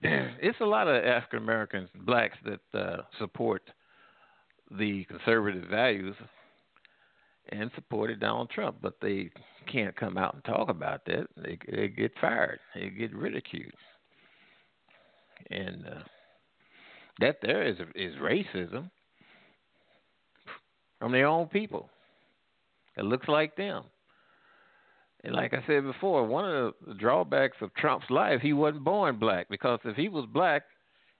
it's a lot of African Americans, blacks that uh, support the conservative values and supported Donald Trump, but they can't come out and talk about that. They they get fired. They get ridiculed, and uh, that there is is racism from their own people. It looks like them. And like I said before, one of the drawbacks of Trump's life, he wasn't born black because if he was black,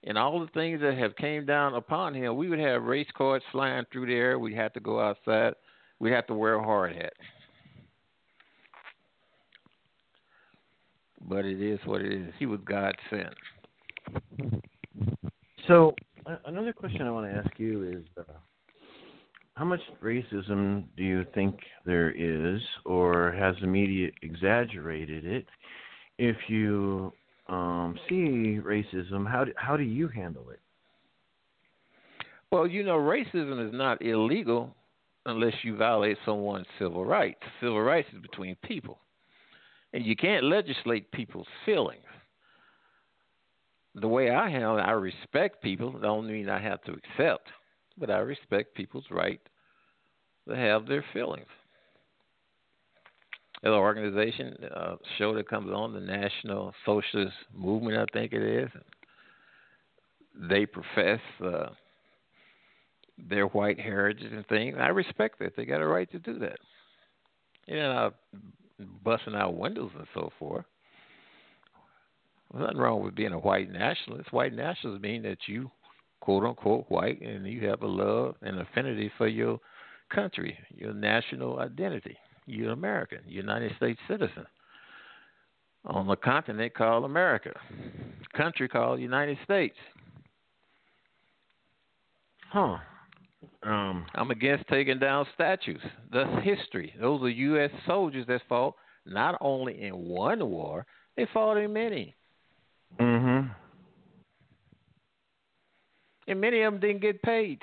and all the things that have came down upon him, we would have race cars flying through the air. We'd have to go outside. We'd have to wear a hard hat. But it is what it is. He was God sent. So another question I want to ask you is, uh, how much racism do you think there is, or has the media exaggerated it? If you um, see racism, how do, how do you handle it? Well, you know, racism is not illegal unless you violate someone's civil rights. Civil rights is between people. And you can't legislate people's feelings. The way I handle it, I respect people. Don't mean I have to accept, but I respect people's right to have their feelings. There's an organization, uh, show that comes on, the National Socialist Movement, I think it is. They profess uh, their white heritage and things. I respect that. They got a right to do that. You know, busting out windows and so forth. There's nothing wrong with being a white nationalist. White nationalists mean that you, quote unquote, white and you have a love and affinity for your country, your national identity. You're American, United States citizen. On the continent called America, country called United States. Huh. Um, I'm against taking down statues. That's history. Those are U.S. soldiers that fought not only in one war, they fought in many. mm-hmm. And many of them didn't get paid.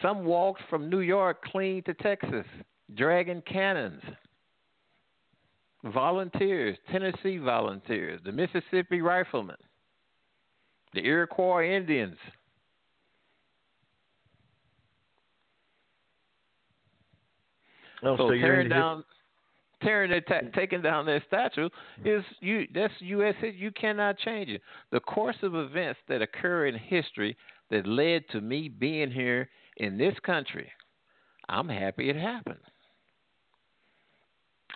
Some walked from New York clean to Texas, dragging cannons. Volunteers, Tennessee volunteers, the Mississippi Riflemen, the Iroquois Indians. Oh, so, so tearing down, tearing their ta- taking down that statue is you. That's U.S. You cannot change it. The course of events that occur in history that led to me being here in this country. I'm happy it happened.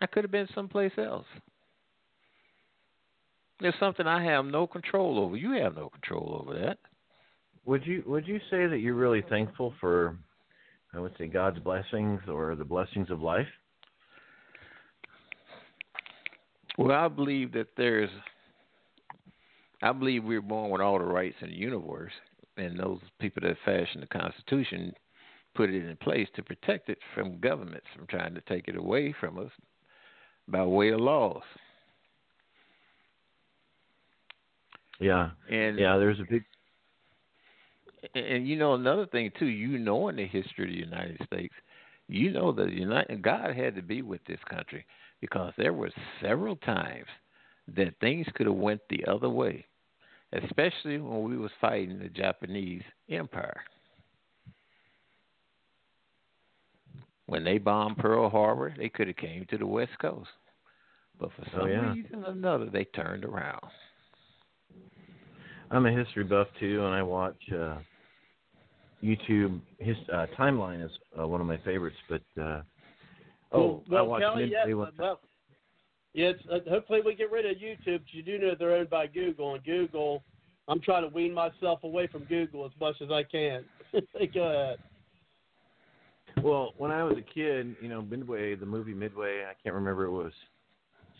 I could have been someplace else. It's something I have no control over. You have no control over that. Would you would you say that you're really thankful for I would say God's blessings or the blessings of life? Well, I believe that there's. I believe we're born with all the rights in the universe, and those people that fashioned the Constitution put it in place to protect it from governments from trying to take it away from us by way of laws. Yeah. And Yeah, there's a big and, you know another thing too. You know in the history of the United States, you know that the United God had to be with this country because there were several times that things could have went the other way, especially when we was fighting the Japanese Empire. When they bombed Pearl Harbor, they could have came to the West Coast, but for Oh, some yeah. reason or another, they turned around. I'm a history buff too, and I watch uh, YouTube. His uh, timeline is uh, one of my favorites. But uh, oh, well, I watch Kelly, yes, one- well, yes. Uh, hopefully, we get rid of YouTube. 'cause You do know they're owned by Google, and Google. I'm trying to wean myself away from Google as much as I can. Go ahead. Well, when I was a kid, you know, Midway, the movie Midway, I can't remember it was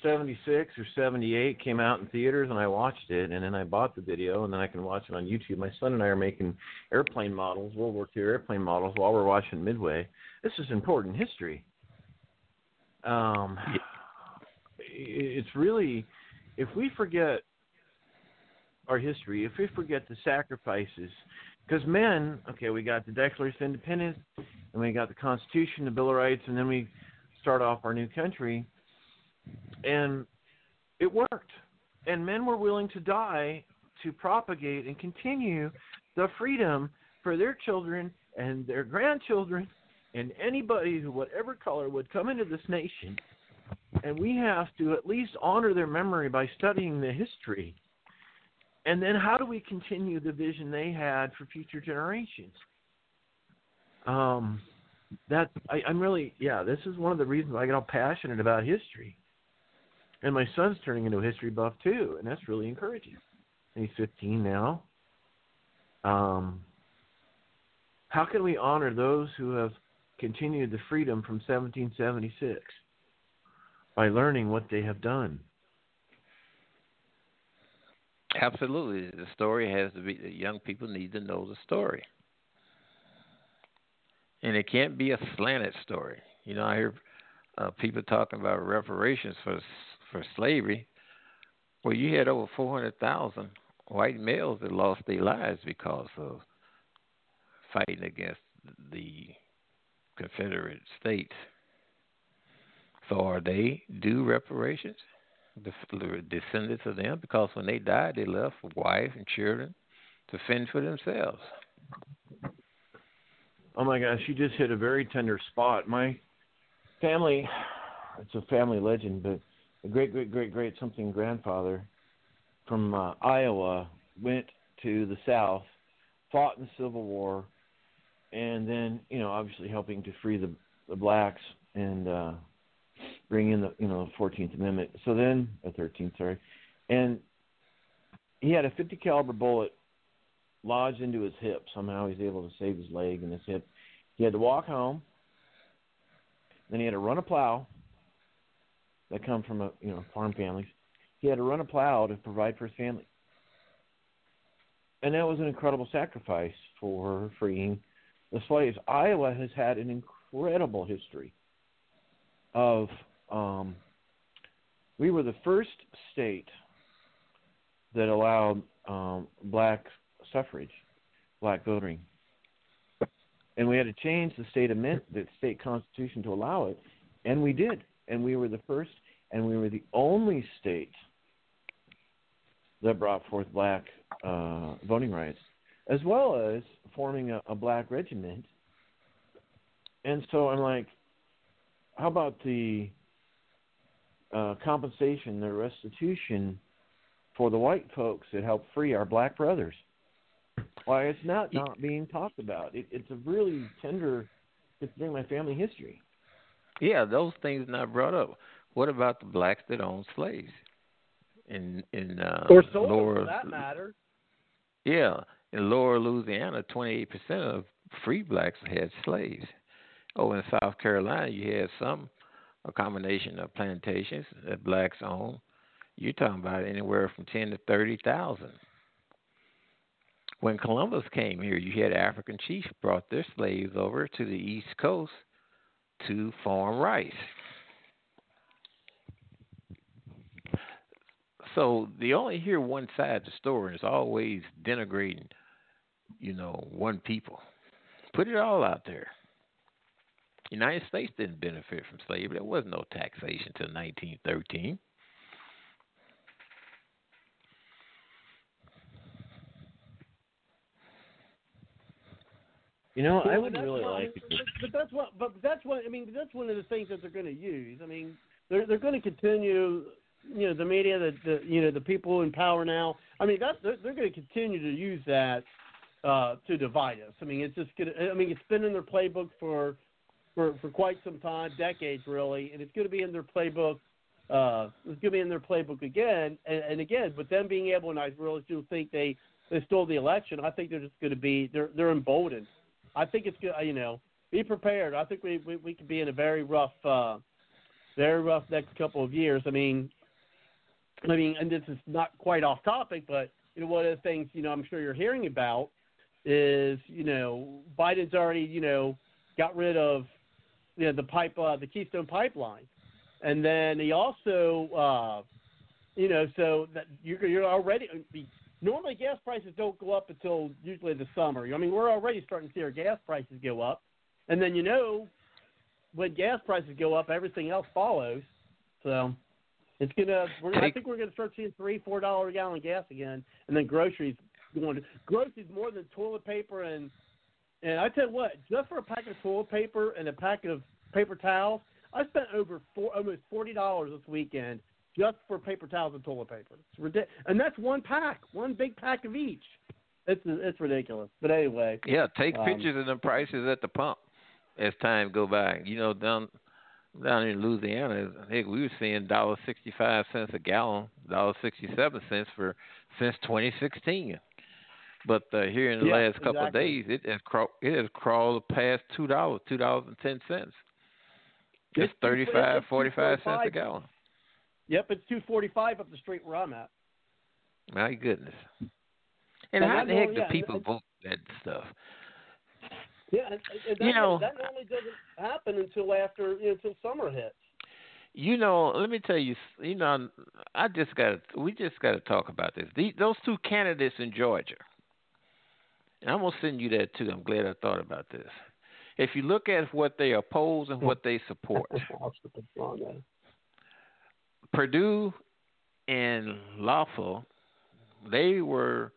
76 or 78 came out in theaters and I watched it and then I bought the video and then I can watch it on YouTube. My son and I are making airplane models, World War II airplane models while we're watching Midway. This is important history. Um it's really if we forget our history, if we forget the sacrifices because men, okay, we got the Declaration of Independence, and we got the Constitution, the Bill of Rights, and then we start off our new country, and it worked. And men were willing to die to propagate and continue the freedom for their children and their grandchildren and anybody who, whatever color, would come into this nation. And we have to at least honor their memory by studying the history and then how do we continue the vision they had for future generations? Um, that I, I'm really yeah. This is one of the reasons I get all passionate about history. And my son's turning into a history buff too, and that's really encouraging. And he's 15 now. Um, how can we honor those who have continued the freedom from 1776 by learning what they have done? Absolutely, the story has to be. The young people need to know the story, and it can't be a slanted story. You know, I hear uh, people talking about reparations for for slavery. Well, you had over four hundred thousand white males that lost their lives because of fighting against the Confederate States. So, are they due reparations? the descendants of them because when they died, they left wife and children to fend for themselves. Oh my gosh, you just hit a very tender spot. My family, it's a family legend, but great, great, great, great something grandfather from uh, Iowa went to the South, fought in the Civil War, and then, you know, obviously helping to free the, the blacks and, uh, bring in the you know Fourteenth Amendment. So then, the Thirteenth, sorry, and he had a 50 caliber bullet lodged into his hip. Somehow he's able to save his leg and his hip. He had to walk home. Then he had to run a plow. That come from a you know farm families. He had to run a plow to provide for his family, and that was an incredible sacrifice for freeing the slaves. Iowa has had an incredible history of um, we were the first state that allowed um, black suffrage, black voting, and we had to change the state amend the state constitution to allow it, and we did, and we were the first, and we were the only state that brought forth black uh, voting rights, as well as forming a, a black regiment. And so I'm like, how about the uh, compensation, the restitution for the white folks that helped free our black brothers? Why it's not not being talked about. It, it's a really tender, considering my family history. Yeah, those things not brought up. What about the blacks that owned slaves? In in uh, or sold lower, for that matter. Yeah, in lower Louisiana, twenty eight percent of free blacks had slaves. Oh, in South Carolina, you had some a combination of plantations that blacks owned. You're talking about anywhere from ten to thirty thousand. When Columbus came here, you had African chiefs brought their slaves over to the East Coast to farm rice. So they only hear one side of the story, and it's always denigrating, you know, one people. Put it all out there. United States didn't benefit from slavery. There was no taxation till 1913. You know, Well, I would really what- like. But, but that's what. But that's what. I mean, that's one of the things that they're going to use. I mean, they're they're going to continue. You know, the media, the, the you know the people in power now. I mean, that's they're, they're going to continue to use that uh, to divide us. I mean, it's just going to. I mean, it's been in their playbook for for for quite some time, decades really, and it's going to be in their playbook. Uh, it's going to be in their playbook again and, and again. But them being able, and I really do think they they stole the election. I think they're just going to be they're they're emboldened. I think it's good. You know, be prepared. I think we we, we could be in a very rough, uh, very rough next couple of years. I mean, I mean, and this is not quite off topic, but you know, one of the things you know I'm sure you're hearing about is you know Biden's already you know got rid of you know the pipe uh, the Keystone pipeline, and then he also uh, you know so that you're you're already normally gas prices don't go up until usually the summer. I mean, we're already starting to see our gas prices go up, and then you know when gas prices go up, everything else follows. So it's gonna. We're, I think we're gonna start seeing three, four dollar a gallon gas again, and then groceries going. To, groceries more than toilet paper and and I tell you what, just for a pack of toilet paper and a packet of paper towels, I spent over four, almost forty dollars this weekend just for paper towels and toilet paper. It's ridiculous, and that's one pack, one big pack of each. It's it's ridiculous. But anyway, Yeah, take Um, pictures of the prices at the pump as time go by. You know, down down in Louisiana, heck, we were seeing dollar sixty five cents a gallon, dollar sixty seven cents for since twenty sixteen. But uh, here in the Yeah, last couple of days, it has craw- it has crawled past two dollars, two dollars and ten cents. It's It's two- thirty five, forty five cents a gallon. Yep, it's two forty five up the street where I'm at. My goodness. And And how the heck do yeah, people vote that stuff? Yeah, and, and that, You know- that normally doesn't happen until after you know, until summer hits. You know, let me tell you. You know, I just got. We just got to talk about this. These, those two candidates in Georgia, and I'm gonna send you that too. I'm glad I thought about this. If you look at what they oppose and what they support, I'll put this on there. Perdue and Loeffler, they were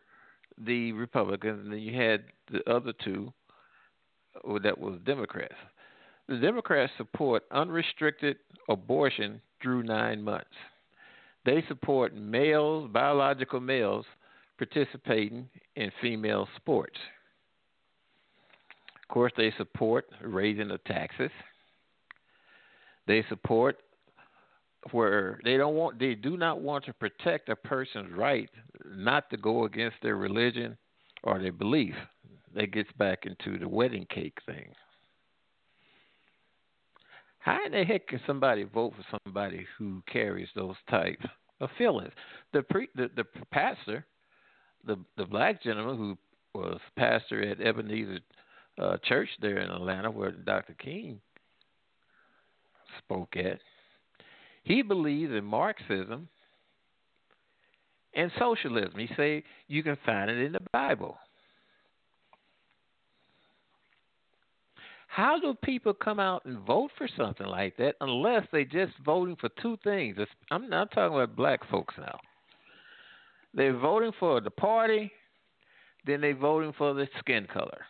the Republicans, and then you had the other two that was Democrats. The Democrats support unrestricted abortion through nine months. They support males, biological males, participating in female sports. Of course, they support raising the taxes. They support where they don't want they do not want to protect a person's right not to go against their religion or their belief. That gets back into the wedding cake thing. How in the heck can somebody vote for somebody who carries those types of feelings? The pre, the, the pastor, the the black gentleman who was pastor at Ebenezer uh, Church there in Atlanta, where Dr. King spoke at, he believes in Marxism and socialism. He say you can find it in the Bible. How do people come out and vote for something like that unless they just voting for two things? I'm not talking about black folks now. They're voting for the party, then they're voting for the skin color.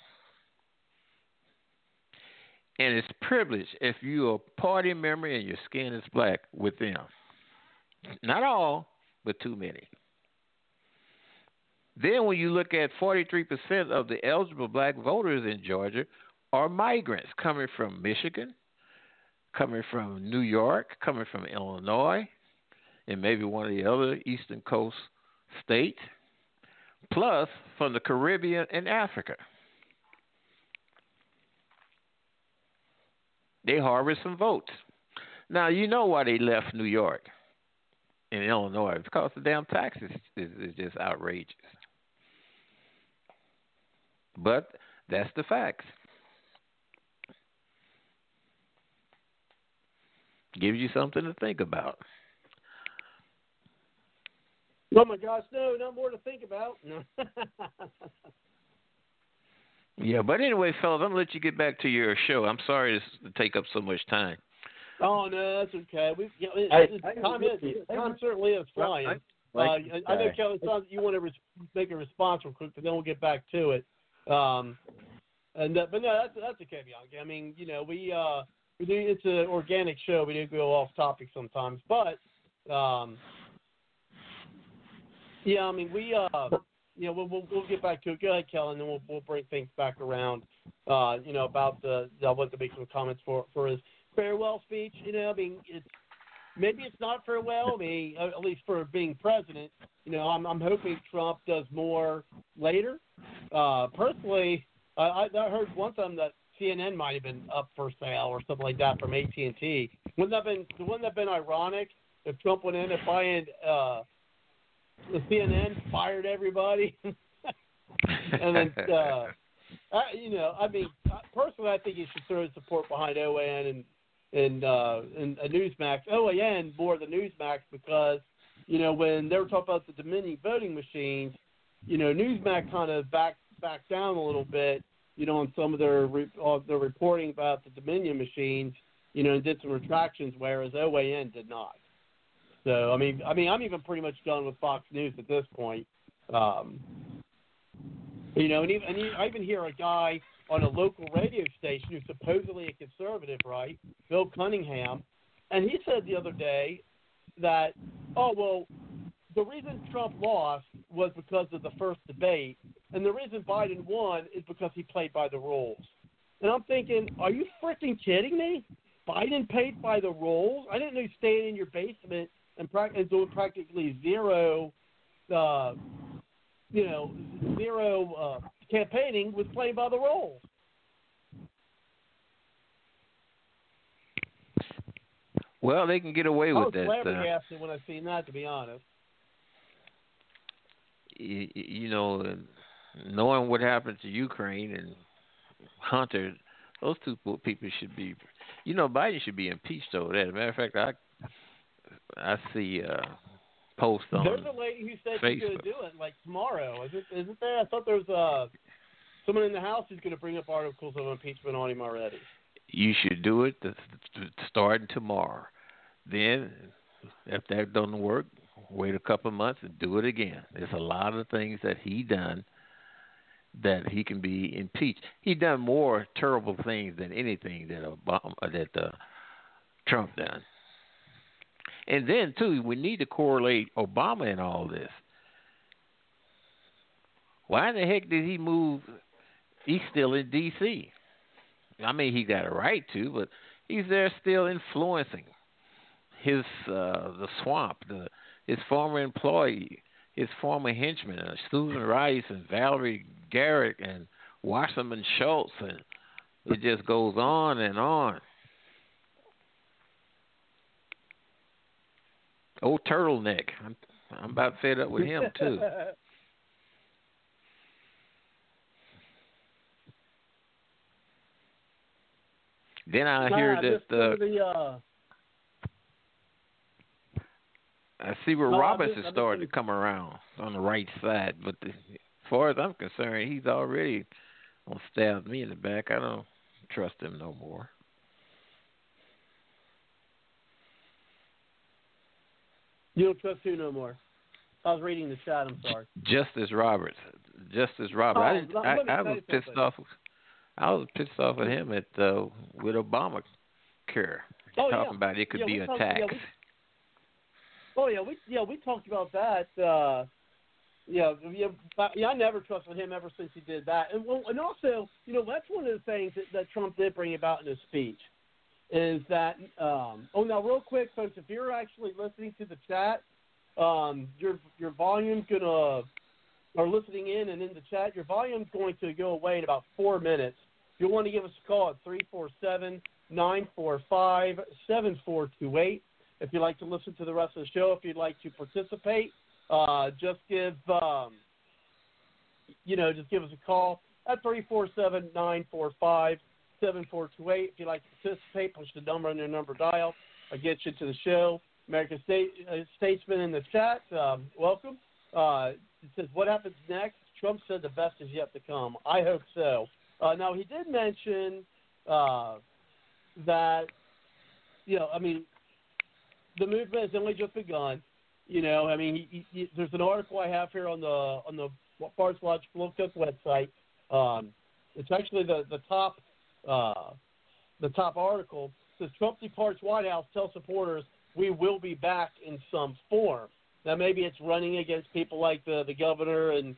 And it's privilege if you're a party member and your skin is black with them. Not all, but too many. Then, when you look at 43% of the eligible black voters in Georgia are migrants coming from Michigan, coming from New York, coming from Illinois, and maybe one of the other Eastern Coast states, plus from the Caribbean and Africa. They harvest some votes. Now, you know why they left New York and Illinois because the damn taxes is, is just outrageous. But that's the facts. Gives you something to think about. Oh my gosh, no, not more to think about. No. yeah, but anyway, fellas, I'm gonna let you get back to your show. I'm sorry to take up so much time. Oh no, that's okay. We, you know, it, I- it, I- time, is, time certainly is flying. I- Uh, like I, I know guy. Kelly, you want to res- make a response real quick, but then we'll get back to it. Um, and uh, but no, that's that's okay, Bianca. I mean, you know, we uh, we do it's an organic show. We do go off topic sometimes, but um, yeah, I mean, we uh, you know, we'll, we'll we'll get back to it. Go ahead, Kelly, and then we'll we'll bring things back around. Uh, you know, about the I want to make some comments for for his farewell speech. You know, I mean, it's maybe it's not farewell. Uh, at least for being president. You know, I'm I'm hoping Trump does more later. Uh, personally, I, I heard one time that CNN might have been up for sale or something like that from AT and T. Wouldn't that been wouldn't that been ironic if Trump went in and buying uh, the CNN fired everybody, and then uh, I, you know, I mean, personally, I think you should throw support behind OAN and and uh, and uh, Newsmax. OAN more than Newsmax because you know when they were talking about the Dominion voting machines, you know, Newsmax kind of backed backed down a little bit, you know, on some of their re- their reporting about the Dominion machines, you know, and did some retractions, whereas OAN did not. So I mean, I mean, I'm even pretty much done with Fox News at this point. Um, you know, and even, and I even hear a guy on a local radio station who's supposedly a conservative, right? Bill Cunningham, and he said the other day that, oh well, the reason Trump lost was because of the first debate, and the reason Biden won is because he played by the rules. And I'm thinking, are you freaking kidding me? Biden played by the rules. I didn't know you staying in your basement and, prac- and doing practically zero, uh, you know, zero uh, campaigning was playing by the rules. Well, they can get away I with was that. Uh, flabbergasted when I seen that, to be honest. you, you know, knowing what happened to Ukraine and Hunter, those two people should be, you know, Biden should be impeached over that. As a matter of fact, I I see uh posts on There's a lady who said she's going to do it like tomorrow. Is it? Isn't there? I thought there was uh, someone in the House who's going to bring up articles of impeachment on him already. you should do it to, to starting tomorrow. Then, if that doesn't work, wait a couple of months and do it again. There's a lot of things that he done that he can be impeached. He done more terrible things than anything that Obama that uh, Trump done. And then too, we need to correlate Obama in all this. Why in the heck did he move? He's still in D.C. I mean, he got a right to, but he's there still influencing his uh the swamp, the his former employee, his former henchmen, uh, Susan Rice and Valerie Jarrett and Wasserman Schultz, and it just goes on and on. Old turtleneck, I'm I'm about fed up with him too. Then I hear that just some of the, uh, I see where No, I'm just- is I'm just starting gonna- to come around on the right side, but the, as far as I'm concerned, he's already gonna stab me in the back. I don't trust him no more. You don't trust who no more. I was reading the chat. I'm sorry. Justice Roberts, Justice Roberts. I Oh, didn't. I, I was pissed off. I was pissed off at him at uh, with Obamacare, Oh, talking yeah. about it could Yeah, be a talked- tax. yeah, we- Oh yeah, we yeah we talked about that. Uh, yeah, yeah, yeah. I never trusted him ever since he did that, and well, and also, you know, that's one of the things that, that Trump did bring about in his speech is that. Um, oh, now real quick, folks, if you're actually listening to the chat, um, your your volume's gonna or listening in and in the chat, your volume's going to go away in about four minutes. You'll want to give us a call at three four seven nine four five seven four two eight if you'd like to listen to the rest of the show, if you'd like to participate, uh, just give um, you know, just give us a call at three four seven nine four five seven four two eight. If you'd like to participate, push the number on your number dial. I get you to the show. American State, uh, Statesman in the chat, um, welcome. Uh, it says, "What happens next?" Trump said the best is yet to come. I hope so. Uh, now he did mention uh, that, you know, I mean, the movement has only just begun. You know, I mean, he, he, there's an article I have here on the on the Bards Logic Blue Cook website. Um, it's actually the the top uh, the top article says Trump departs White House. Tell supporters we will be back in some form. Now maybe it's running against people like the the governor and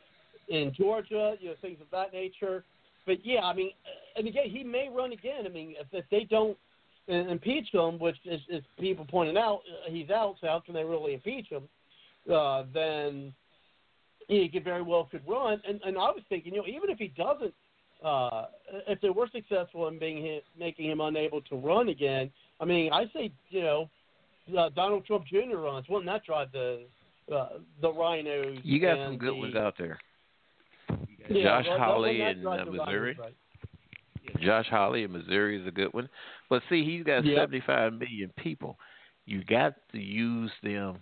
in Georgia, you know, things of that nature. But yeah, I mean, and again, he may run again. I mean, if, if they don't impeach him, which is, is people pointing out, uh, he's out. So how can they really impeach him? Uh, then he could very well could run. And and I was thinking, you know, even if he doesn't, uh, if they were successful in being him, making him unable to run again, I mean, I say, you know, uh, Donald Trump Jr. runs. Wouldn't that drive the uh, the RINOs? You got some good the, ones out there. Yeah, Josh well, Hawley in uh, Missouri. right? Josh Hawley in Missouri is a good one. But see, he's got Yep. 75 million people. You got to use them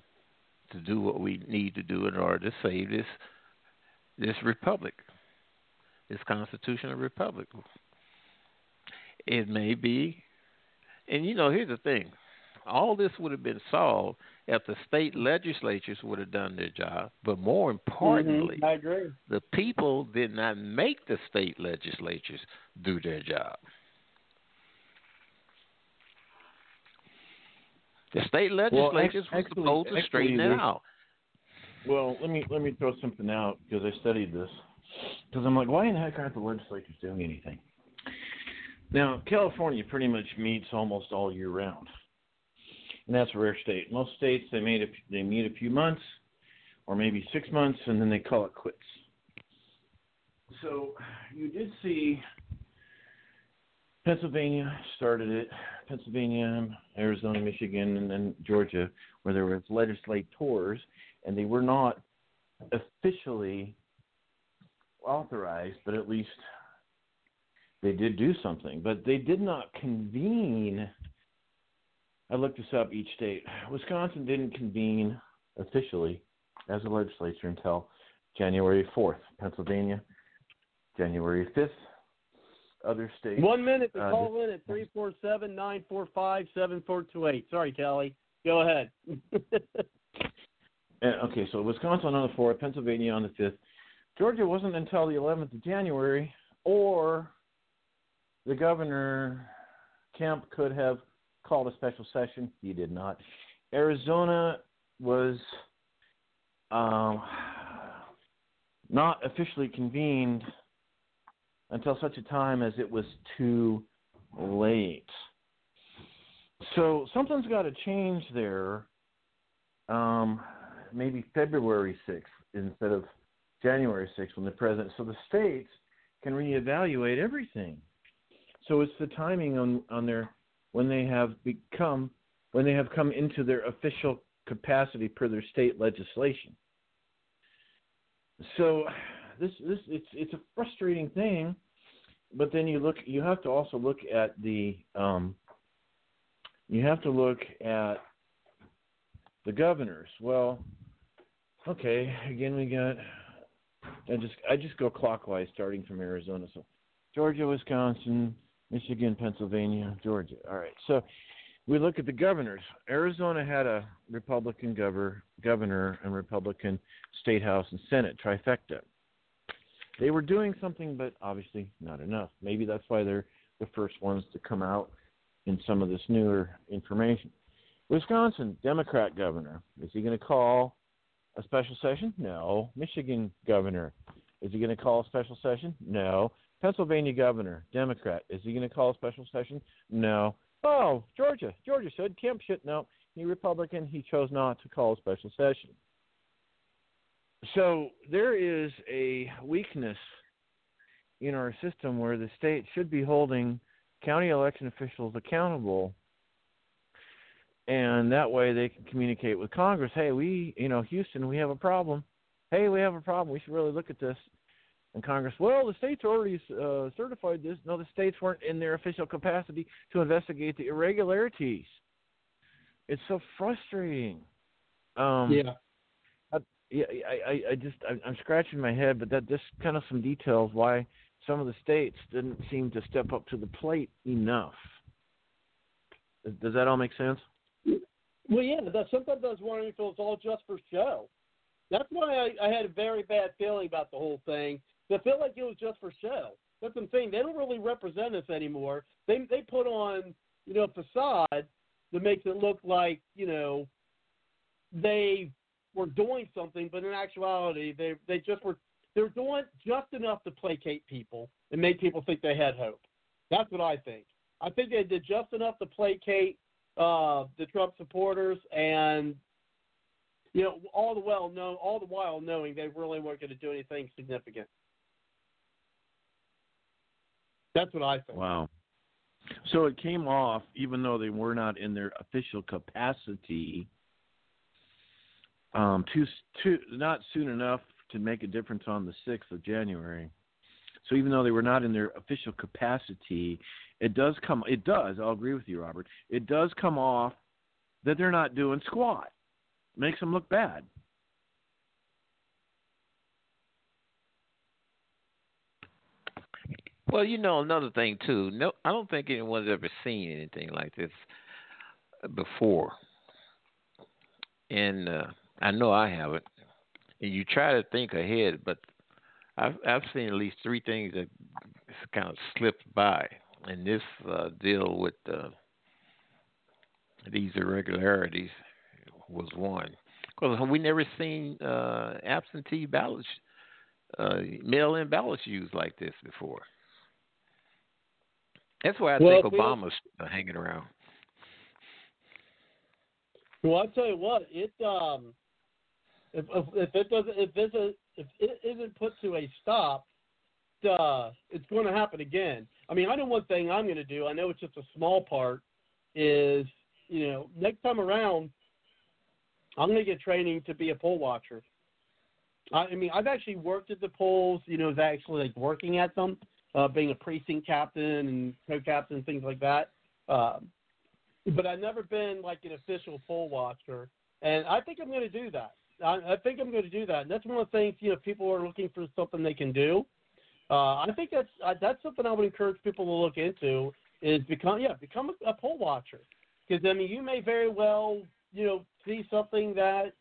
to do what we need to do in order to save this this republic, this constitutional republic. It may be, and you know, here's the thing: all this would have been solved if the state legislatures would have done their job. But more importantly, Mhm, agree. the people did not make the state legislatures do their job. The state legislatures were actually- supposed to straighten it out. Well, let me let me throw something out because I studied this. Because I'm like, why in the heck aren't the legislatures doing anything? Now, California pretty much meets almost all year round, and that's a rare state. Most states they made a, they meet a few months, or maybe six months, and then they call it quits. So you did see Pennsylvania started it, Pennsylvania, Arizona, Michigan, and then Georgia, where there was legislators, and they were not officially authorized, but at least they did do something. But they did not convene. I looked this up each state. Wisconsin didn't convene officially as a legislature until January 4th. Pennsylvania, January 5th. Other states. One minute to Uh, call in at three four seven nine four five seven four two eight. Sorry, Kelly. Go ahead. Uh, okay, so Wisconsin on the 4th, Pennsylvania on the 5th. Georgia wasn't until the 11th of January, or the governor, Kemp, could have called a special session. He did not. Arizona was um, not officially convened until such a time as it was too late. So something's got to change there. Um, maybe February 6th instead of January 6th when the president. So the states can reevaluate everything. So it's the timing on on their when they have become when they have come into their official capacity per their state legislation. So this this it's it's a frustrating thing, but then you look you have to also look at the um, you have to look at the governors. Well, okay, again we got I just I just go clockwise starting from Arizona. So Georgia, Wisconsin, Michigan, Pennsylvania, Georgia. All right. So we look at the governors. Arizona had a Republican governor, governor and Republican state house and Senate trifecta. they were doing something, but obviously not enough. Maybe that's why they're the first ones to come out in some of this newer information. Wisconsin Democrat governor is he going to call a special session? No. Michigan governor is he going to call a special session? No. Pennsylvania governor Democrat is he going to call a special session? No. Oh, Georgia. Georgia said Kemp should. No, he Republican. He chose not to call a special session. So there is a weakness in our system where the state should be holding county election officials accountable and that way they can communicate with Congress. Hey, we, you know, Houston, we have a problem. Hey, we have a problem. We should really look at this. And Congress, well, the states already uh, certified this. No, the states weren't in their official capacity to investigate the irregularities. It's so frustrating. Um, yeah. I, yeah, I, I, I just, I'm scratching my head, but that just kind of some details why some of the states didn't seem to step up to the plate enough. Does that all make sense? Well, yeah, that, sometimes I was wondering if it was all just for show. That's why I, I had a very bad feeling about the whole thing. I feel like it was just for show. That's what I'm saying. They don't really represent us anymore. They they put on you know a facade that makes it look like you know they were doing something, but in actuality they they just were they're doing just enough to placate people and make people think they had hope. That's what I think. I think they did just enough to placate uh, the Trump supporters, and you know, all the well know, all the while knowing they really weren't going to do anything significant. That's what I think. Wow. So it came off, even though they were not in their official capacity, um, too, too, not soon enough to make a difference on the 6th of January. So even though they were not in their official capacity, it does come. It does. I'll agree with you, Robert. It does come off that they're not doing squat. Makes them look bad. Well, you know another thing too. No, I don't think anyone's ever seen anything like this before, and uh, I know I haven't. And you try to think ahead, but I've I've seen at least three things that kind of slipped by, and this uh, deal with uh, these irregularities was one. Because we never seen uh, absentee ballots, uh, mail-in ballots used like this before. That's why I Well, think Obama's uh, hanging around. Well, I tell you what, it um, if if, if it doesn't, if this is, if it isn't put to a stop, uh, it's going to happen again. I mean, I know one thing I'm going to do. I know it's just a small part. Is you know, next time around, I'm going to get training to be a poll watcher. I, I mean, I've actually worked at the polls. You know, actually like working at them, uh, being a precinct captain and co-captain, things like that. Um, but I've never been like an official poll watcher, and I think I'm going to do that. I, I think I'm going to do that, and that's one of the things you know people are looking for something they can do. Uh, I think that's uh, that's something I would encourage people to look into is become yeah become a, a poll watcher. Because I mean you may very well you know see something that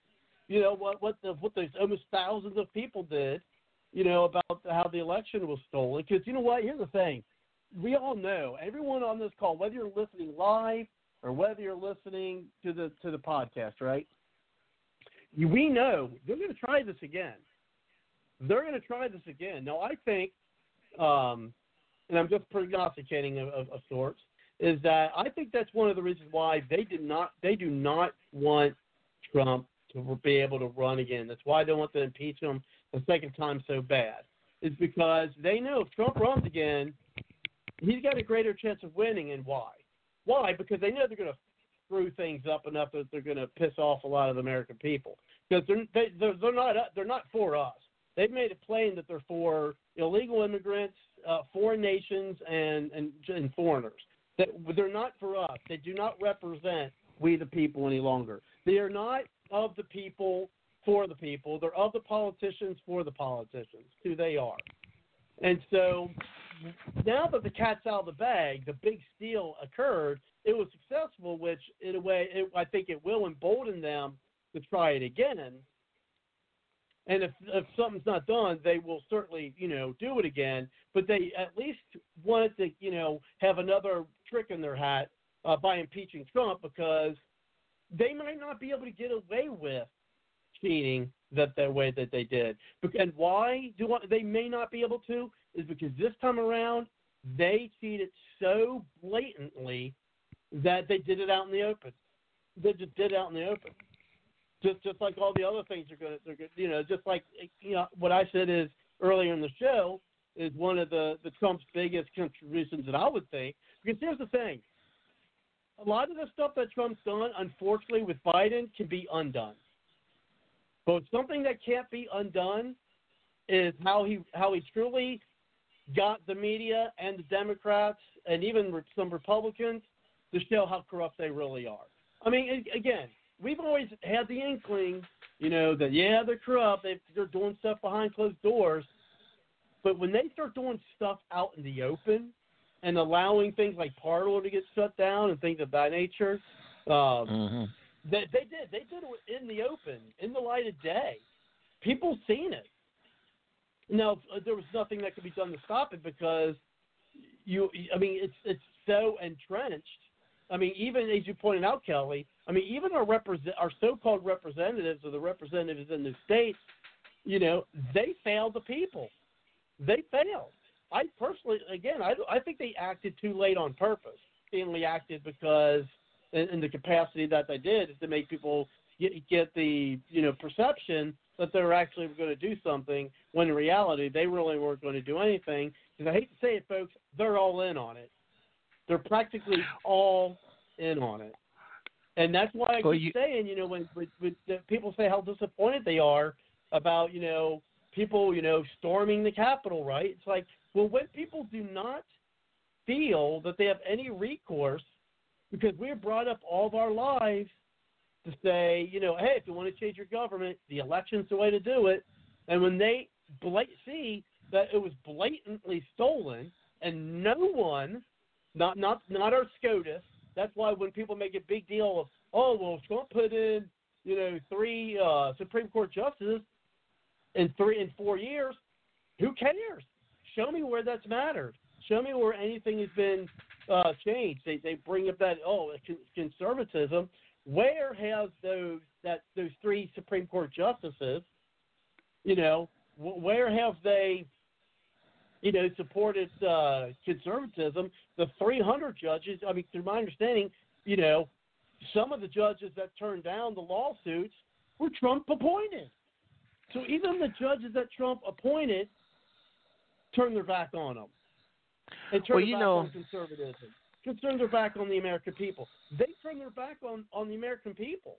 you know what what the what those almost thousands of people did you know about how the election was stolen. Because you know what? Here's the thing. We all know everyone on this call whether you're listening live or whether you're listening to the to the podcast right we know they're going to try this again they're going to try this again now I think um and I'm just prognosticating of, of, of sorts is that I think that's one of the reasons why they did not they do not want Trump to be able to run again. That's why they want to impeach him the second time so bad. Is because they know if Trump runs again, he's got a greater chance of winning. And why? Why? Because they know they're going to screw things up enough that they're going to piss off a lot of the American people. Because they're they, they're, they're not they're not for us. They've made it plain that they're for illegal immigrants, uh, foreign nations, and, and and foreigners that they're not for us. They do not represent we the people any longer. They are not of the people for the people. They're of the politicians for the politicians. Who they are. And so now that the cat's out of the bag, the big steal occurred. It was successful, which in a way it, I think it will embolden them to try it again. And if if something's not done, they will certainly you know do it again. But they at least wanted to you know have another trick in their hat uh, by impeaching Trump because they might not be able to get away with cheating that the way that they did. And why do I, they may not be able to is because this time around they cheated so blatantly that they did it out in the open. They just did it out in the open. Just just like all the other things are good, they're going you know, just like you know what I said is earlier in the show is one of the the Trump's biggest contributions that I would think. Because here's the thing, a lot of the stuff that Trump's done, unfortunately, with Biden, can be undone. But something that can't be undone is how he how he truly got the media and the Democrats and even some Republicans to show how corrupt they really are. I mean, again, we've always had the inkling, you know, that yeah, they're corrupt, they, they're doing stuff behind closed doors, but when they start doing stuff out in the open and allowing things like Parler to get shut down and things of that nature, um, mm-hmm. they, they did. They did it in the open, in the light of day. People seen it. Now there was nothing that could be done to stop it because you. I mean, it's it's so entrenched. I mean, even as you pointed out, Kelly. I mean, even our represent our so-called representatives or the representatives in the states, you know, they failed the people. They failed. I personally, again, I I think they acted too late on purpose. They only acted because, in, in the capacity that they did, is to make people get, get the you know perception that they were actually going to do something when in reality they really weren't going to do anything. Because I hate to say it, folks, they're all in on it. They're practically all in on it, and that's why I well, keep you... saying, you know, when, when, when people say how disappointed they are about, you know, people, you know, storming the Capitol, right? It's like, well, when people do not feel that they have any recourse, because we're brought up all of our lives to say, you know, hey, if you want to change your government, the election's the way to do it. And when they blat- see that it was blatantly stolen, and no one, not not not our SCOTUS, that's why when people make a big deal of, oh, well, Trump put in, you know, three uh, Supreme Court justices in three in four years, who cares? Show me where that's mattered. Show me where anything has been uh, changed. They they bring up that oh conservatism where has those that those three Supreme Court justices, you know, where have they, you know, supported uh, conservatism? The 300 judges. I mean, through my understanding, you know, some of the judges that turned down the lawsuits were Trump appointed. So even the judges that Trump appointed turned their back on them and turned well, back know, on conservatism turned their back on the American people. They turned their back on, on the American people.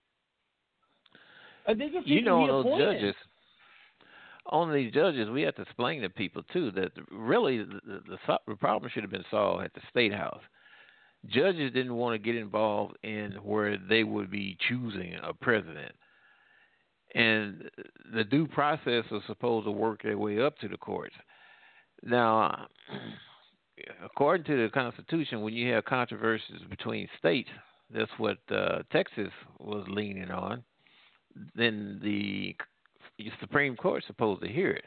And these are people you know, those appointed. judges, on these judges, we have to explain to people too that really the, the, the problem should have been solved at the state house. Judges didn't want to get involved in where they would be choosing a president, and the due process was supposed to work their way up to the courts. Now, according to the Constitution, when you have controversies between states, that's what uh, Texas was leaning on. Then the Supreme Court supposed to hear it.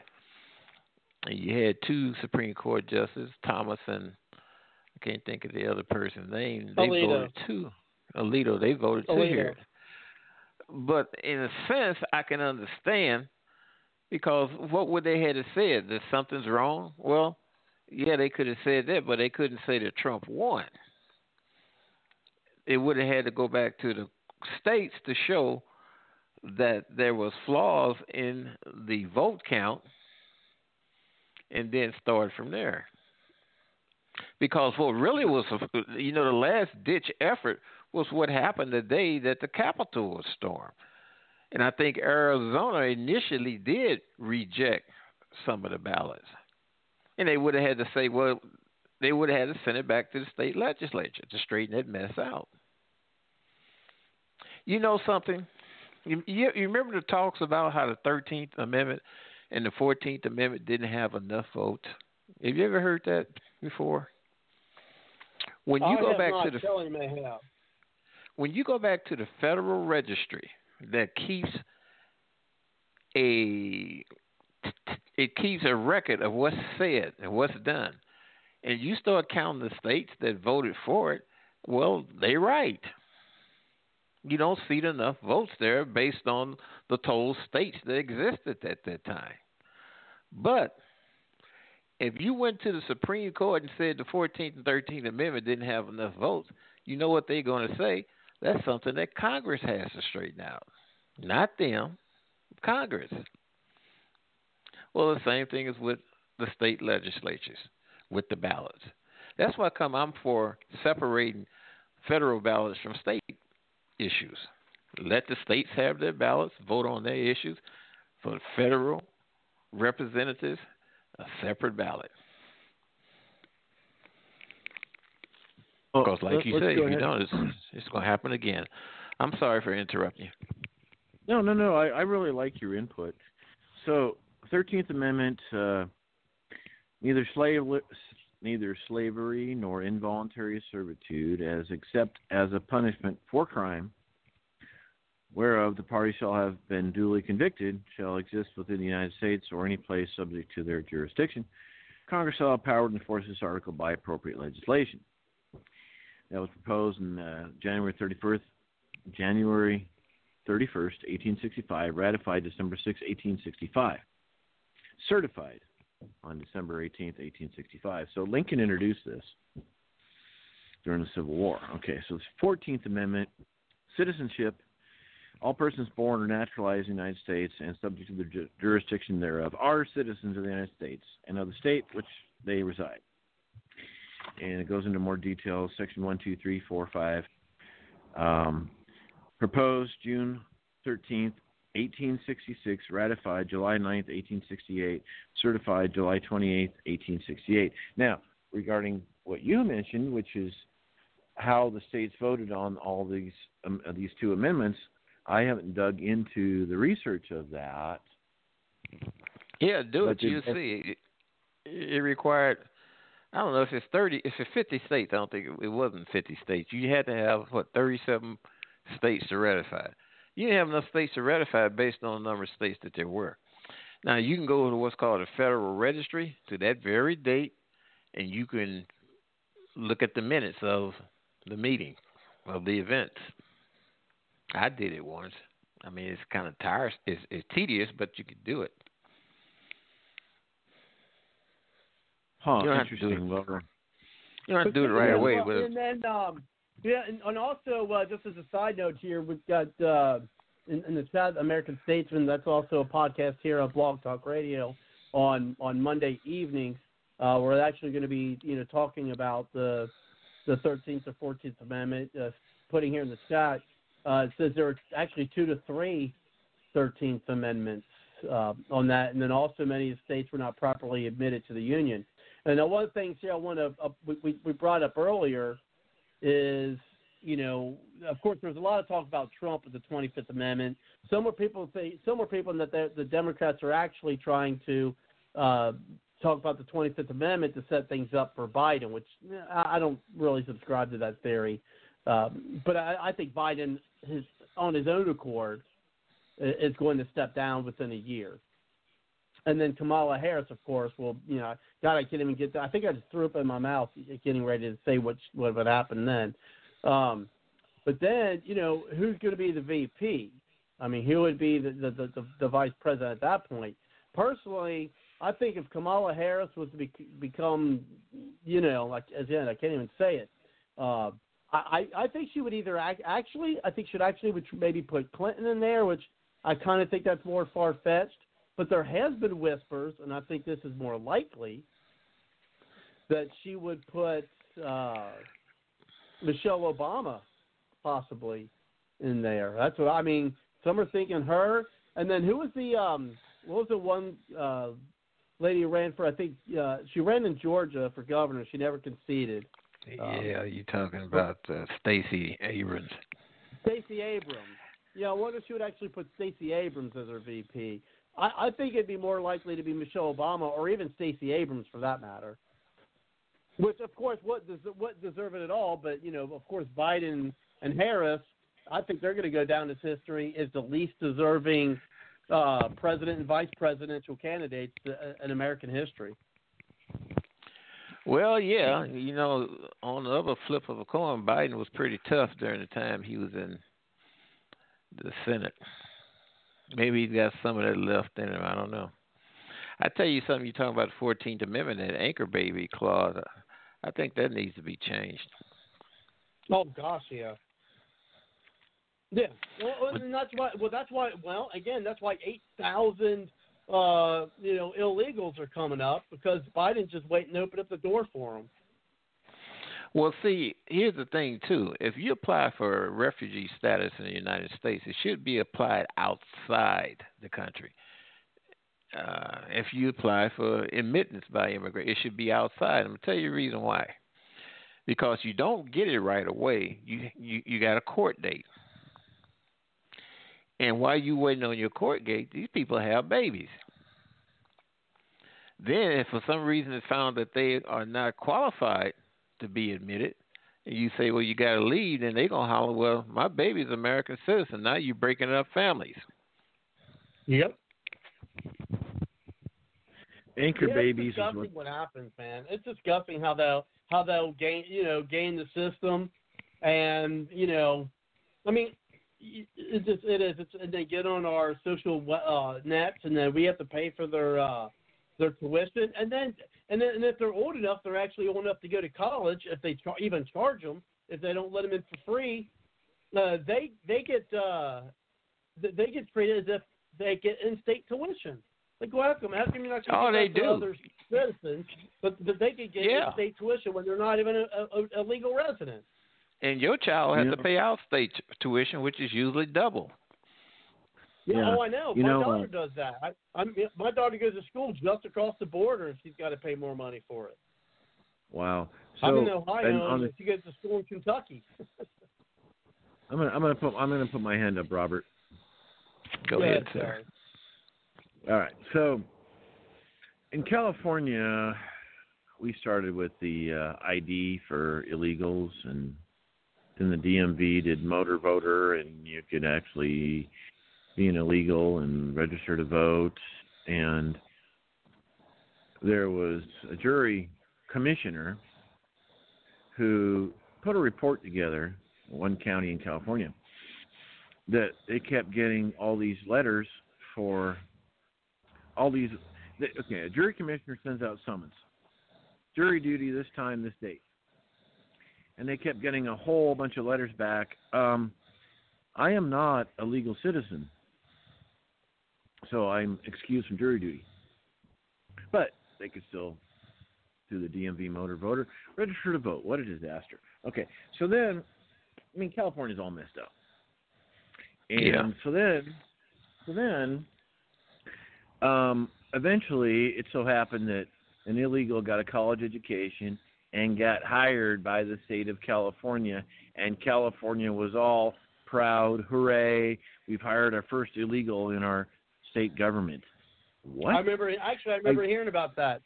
And you had two Supreme Court justices, Thomas and I can't think of the other person's name. They Alito. voted to Alito. They voted Alito. to hear it. But in a sense, I can understand because what would they have said? That something's wrong? Well, yeah, they could have said that, but they couldn't say that Trump won. It would have had to go back to the states to show that there was flaws in the vote count and then start from there. Because what really was, you know, the last ditch effort was what happened the day that the Capitol was stormed. And I think Arizona initially did reject some of the ballots and they would have had to say, well, they would have had to send it back to the state legislature to straighten that mess out. You know something? You, you, you remember the talks about how the Thirteenth Amendment and the Fourteenth Amendment didn't have enough votes? Have you ever heard that before? When you I go back to the Kelly may have. when you go back to the Federal Registry that keeps a it keeps a record of what's said and what's done. And you start counting the states that voted for it, well, they right. You don't see enough votes there based on the total states that existed at that time. But if you went to the Supreme Court and said the 14th and 13th Amendment didn't have enough votes, you know what they're going to say? That's something that Congress has to straighten out. Not them, Congress. Well, the same thing is with the state legislatures, with the ballots. That's why I come I'm for separating federal ballots from state issues. Let the states have their ballots, vote on their issues. For federal representatives, a separate ballot. Because, like you say, if you don't, it's, it's going to happen again. I'm sorry for interrupting you. No, no, no. I, I really like your input. So, Thirteenth Amendment, uh, neither slave neither slavery nor involuntary servitude, as except as a punishment for crime, whereof the party shall have been duly convicted, shall exist within the United States or any place subject to their jurisdiction. Congress shall have power to enforce this article by appropriate legislation. That was proposed on uh, January 31st, January 31st, 1865, ratified December 6, 1865, certified on December 18th, 1865. So Lincoln introduced this during the Civil War. Okay, so the 14th Amendment, citizenship. All persons born or naturalized in the United States and subject to the ju- jurisdiction thereof are citizens of the United States and of the state which they reside. And it goes into more details. Section 1, 2, 3, 4, 5. Um, proposed June 13th, 1866, ratified July 9th, 1868, certified July 28th, 1868. Now, regarding what you mentioned, which is how the states voted on all these um, these two amendments, I haven't dug into the research of that. Yeah, do it. You see, it, it required. I don't know if it's thirty. If it's fifty states, I don't think it, it wasn't fifty states. You had to have what thirty-seven states to ratify. it. You didn't have enough states to ratify it based on the number of states that there were. Now you can go to what's called a federal registry to that very date, and you can look at the minutes of the meeting of the events. I did it once. I mean, it's kind of tiresome. It's, it's tedious, but you could do it. Huh, You don't have to do interesting. Well, You don't have to do it right away, well, but and then um, yeah, and, and also uh, just as a side note here, we've got uh, in, in the chat, American Statesman. That's also a podcast here on Blog Talk Radio on on Monday evenings. Uh, we're actually going to be you know talking about the the 13th or 14th Amendment. Uh, putting here in the chat, uh, it says there are actually two to three 13th Amendments uh, on that, and then also many states were not properly admitted to the Union. And the one thing here I want to we, we brought up earlier is you know of course there's a lot of talk about Trump with the 25th Amendment. Some more people say some more people that the, the Democrats are actually trying to uh, talk about the 25th Amendment to set things up for Biden, which I I don't really subscribe to that theory. Um, but I, I think Biden, his on his own accord, is going to step down within a year. And then Kamala Harris, of course, will you know, God, I can't even get that. I think I just threw up in my mouth getting ready to say what what would happen then. Um, but then, you know, who's going to be the VP? I mean, who would be the the, the the vice president at that point? Personally, I think if Kamala Harris was to be, become, you know, like as in I can't even say it. Uh, I I I think she would either act, actually I think she'd actually would maybe put Clinton in there, which I kind of think that's more far fetched. But there has been whispers, and I think this is more likely, that she would put uh, Michelle Obama possibly in there. That's what I mean. Some are thinking her, and then who was the um, what was the one uh, lady who ran for? I think uh, she ran in Georgia for governor. She never conceded. Um, yeah, you talking about uh, Stacey Abrams? Stacey Abrams. Yeah, I wonder if she would actually put Stacey Abrams as her VP. I, I think it'd be more likely to be Michelle Obama or even Stacey Abrams for that matter. Which, of course, what does what deserve it at all? But you know, of course, Biden and Harris, I think they're going to go down as history as the least deserving uh, president and vice presidential candidates uh, in American history. Well, yeah, you know, on the other flip of a coin, Biden was pretty tough during the time he was in the Senate. Maybe he's got some of that left in him. I don't know. I tell you something. You talking about the Fourteenth Amendment, that anchor baby clause. I think that needs to be changed. Oh gosh, yeah. Yeah, well, and that's why. Well, that's why. Well, again, that's why eight thousand, uh, you know, illegals are coming up because Biden's just waiting to open up the door for them. Well, see, here's the thing too. If you apply for refugee status in the United States, it should be applied outside the country. Uh, if you apply for admittance by immigrant, it should be outside. I'm gonna tell you the reason why. Because you don't get it right away. You you you got a court date. And while you waiting on your court date, these people have babies. Then, if for some reason it's found that they are not qualified to be admitted, and you say, "Well, you got to leave," then they're gonna holler, "Well, my baby's an American citizen. Now you're breaking up families." Yep. Anchor yeah, babies it's is disgusting what what happens, man. It's disgusting how they'll how they'll gain you know gain the system, and you know, I mean, it's just it is. It's and they get on our social uh, nets, and then we have to pay for their uh, their tuition, and then and then and if they're old enough, they're actually old enough to go to college. If they char- even charge them, if they don't let them in for free, uh, they they get uh, they get treated as if they get in-state tuition. Like, how come? How come you're not Oh, going they to do. other citizens, but but they could get Yeah. in-state tuition when they're not even a, a, a legal resident? And your child has Yeah. to pay out state t- tuition, which is usually double. Yeah, Yeah. oh, I know. You my know, daughter uh, does that. I, I'm, my daughter goes to school just across the border, and she's got to pay more money for it. wow. So I'm in Ohio, on and the, she goes to school in Kentucky. I'm gonna I'm gonna put I'm gonna put my hand up, Robert. Go Yeah, ahead, sir. All right. So in California, we started with the uh, ID for illegals, and then the DMV did motor voter, and you could actually be an illegal and register to vote. And there was a jury commissioner who put a report together, one county in California, that they kept getting all these letters for all these. Okay, a jury commissioner sends out summons. Jury duty this time, this date. And they kept getting a whole bunch of letters back. Um, I am not a legal citizen, so I'm excused from jury duty. But they could still do the DMV motor voter register to vote. What a disaster. Okay, so then, I mean, California's all messed up. And Yeah. so then, so then, um, eventually, it so happened that an illegal got a college education and got hired by the state of California, and California was all proud, hooray! We've hired our first illegal in our state government. What? I remember. Actually, I remember hearing about that.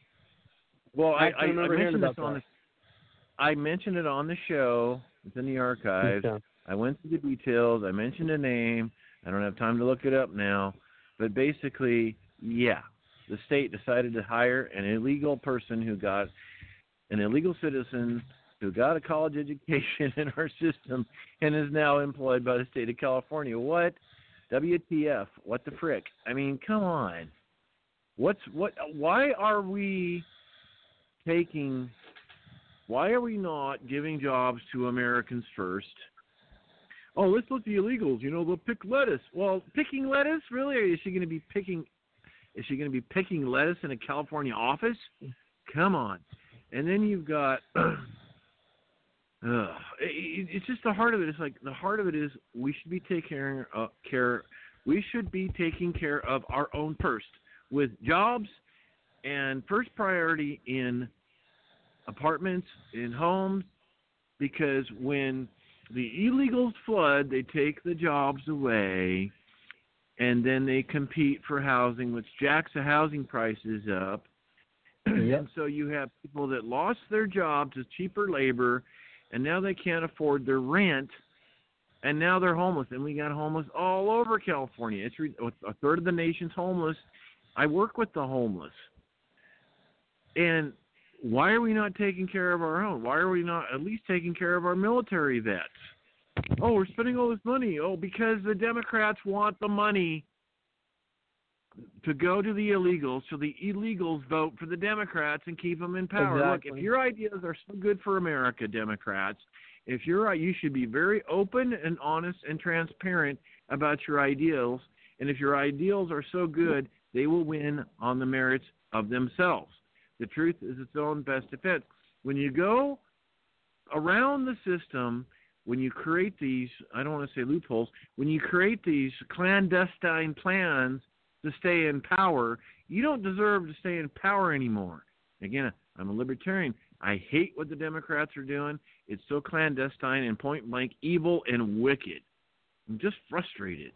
Well, I, I I, can I remember hearing mentioned this on that. the, I mentioned it on the show. It's in the archives. Okay. I went through the details. I mentioned a name. I don't have time to look it up now, but basically, yeah, the state decided to hire an illegal person who got an illegal citizen who got a college education in our system and is now employed by the state of California. What? WTF? What the frick? I mean, come on. What's what? Why are we taking? Why are we not giving jobs to Americans first? Oh, let's let the illegals. You know, they'll pick lettuce. Well, picking lettuce, really? Or is she going to be picking? Is she going to be picking lettuce in a California office? Come on. And then you've got. Uh, it, it's just the heart of it. It's like the heart of it is we should be taking care, uh, care. We should be taking care of our own first with jobs and first priority in apartments, in homes, because when the illegals flood, they take the jobs away, and then they compete for housing, which jacks the housing prices up. and so you have people that lost their jobs to cheaper labor, and now they can't afford their rent, and now they're homeless, and we got homeless all over California. It's re- a third of the nation's homeless. I work with the homeless, and why are we not taking care of our own? Why are we not at least taking care of our military vets? Oh, we're spending all this money. Oh, because the Democrats want the money to go to the illegals so the illegals vote for the Democrats and keep them in power. Exactly. Look, if your ideas are so good for America, Democrats, if you're right, you should be very open and honest and transparent about your ideals. And if your ideals are so good, they will win on the merits of themselves. The truth is its own best defense. When you go around the system, when you create these, I don't want to say loopholes, when you create these clandestine plans to stay in power, you don't deserve to stay in power anymore. Again, I'm a libertarian. I hate what the Democrats are doing. It's so clandestine and point blank evil and wicked. I'm just frustrated.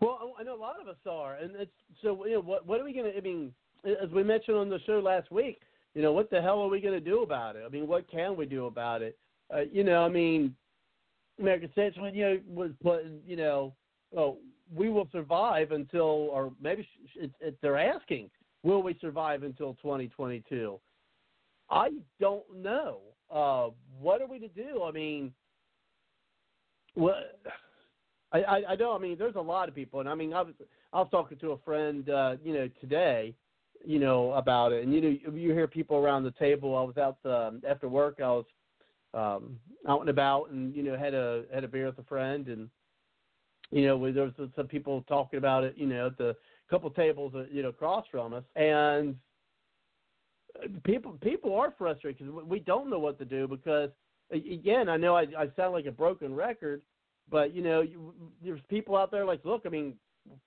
Well, I know a lot of us are, and it's so. You know, what what are we going to? I mean, as we mentioned on the show last week, you know, what the hell are we going to do about it? I mean, what can we do about it? Uh, you know, I mean, American statesman, you know, was put, you know, oh, we will survive until, or maybe it's, it's, they're asking, will we survive until 2022? I don't know. Uh, what are we to do? I mean, what? I, I, I know. I mean, there's a lot of people, and I mean, I was I was talking to a friend, uh, you know, today, you know, about it, and you know, you hear people around the table. I was out um, after work. I was um, out and about, and you know, had a had a beer with a friend, and you know, there was some people talking about it, you know, at the couple tables, uh, you know, across from us, and people people are frustrated because we don't know what to do because again, I know I, I sound like a broken record, but you know, you, there's people out there like, look, I mean,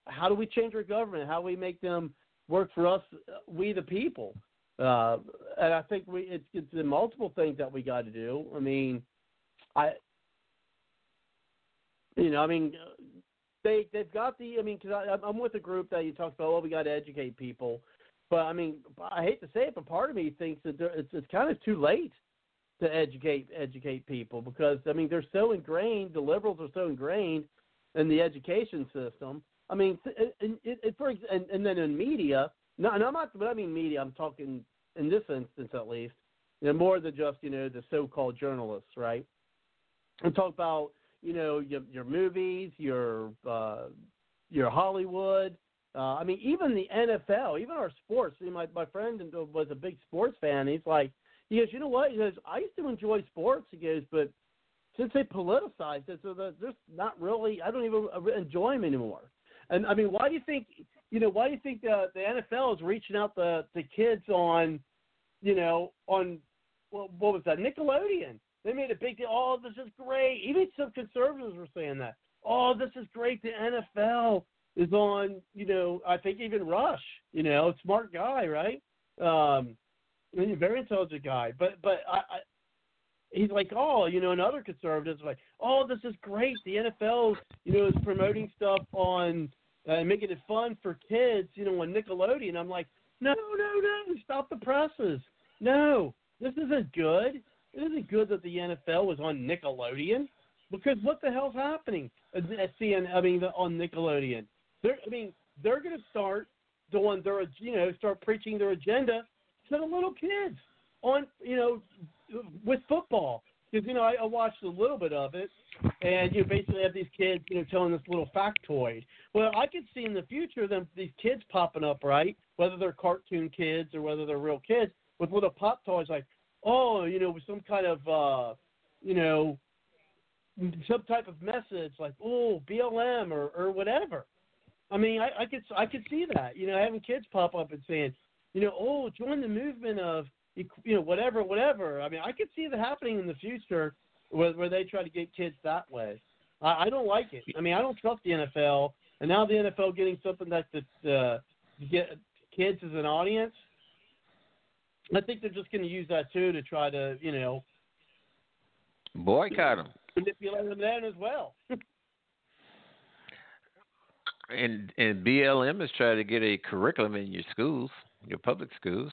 how do we change our government? How do we make them work for us, we the people? Uh, and I think we it's, it's the multiple things that we got to do. I mean, I, you know, I mean, they they've got the. I mean, because I'm with a group that you talked about. Well, we got to educate people, but I mean, I hate to say it, but part of me thinks that it's it's kind of too late to educate educate people because I mean they're so ingrained. The liberals are so ingrained in the education system. I mean, and, and, and for and, and then in media. No, and I'm not. But I mean media. I'm talking in this instance at least. You know, more than just you know the so-called journalists, right? And talk about you know your your movies, your uh, your Hollywood. Uh, I mean, even the NFL, even our sports. See, my my friend was a big sports fan. He's like, he goes, you know what? He goes, I used to enjoy sports. He goes, but since they politicized it, so that there's not really. I don't even enjoy them anymore. And I mean, why do you think? You know, why do you think the the NFL is reaching out to the kids on, you know, on well, what was that Nickelodeon? They made a big deal. Oh, this is great. Even some conservatives were saying that. Oh, this is great. The NFL is on. You know, I think even Rush. You know, smart guy, right? Um, very intelligent guy. But but I, I he's like, oh, you know, and other conservatives are like, oh, this is great. The NFL, you know, is promoting stuff on Uh, and making it fun for kids, you know, on Nickelodeon. I'm like, no, no, no, stop the presses. No, this isn't good. It isn't good that the NFL was on Nickelodeon because what the hell's happening at CN? I mean, on Nickelodeon, they're, I mean, they're going to start doing their, you know, start preaching their agenda to the little kids on, you know, with football. Because you know, I, I watched a little bit of it, and you basically have these kids, you know, telling this little factoid. Well, I could see in the future them these kids popping up, right? Whether they're cartoon kids or whether they're real kids, with little pop toys like, oh, you know, with some kind of, uh, you know, some type of message like, oh, BLM or or whatever. I mean, I, I could I could see that, you know, having kids pop up and saying, you know, oh, join the movement of you know whatever, whatever. I mean, I could see that happening in the future where, where they try to get kids that way. I, I don't like it. I mean, I don't trust the NFL, and now the NFL getting something that that uh, get kids as an audience. I think they're just going to use that too to try to, you know, boycott them, manipulate them then as well. and and BLM is trying to get a curriculum in your schools, your public schools.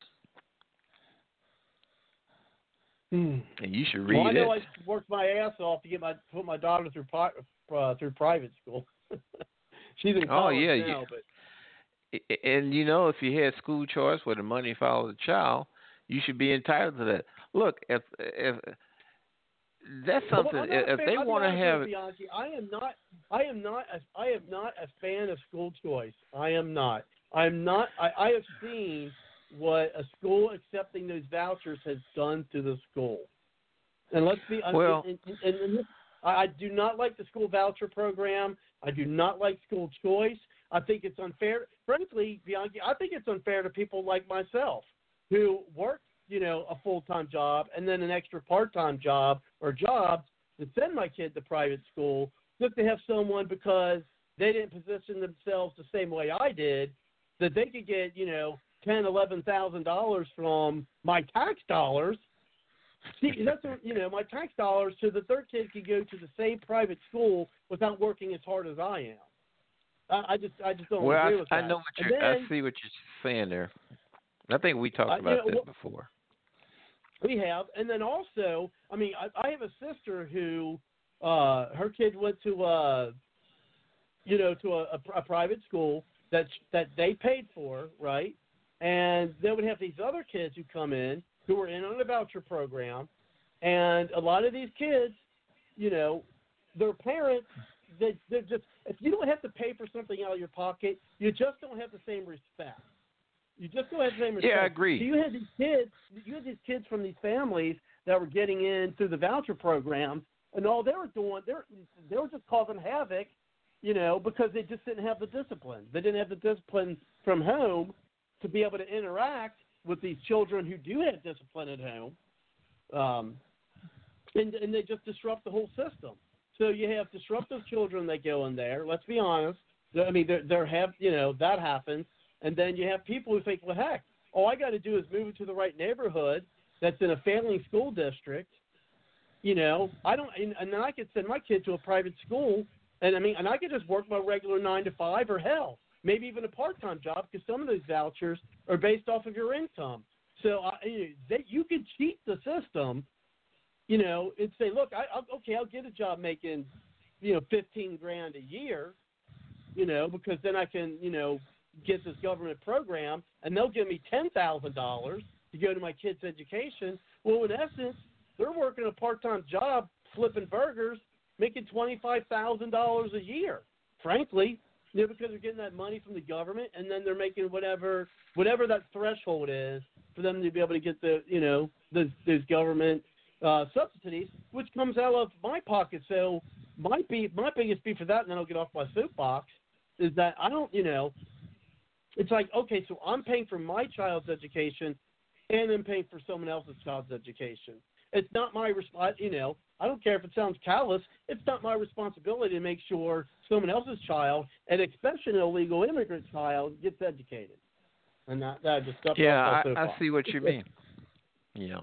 Hmm. and you should read Well, I know it. I worked my ass off to get my put my daughter through uh, through private school. She's in Oh, college yeah, now, yeah. but I- And you know, if you had school choice where the money follows the child, you should be entitled to that. Look, if if that's Well, something, I'm a if fan- they want to have, Bianchi, I am not. I am not. A, I am not a fan of school choice. I am not. I am not. I, I have seen what a school accepting those vouchers has done to the school. And let's be. Well- and, and, and, this- I, I do not like the school voucher program. I do not like school choice. I think it's unfair. Frankly, Bianchi, I think it's unfair to people like myself who work, you know, a full time job and then an extra part time job or jobs to send my kid to private school just to have someone because they didn't position themselves the same way I did that they could get, you know, ten, eleven thousand dollars from my tax dollars. See, that's what, you know, my tax dollars so that their kid could go to the same private school without working as hard as I am. I, I just, I just don't well, agree I, with I know what you're, then- I see what you're saying there. I think we talked Uh, you about know, that well- before. We have, and then also, I mean, I, I have a sister who, uh, her kid went to, uh, you know, to a, a, a private school that that they paid for, right? And they would have these other kids who come in who were in on the voucher program, and a lot of these kids, you know, their parents, they they just if you don't have to pay for something out of your pocket, you just don't have the same respect. You just don't have the same respect. Yeah, I agree. So you had these kids, you had these kids from these families that were getting in through the voucher program, and all they were doing, they were they were just causing havoc, you know, because they just didn't have the discipline. They didn't have the discipline from home to be able to interact with these children who do have discipline at home, um, and and they just disrupt the whole system. So you have disruptive children that go in there. Let's be honest. I mean, there there have you know that happens, and then you have people who think, well, heck, all I got to do is move into the right neighborhood that's in a failing school district. You know, I don't, and, and then I could send my kid to a private school, and I mean, and I could just work my regular nine to five, or hell, maybe even a part-time job, because some of those vouchers are based off of your income. So I, you know, could cheat the system, you know, and say, look, I, I'll, okay, I'll get a job making, you know, fifteen grand a year, you know, because then I can, you know, get this government program, and they'll give me ten thousand dollars to go to my kid's education. Well, in essence, they're working a part-time job flipping burgers, making twenty-five thousand dollars a year. Frankly, know, because they're getting that money from the government, and then they're making whatever whatever that threshold is for them to be able to get the you know those those government uh, subsidies, which comes out of my pocket. So my be my biggest beef for that, and then I'll get off my soapbox, is that I don't you know it's like okay, so I'm paying for my child's education, and I'm paying for someone else's child's education. It's not my response. You know, I don't care if it sounds callous. It's not my responsibility to make sure someone else's child, and especially an illegal immigrant child, gets educated. And that, that just stuff Yeah, I, my I see what you mean. Yeah,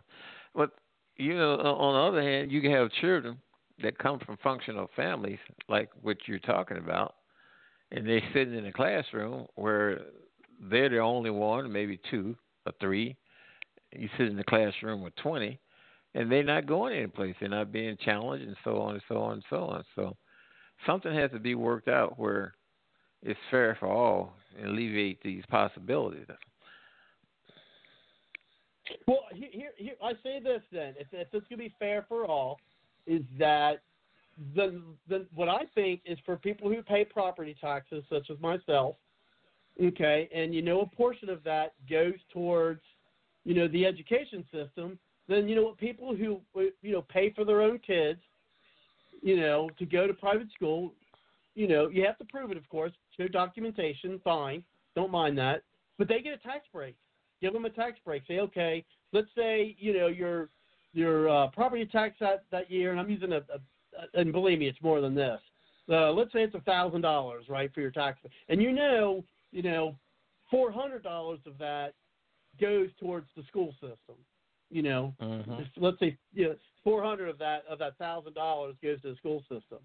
but you know, on the other hand, you can have children that come from functional families, like what you're talking about, and they're sitting in a classroom where they're the only one, maybe two or three. You sit in the classroom with twenty, and they're not going anyplace. They're not being challenged, and so on and so on and so on. So something has to be worked out where it's fair for all and alleviate these possibilities. Well, here, here, I say this then: if, if going to be fair for all, is that the the what I think is for people who pay property taxes, such as myself, okay, and you know a portion of that goes towards, you know, the education system. Then you know what people who you know pay for their own kids, you know, to go to private school, you know, you have to prove it, of course, show documentation, fine, don't mind that, but they get a tax break give them a tax break. Say, okay, let's say you know your your uh, property tax that that year, and I'm using a, a and believe me, it's more than this. Uh, let's say it's a thousand dollars, right, for your tax, and you know, you know, four hundred dollars of that goes towards the school system. You know, Mhm. Just let's say you know, four hundred of that of that thousand dollars goes to the school system.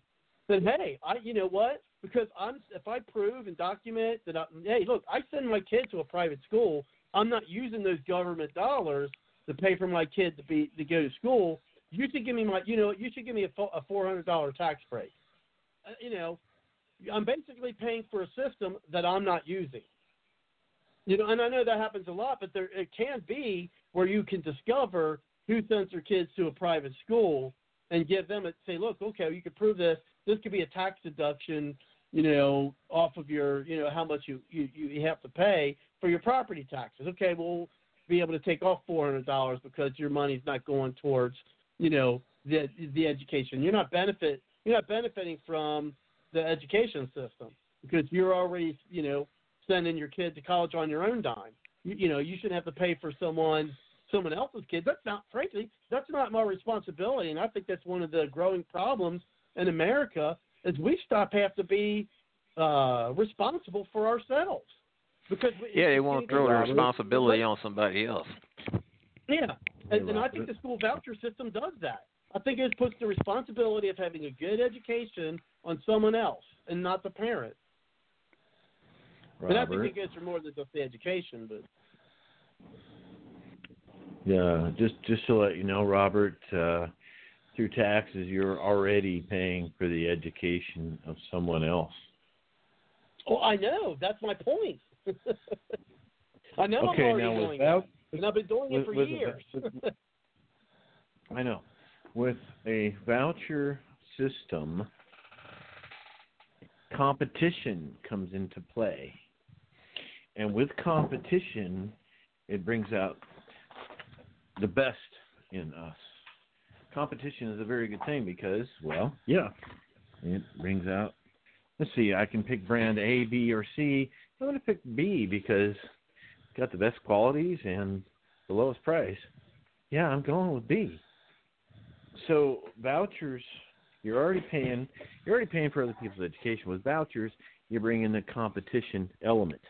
Then hey, I you know what? Because I'm if I prove and document that I, hey look, I send my kid to a private school, I'm not using those government dollars to pay for my kid to be to go to school. You should give me my, you know, you should give me a, a 400 dollar tax break. Uh, you know, I'm basically paying for a system that I'm not using. You know, and I know that happens a lot, but there it can be where you can discover who sends their kids to a private school and give them a say, look, okay, you can prove this. This could be a tax deduction, you know, off of your, you know, how much you you, you have to pay for your property taxes. Okay, we'll be able to take off four hundred dollars because your money's not going towards, you know, the the education. You're not benefit you're not benefiting from the education system because you're already, you know, sending your kid to college on your own dime. You, you know, you shouldn't have to pay for someone someone else's kid. That's not, frankly, that's not my responsibility. And I think that's one of the growing problems in America is we stop have to be uh, responsible for ourselves because we, Yeah, they want to throw the responsibility on somebody else. Yeah, and, and I think the school voucher system does that. I think it puts the responsibility of having a good education on someone else and not the parent. But I think it goes for more than just the education. But Yeah, just just to let you know, Robert, uh, through taxes, you're already paying for the education of someone else. oh, I know that's my point. I know I'm Okay, already now doing with that, vou- and I've been doing it for with years. with- I know. With a voucher system, competition comes into play. And with competition, it brings out the best in us. Competition is a very good thing because, well, yeah, it brings out. Let's see, I can pick brand A, B, or C. I'm going to pick B because it's got the best qualities and the lowest price. Yeah, I'm going with B. So vouchers, you're already paying. You're already paying for other people's education. With vouchers, you bring in the competition element.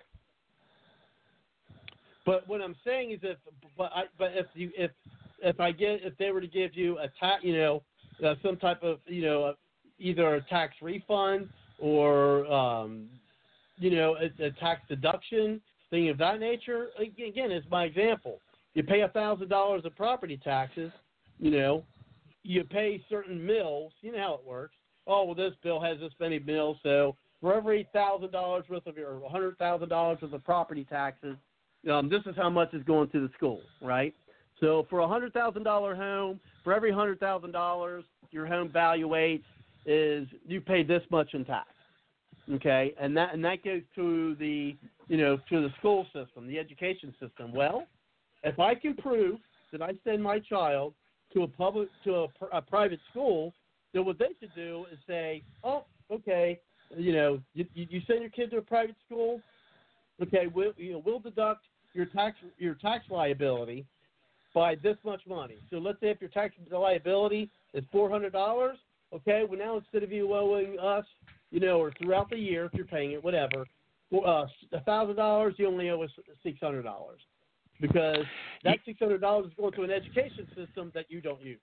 But what I'm saying is, if but I, but if you if if I get if they were to give you a tax, you know, uh, some type of you know, either a tax refund or um, you know, a, a tax deduction, thing of that nature. Again, it's my example. You pay a thousand dollars of property taxes, you know, you pay certain mills. You know how it works. Oh well, this bill has this many mills, so for every thousand dollars worth of your hundred thousand dollars worth of property taxes, um, this is how much is going to the school, right? So for a hundred thousand dollar home, for every hundred thousand dollars your home valuates is you pay this much in tax. Okay, and that and that goes to the you know to the school system, the education system. Well, if I can prove that I send my child to a public to a, a private school, then what they should do is say, oh, okay, you know, you, you send your kid to a private school, okay, we'll you know we'll deduct your tax your tax liability by this much money. So let's say if your tax liability is four hundred dollars, okay, well now instead of you owing us, you know, or throughout the year if you're paying it, whatever, uh, a thousand dollars, you only owe us six hundred dollars because that six hundred dollars is going to an education system that you don't use.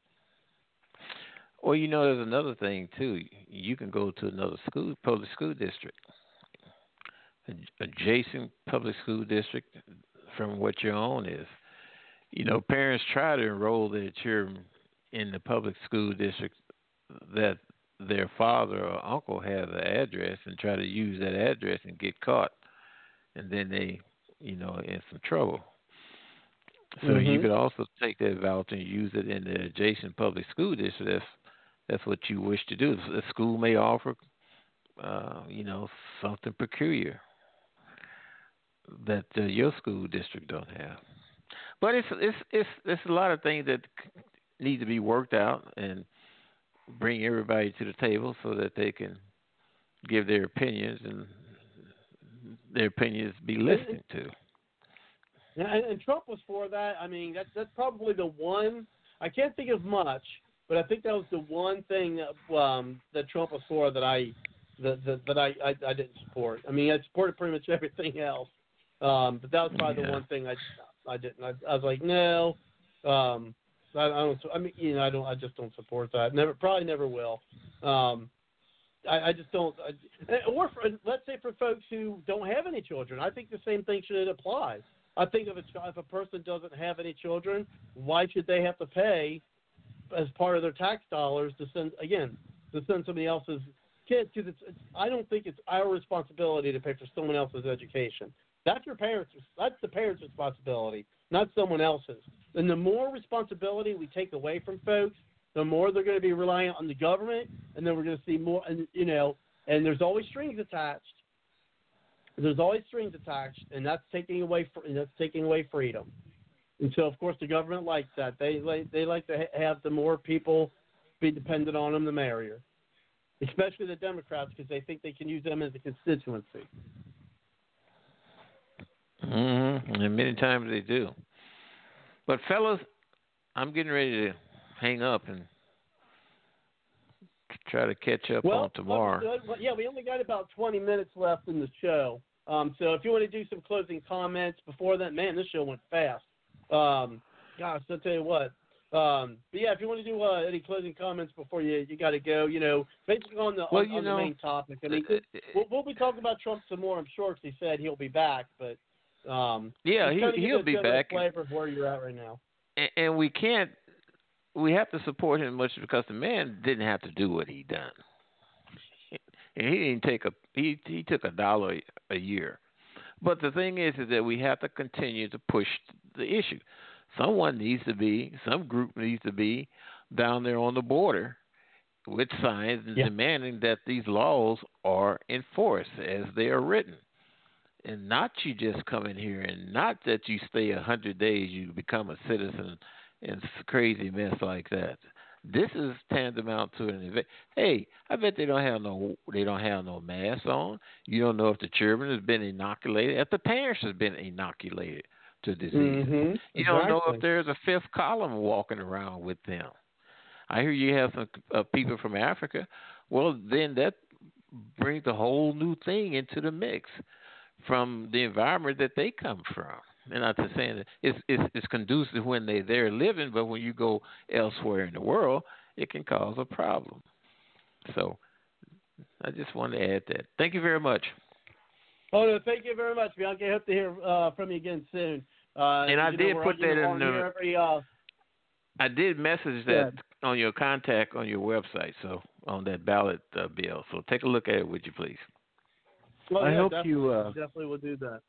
Well, you know, there's another thing too. You can go to another school, public school district, adjacent public school district from what your own is. You know, parents try to enroll their children in the public school district that their father or uncle has the address and try to use that address and get caught, and then they, you know, in some trouble. So you Mhm. could also take that voucher and use it in the adjacent public school district. That's that's what you wish to do. The school may offer, uh, you know, something peculiar that uh, your school district don't have. But it's it's it's it's a lot of things that need to be worked out and bring everybody to the table so that they can give their opinions and their opinions be listened to. And, and and Trump was for that. I mean, that's that's probably the one. I can't think of much, but I think that was the one thing that, um, that Trump was for that I that that, that I, I I didn't support. I mean, I supported pretty much everything else, um, but that was probably the one thing I I didn't. I, I was like, no. Um, I, I don't. I mean, you know, I don't. I just don't support that. Never. Probably never will. Um, I, I just don't. I, or for, let's say for folks who don't have any children, I think the same thing should apply. I think if a if a person doesn't have any children, why should they have to pay as part of their tax dollars to send again to send somebody else's kids? Because it's, it's I don't think it's our responsibility to pay for someone else's education. That's your parents. That's the parents' responsibility, not someone else's. And the more responsibility we take away from folks, the more they're going to be reliant on the government, and then we're going to see more. And you know, and there's always strings attached. There's always strings attached, and that's taking away and that's taking away freedom. And so, of course, the government likes that. They like they like to have the more people be dependent on them, the merrier. Especially the Democrats, because they think they can use them as a constituency. Mm-hmm. And many times they do. But fellas, I'm getting ready to hang up and try to catch up well, on tomorrow. Well, yeah, we only got about 20 minutes left in the show. Um, so if you want to do some closing comments before that, man, this show went fast. Um, gosh, I'll tell you what. Um, but yeah, if you want to do uh, any closing comments before you you got to go, you know, basically on the Well, on, on know, the main topic. I mean, Uh, we'll, we'll be talking about Trump some more, I'm sure, because he said he'll be back. But um, Yeah, he- he'll be back. Flavor of where you're at right now. and, and we can't we have to support him much because the man didn't have to do what he done and he didn't take a he he took a dollar a year but the thing is is that we have to continue to push the issue someone needs to be some group needs to be down there on the border with signs Yeah. demanding that these laws are enforced as they are written and not you just come in here and not that you stay a hundred days you become a citizen and crazy mess like that. This is tantamount to an event. Hey, I bet they don't have no they don't have no masks on. You don't know if the children has been inoculated, if the parents has been inoculated to disease. Mm-hmm. You don't know if there's a fifth column walking around with them. I hear you have some uh, people from Africa. Well, then that brings a whole new thing into the mix from the environment that they come from. And I'm just saying that it's, it's it's conducive when they're there living, but when you go elsewhere in the world, it can cause a problem. So I just wanted to add that. Thank you very much. Oh no, thank you very much, Bianca. I hope to hear uh, from you again soon. Uh, And I know, did put on- you know, that in the- every, uh, I did message that on your contact on your website, so on that ballot uh, bill. So take a look at it, would you please? Well, I yeah, hope you, uh, definitely will do that.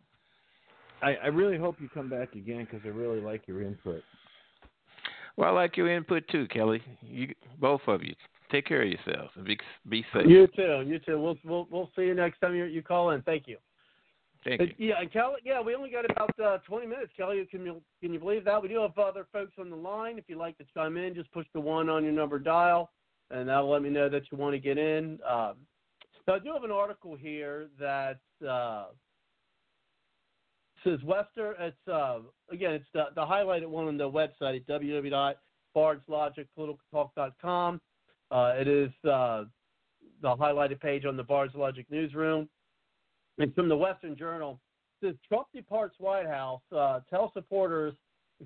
I, I really hope you come back again because I really like your input. Well, I like your input too, Kelly. You both of you take care of yourselves and be be safe. You too. You too. We'll we'll we'll see you next time you you call in. Thank you. Thank And, you. yeah, and Kelly. Yeah, we only got about uh, 20 minutes. Kelly, can you can you believe that? We do have other folks on the line. If you'd like to chime in, just push the one on your number dial, and that'll let me know that you want to get in. Um, so I do have an article here that uh, says Western. It's uh, again, it's the, the highlighted one on the website at www.bardslogicpoliticaltalk.com. Uh, it is uh, the highlighted page on the Bards Logic newsroom. It's from the Western Journal, it says Trump departs White House. Uh, tell supporters,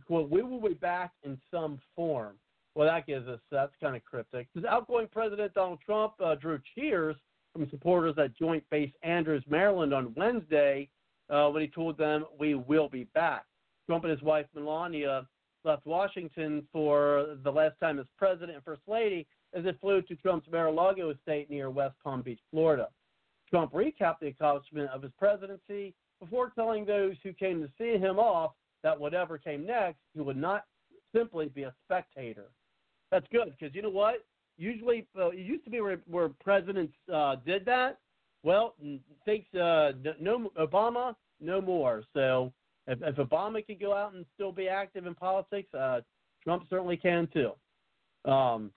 quote, we will be back in some form. Well, that gives us that's kind of cryptic. Says outgoing President Donald Trump uh, drew cheers from supporters at Joint Base Andrews, Maryland, on Wednesday uh, when he told them we will be back. Trump and his wife Melania left Washington for the last time as president and first lady as it flew to Trump's Mar-a-Lago estate near West Palm Beach, Florida. Trump recapped the accomplishment of his presidency before telling those who came to see him off that whatever came next, he would not simply be a spectator. That's good because you know what? Usually, uh, it used to be where, where presidents uh, did that. Well, thanks, uh, no Obama, no more. So if, if Obama can go out and still be active in politics, uh, Trump certainly can too. Um,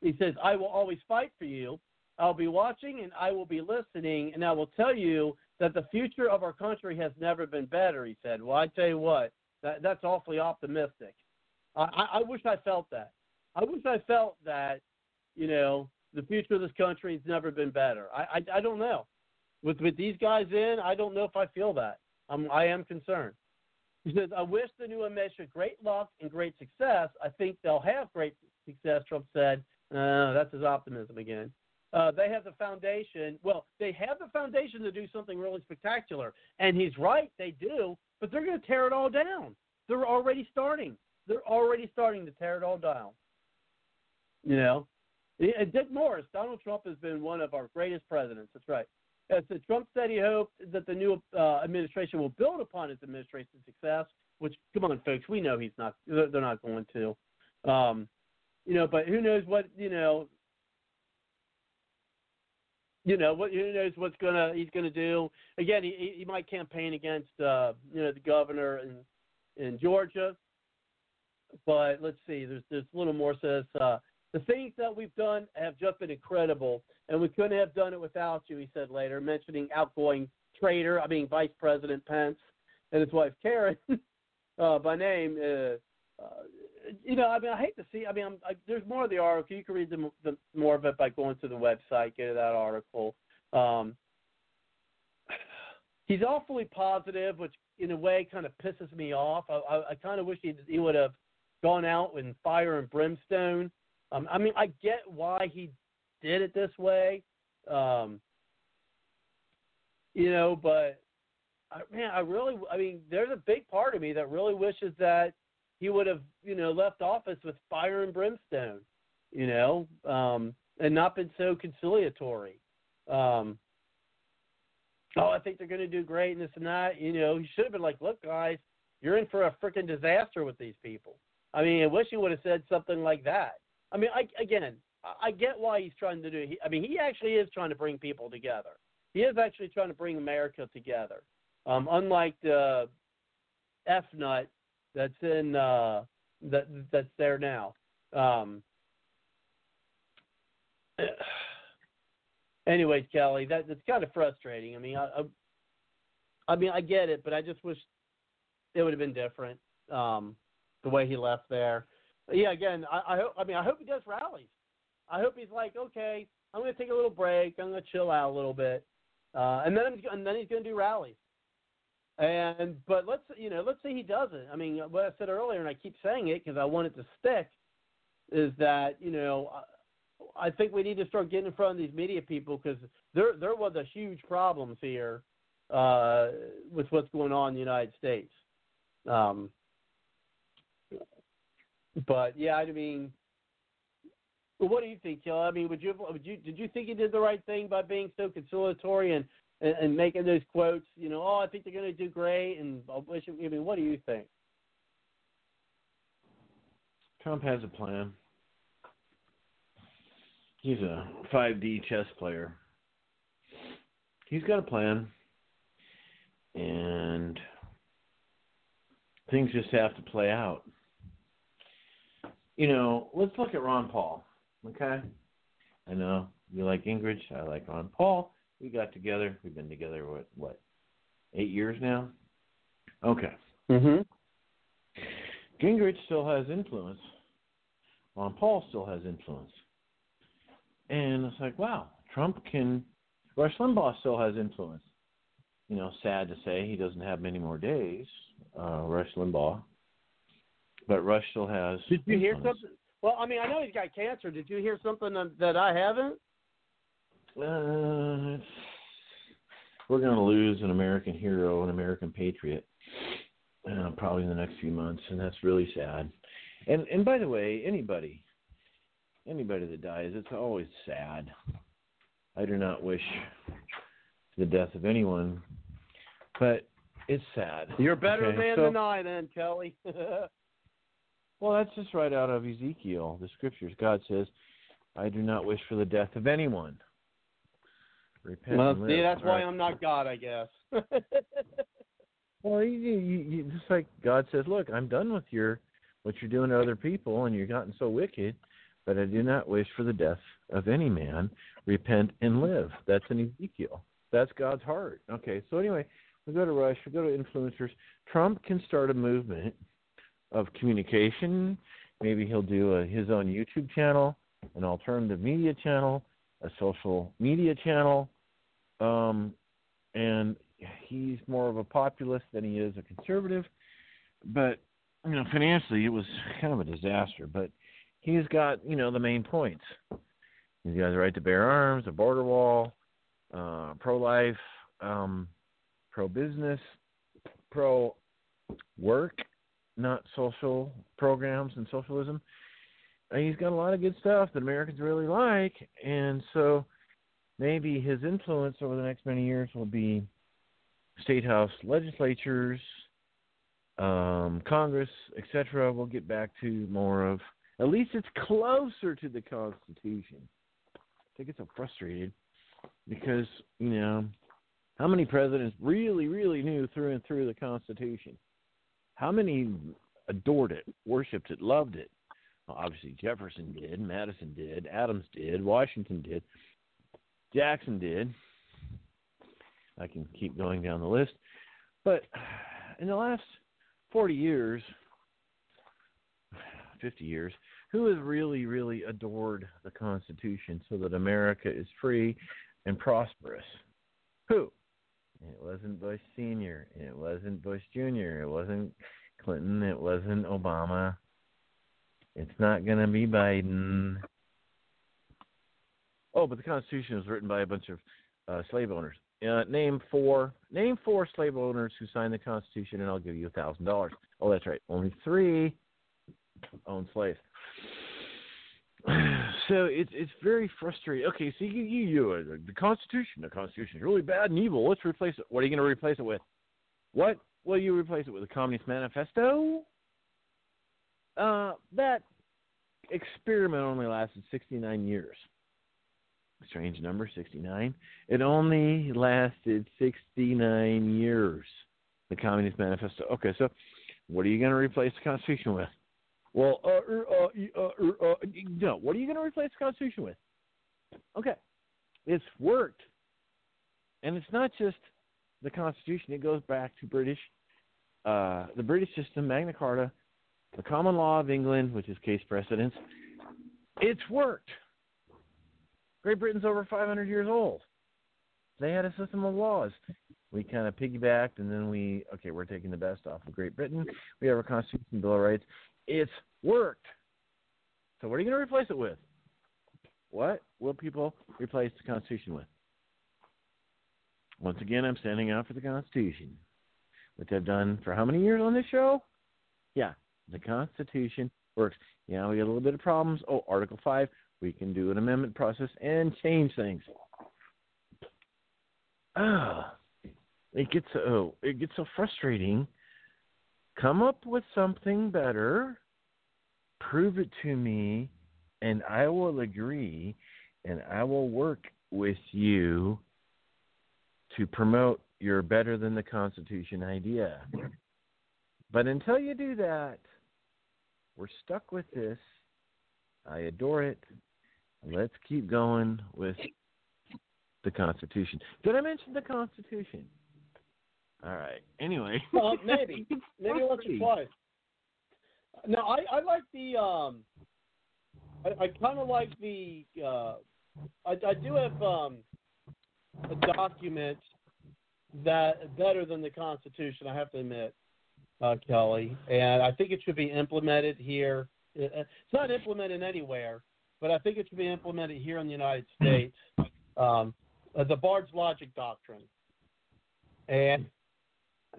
he says, "I will always fight for you. I'll be watching and I will be listening, and I will tell you that the future of our country has never been better." He said. Well, I tell you what, that, that's awfully optimistic. I, I wish I felt that. I wish I felt that, you know, the future of this country has never been better. I, I, I don't know. With with these guys in, I don't know if I feel that. I'm I am concerned. He says, I wish the new administration great luck and great success. I think they'll have great success, Trump said. Uh, that's his optimism again. Uh, they have the foundation. Well, they have the foundation to do something really spectacular, and he's right. They do, but they're going to tear it all down. They're already starting. They're already starting to tear it all down. You know, and Dick Morris, Donald Trump has been one of our greatest presidents. That's right. As Trump said, he hoped that the new uh, administration will build upon his administration's success. Which, come on, folks, we know he's not. They're not going to. Um, you know, but who knows what you know. You know what? Who knows what's gonna he's gonna do? Again, he he might campaign against uh, you know the governor in in Georgia. But let's see. There's there's a little more says. Uh, the things that we've done have just been incredible, and we couldn't have done it without you, he said later, mentioning outgoing trader, I mean, Vice President Pence and his wife Karen uh, by name. Uh, uh, you know, I mean, I hate to see. I mean, I'm, I, there's more of the article. You can read the, the more of it by going to the website, get that article. Um, he's awfully positive, which in a way kind of pisses me off. I, I, I kind of wish he he would have gone out in fire and brimstone um, I mean, I get why he did it this way, um, you know, but I, man, I really, I mean, there's a big part of me that really wishes that he would have, you know, left office with fire and brimstone, you know, um, and not been so conciliatory. Um, oh, I think they're going to do great and this and that. You know, he should have been like, look, guys, you're in for a freaking disaster with these people. I mean, I wish he would have said something like that. I mean, I, again, I get why he's trying to do. He, I mean, he actually is trying to bring people together. He is actually trying to bring America together. Um, unlike the F nut that's in uh, that that's there now. Um, anyways, Kelly, that that's kind of frustrating. I mean, I, I, I mean, I get it, but I just wish it would have been different. Um, the way he left there yeah, again, I, I hope. I mean, I hope he does rallies. I hope he's like, okay, I'm going to take a little break. I'm going to chill out a little bit, uh, and then I'm, and then he's going to do rallies. And but let's you know let's say he doesn't. I mean, what I said earlier, and I keep saying it because I want it to stick, is that you know I think we need to start getting in front of these media people because there there was a huge problems here uh, with what's going on in the United States. Um, but yeah, I mean, what do you think, Kelly? I mean, would you would you did you think he did the right thing by being so conciliatory and and, and making those quotes? You know, oh, I think they're going to do great, and I wish. I mean, what do you think? Trump has a plan. He's a 5D chess player. He's got a plan, and things just have to play out you know, let's look at Ron Paul. Okay, I know you like Gingrich. I like Ron Paul. We got together. We've been together what what eight years now. Okay. Mhm. Gingrich still has influence. Ron Paul still has influence. And it's like, wow, Trump can. Rush Limbaugh still has influence. You know, sad to say he doesn't have many more days. Uh, Rush Limbaugh but Rush still has. Did you hear something? Well, I mean, I know he's got cancer. Did you hear something that I haven't? Uh, we're going to lose an American hero, an American patriot, uh, probably in the next few months, and that's really sad. And and by the way, anybody, anybody that dies, it's always sad. I do not wish the death of anyone, but it's sad. You're a better okay? man so, than I, then, Kelly. Well, that's just right out of Ezekiel, the scriptures. God says, "I do not wish for the death of anyone." Repent. Well, see, live. that's why right. I'm not God, I guess. well, you, you, you, just like God says, "Look, I'm done with your what you're doing to other people, and you've gotten so wicked." But I do not wish for the death of any man. Repent and live. That's in Ezekiel. That's God's heart. Okay, so anyway, we go to Rush, we go to influencers. Trump can start a movement of communication. Maybe he'll do a, his own YouTube channel, an alternative media channel, a social media channel, um, and he's more of a populist than he is a conservative. But you know, financially, it was kind of a disaster. But he's got you know the main points. He's got the right to bear arms, a border wall, uh, pro-life, um, pro-business, pro-work, not social programs and socialism. And he's got a lot of good stuff that Americans really like, and so maybe his influence over the next many years will be state house legislatures, um, Congress, etc. We'll get back to more of at least it's closer to the Constitution. I get so frustrated because you know how many presidents really, really knew through and through the Constitution? How many adored it, worshipped it, loved it? Well, obviously, Jefferson did, Madison did, Adams did, Washington did, Jackson did. I can keep going down the list. But in the last 40 years, 50 years, who has really, really adored the Constitution so that America is free and prosperous? Who? It wasn't Bush Sr., it wasn't Bush Jr., it wasn't Clinton, it wasn't Obama. It's not going to be Biden. Oh, but the Constitution was written by a bunch of uh, slave owners. Uh, name four. Name four slave owners who signed the Constitution, and I'll give you a thousand dollars. Oh, that's right. Only three owned slaves. So it's it's very frustrating. Okay, so you you, you uh, the Constitution. The Constitution is really bad and evil. Let's replace it. What are you going to replace it with? What will you replace it with? The Communist Manifesto? Uh, that experiment only lasted 69 years. Strange number, 69. It only lasted 69 years. The Communist Manifesto. Okay, so what are you going to replace the Constitution with? Well, uh, er, uh, uh, er, uh, no. What are you going to replace the Constitution with? Okay, it's worked, and it's not just the Constitution. It goes back to British, uh, the British system, Magna Carta, the common law of England, which is case precedence. It's worked. Great Britain's over 500 years old. They had a system of laws. We kind of piggybacked, and then we okay, we're taking the best off of Great Britain. We have a Constitution, Bill of Rights. It's worked. So what are you going to replace it with? What will people replace the Constitution with? Once again, I'm standing out for the Constitution, which I've done for how many years on this show? Yeah, the Constitution works. Yeah, we got a little bit of problems. Oh, Article 5, we can do an amendment process and change things. Ah, it gets oh, it gets so frustrating. Come up with something better, prove it to me, and I will agree, and I will work with you to promote your better than the Constitution idea. But until you do that, we're stuck with this. I adore it. Let's keep going with the Constitution. Did I mention the Constitution? All right. Anyway. Uh, maybe, maybe once or twice. No, I, I like the um, I, I kind of like the uh, I, I do have um, a document that better than the Constitution. I have to admit, uh, Kelly, and I think it should be implemented here. It's not implemented anywhere, but I think it should be implemented here in the United States. Um, the Bard's Logic Doctrine, and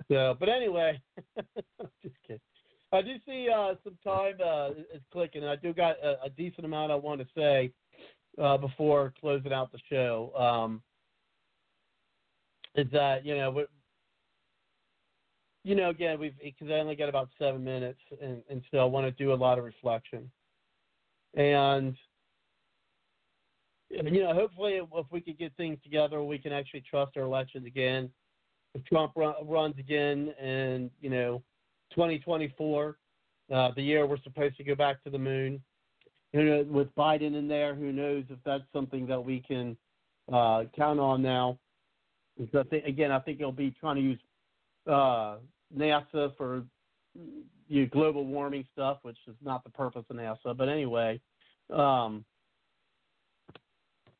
so, but anyway, just kidding. I do see uh, some time uh, is clicking, and I do got a, a decent amount I want to say uh, before closing out the show. Um, is that you know, you know, again, we've because I only got about seven minutes, and, and so I want to do a lot of reflection, and you know, hopefully, if we could get things together, we can actually trust our elections again. If Trump run, runs again, and you know, 2024, uh, the year we're supposed to go back to the moon, you know, with Biden in there, who knows if that's something that we can uh, count on now? Because I think, again, I think he'll be trying to use uh, NASA for you know, global warming stuff, which is not the purpose of NASA. But anyway, um,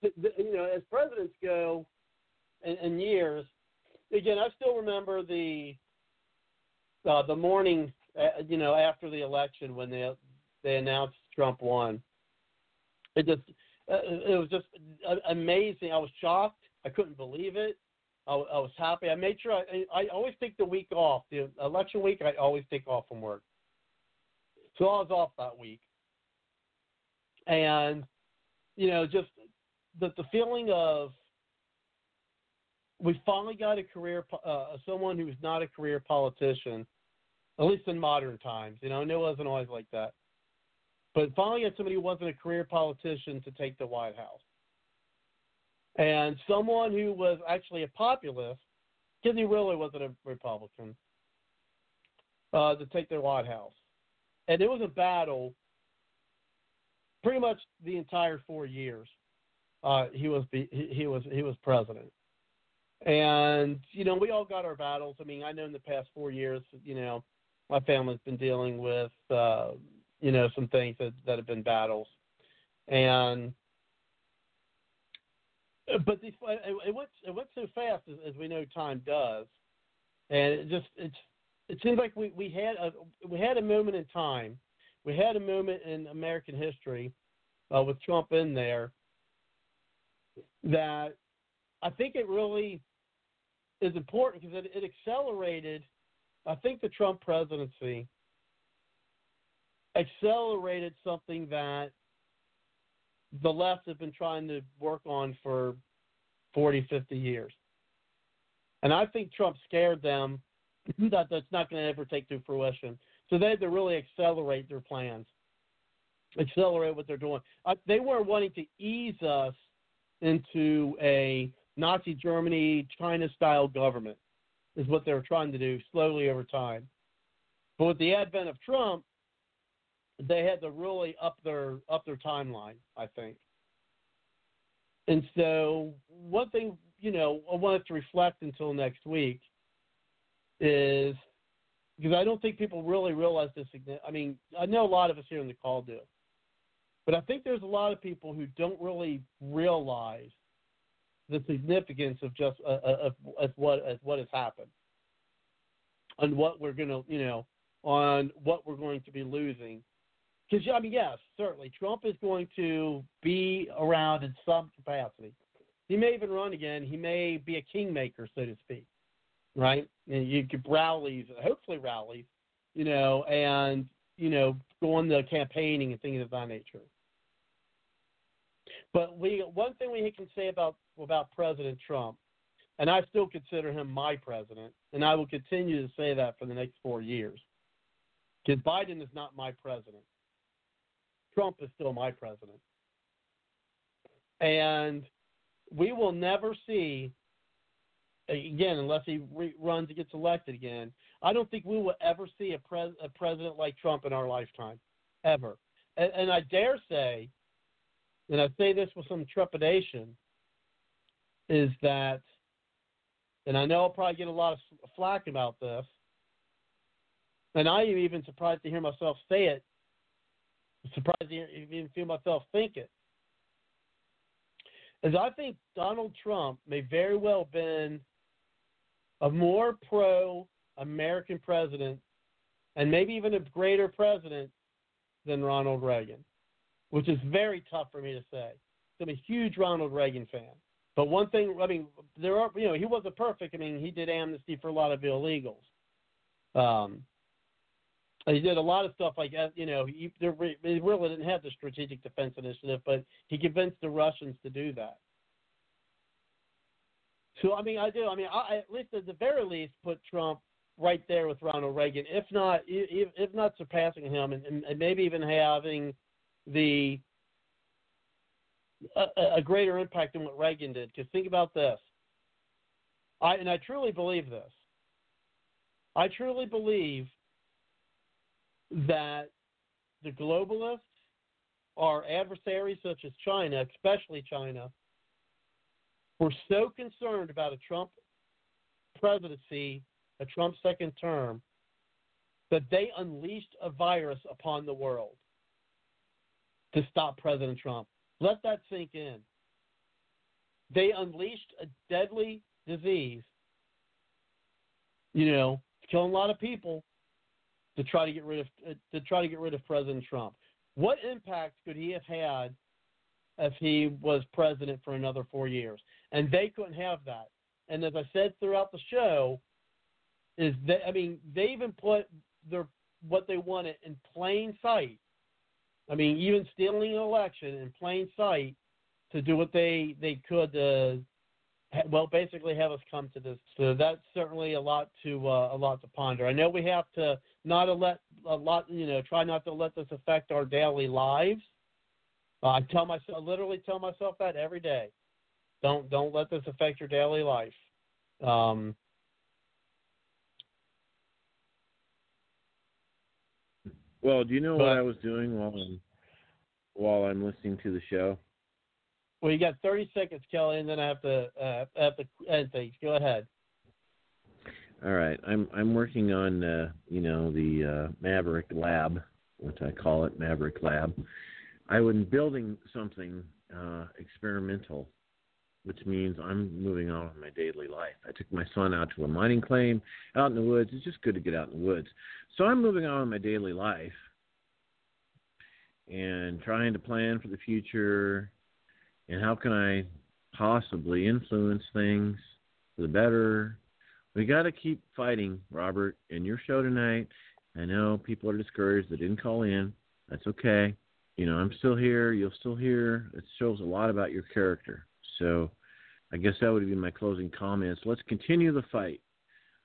you know, as presidents go in, in years, again, I still remember the uh, the morning, uh, you know, after the election when they they announced Trump won. It just uh, it was just amazing. I was shocked. I couldn't believe it. I, I was happy. I made sure I, I always take the week off. The election week, I always take off from work. So I was off that week, and you know, just the the feeling of we finally got a career, uh, someone who's not a career politician, at least in modern times. You know, and it wasn't always like that. But finally got somebody who wasn't a career politician to take the White House. And someone who was actually a populist, because he really wasn't a Republican, uh, to take the White House. And it was a battle pretty much the entire four years uh, he was he was he was president. And you know, we all got our battles. I mean, I know in the past four years, you know, my family's been dealing with uh, you know some things that that have been battles, and but these, it, it went it went so fast as, as we know time does, and it just it's it seems like we we had a we had a moment in time, we had a moment in American history, uh, with Trump in there, that I think it really is important because it, it accelerated. I think the Trump presidency accelerated something that the left have been trying to work on for 40, 50 years. And I think Trump scared them that that's not going to ever take to fruition. So they had to really accelerate their plans, accelerate what they're doing. Uh, they were wanting to ease us into a Nazi Germany, China style government, is what they were trying to do slowly over time. But with the advent of Trump, they had to really up their up their timeline, I think. And so one thing, you know, I wanted to reflect until next week is because I don't think people really realize this. I mean, I know a lot of us here in the call do, but I think there's a lot of people who don't really realize the significance of just uh, uh, of, of what of what has happened, and what we're gonna, you know, on what we're going to be losing because I mean, yes, certainly Trump is going to be around in some capacity. He may even run again. He may be a kingmaker, so to speak, right? And you could rallies, hopefully rallies, you know, and you know, go on the campaigning and things of that nature. But we one thing we can say about about President Trump, and I still consider him my president, and I will continue to say that for the next four years. Because Biden is not my president. Trump is still my president. And we will never see, again, unless he re- runs and gets elected again, I don't think we will ever see a, pres- a president like Trump in our lifetime, ever. And, and I dare say, and I say this with some trepidation, is that, and I know I'll probably get a lot of flack about this, and I am even surprised to hear myself say it surprised to even feel myself think it. Is I think Donald Trump may very well have been a more pro American president and maybe even a greater president than Ronald Reagan, which is very tough for me to say. I'm a huge Ronald Reagan fan. But one thing, I mean, there are, you know, he wasn't perfect. I mean, he did amnesty for a lot of illegals. Um, he did a lot of stuff like uh, you know he, he really didn't have the strategic defense initiative, but he convinced the Russians to do that. So I mean, I do. I mean, I, at least at the very least, put Trump right there with Ronald Reagan, if not if, if not surpassing him, and, and maybe even having the a, a greater impact than what Reagan did. Because think about this. I and I truly believe this. I truly believe that the globalists, our adversaries such as China, especially China, were so concerned about a Trump presidency, a Trump second term, that they unleashed a virus upon the world to stop President Trump. Let that sink in. They unleashed a deadly disease, you know, killing a lot of people, to try to get rid of to try to get rid of President Trump. What impact could he have had if he was president for another four years, and they couldn't have that. And as I said throughout the show, is that I mean they even put their what they wanted in plain sight. I mean, even stealing an election in plain sight to do what they they could to well basically have us come to this. So that's certainly a lot to uh, a lot to ponder. I know we have to not let a lot you know try not to let this affect our daily lives. Uh, I tell myself I literally tell myself that every day. Don't don't let this affect your daily life. Um, Well, do you know But- what I was doing while I'm while I'm listening to the show? well, you got 30 seconds, Kelly, and then I have to uh, I have to end things. Go ahead. All right, I'm I'm working on uh, you know the uh, Maverick Lab, which I call it, Maverick Lab. I was building something uh, experimental, which means I'm moving on with my daily life. I took my son out to a mining claim out in the woods. It's just good to get out in the woods. So I'm moving on with my daily life and trying to plan for the future and how can I possibly influence things for the better. We got to keep fighting, Robert. In your show tonight, I know people are discouraged. They didn't call in. That's okay. You know, I'm still here. You'll still hear. It shows a lot about your character. So I guess that would be my closing comments. Let's continue the fight.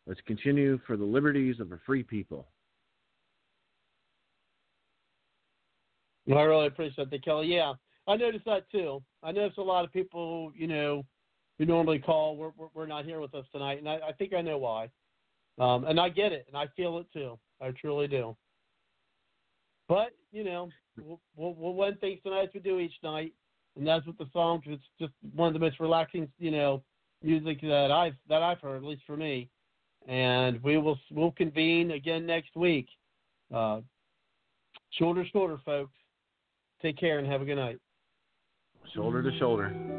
Let's continue for the liberties of a free people. I really appreciate that, Kelly. Yeah, I noticed that too. I noticed a lot of people, you know, who normally call, we're, we're, not here with us tonight, and I, I think I know why. Um, and I get it, and I feel it too. I truly do. But you know, we'll, we'll, we'll things tonight as we do each night, and that's with the song 'cause it's just one of the most relaxing, you know, music that I've that I've heard, at least for me. And we will we'll convene again next week. Uh, shoulder to shoulder, folks. Take care and have a good night. Shoulder to shoulder.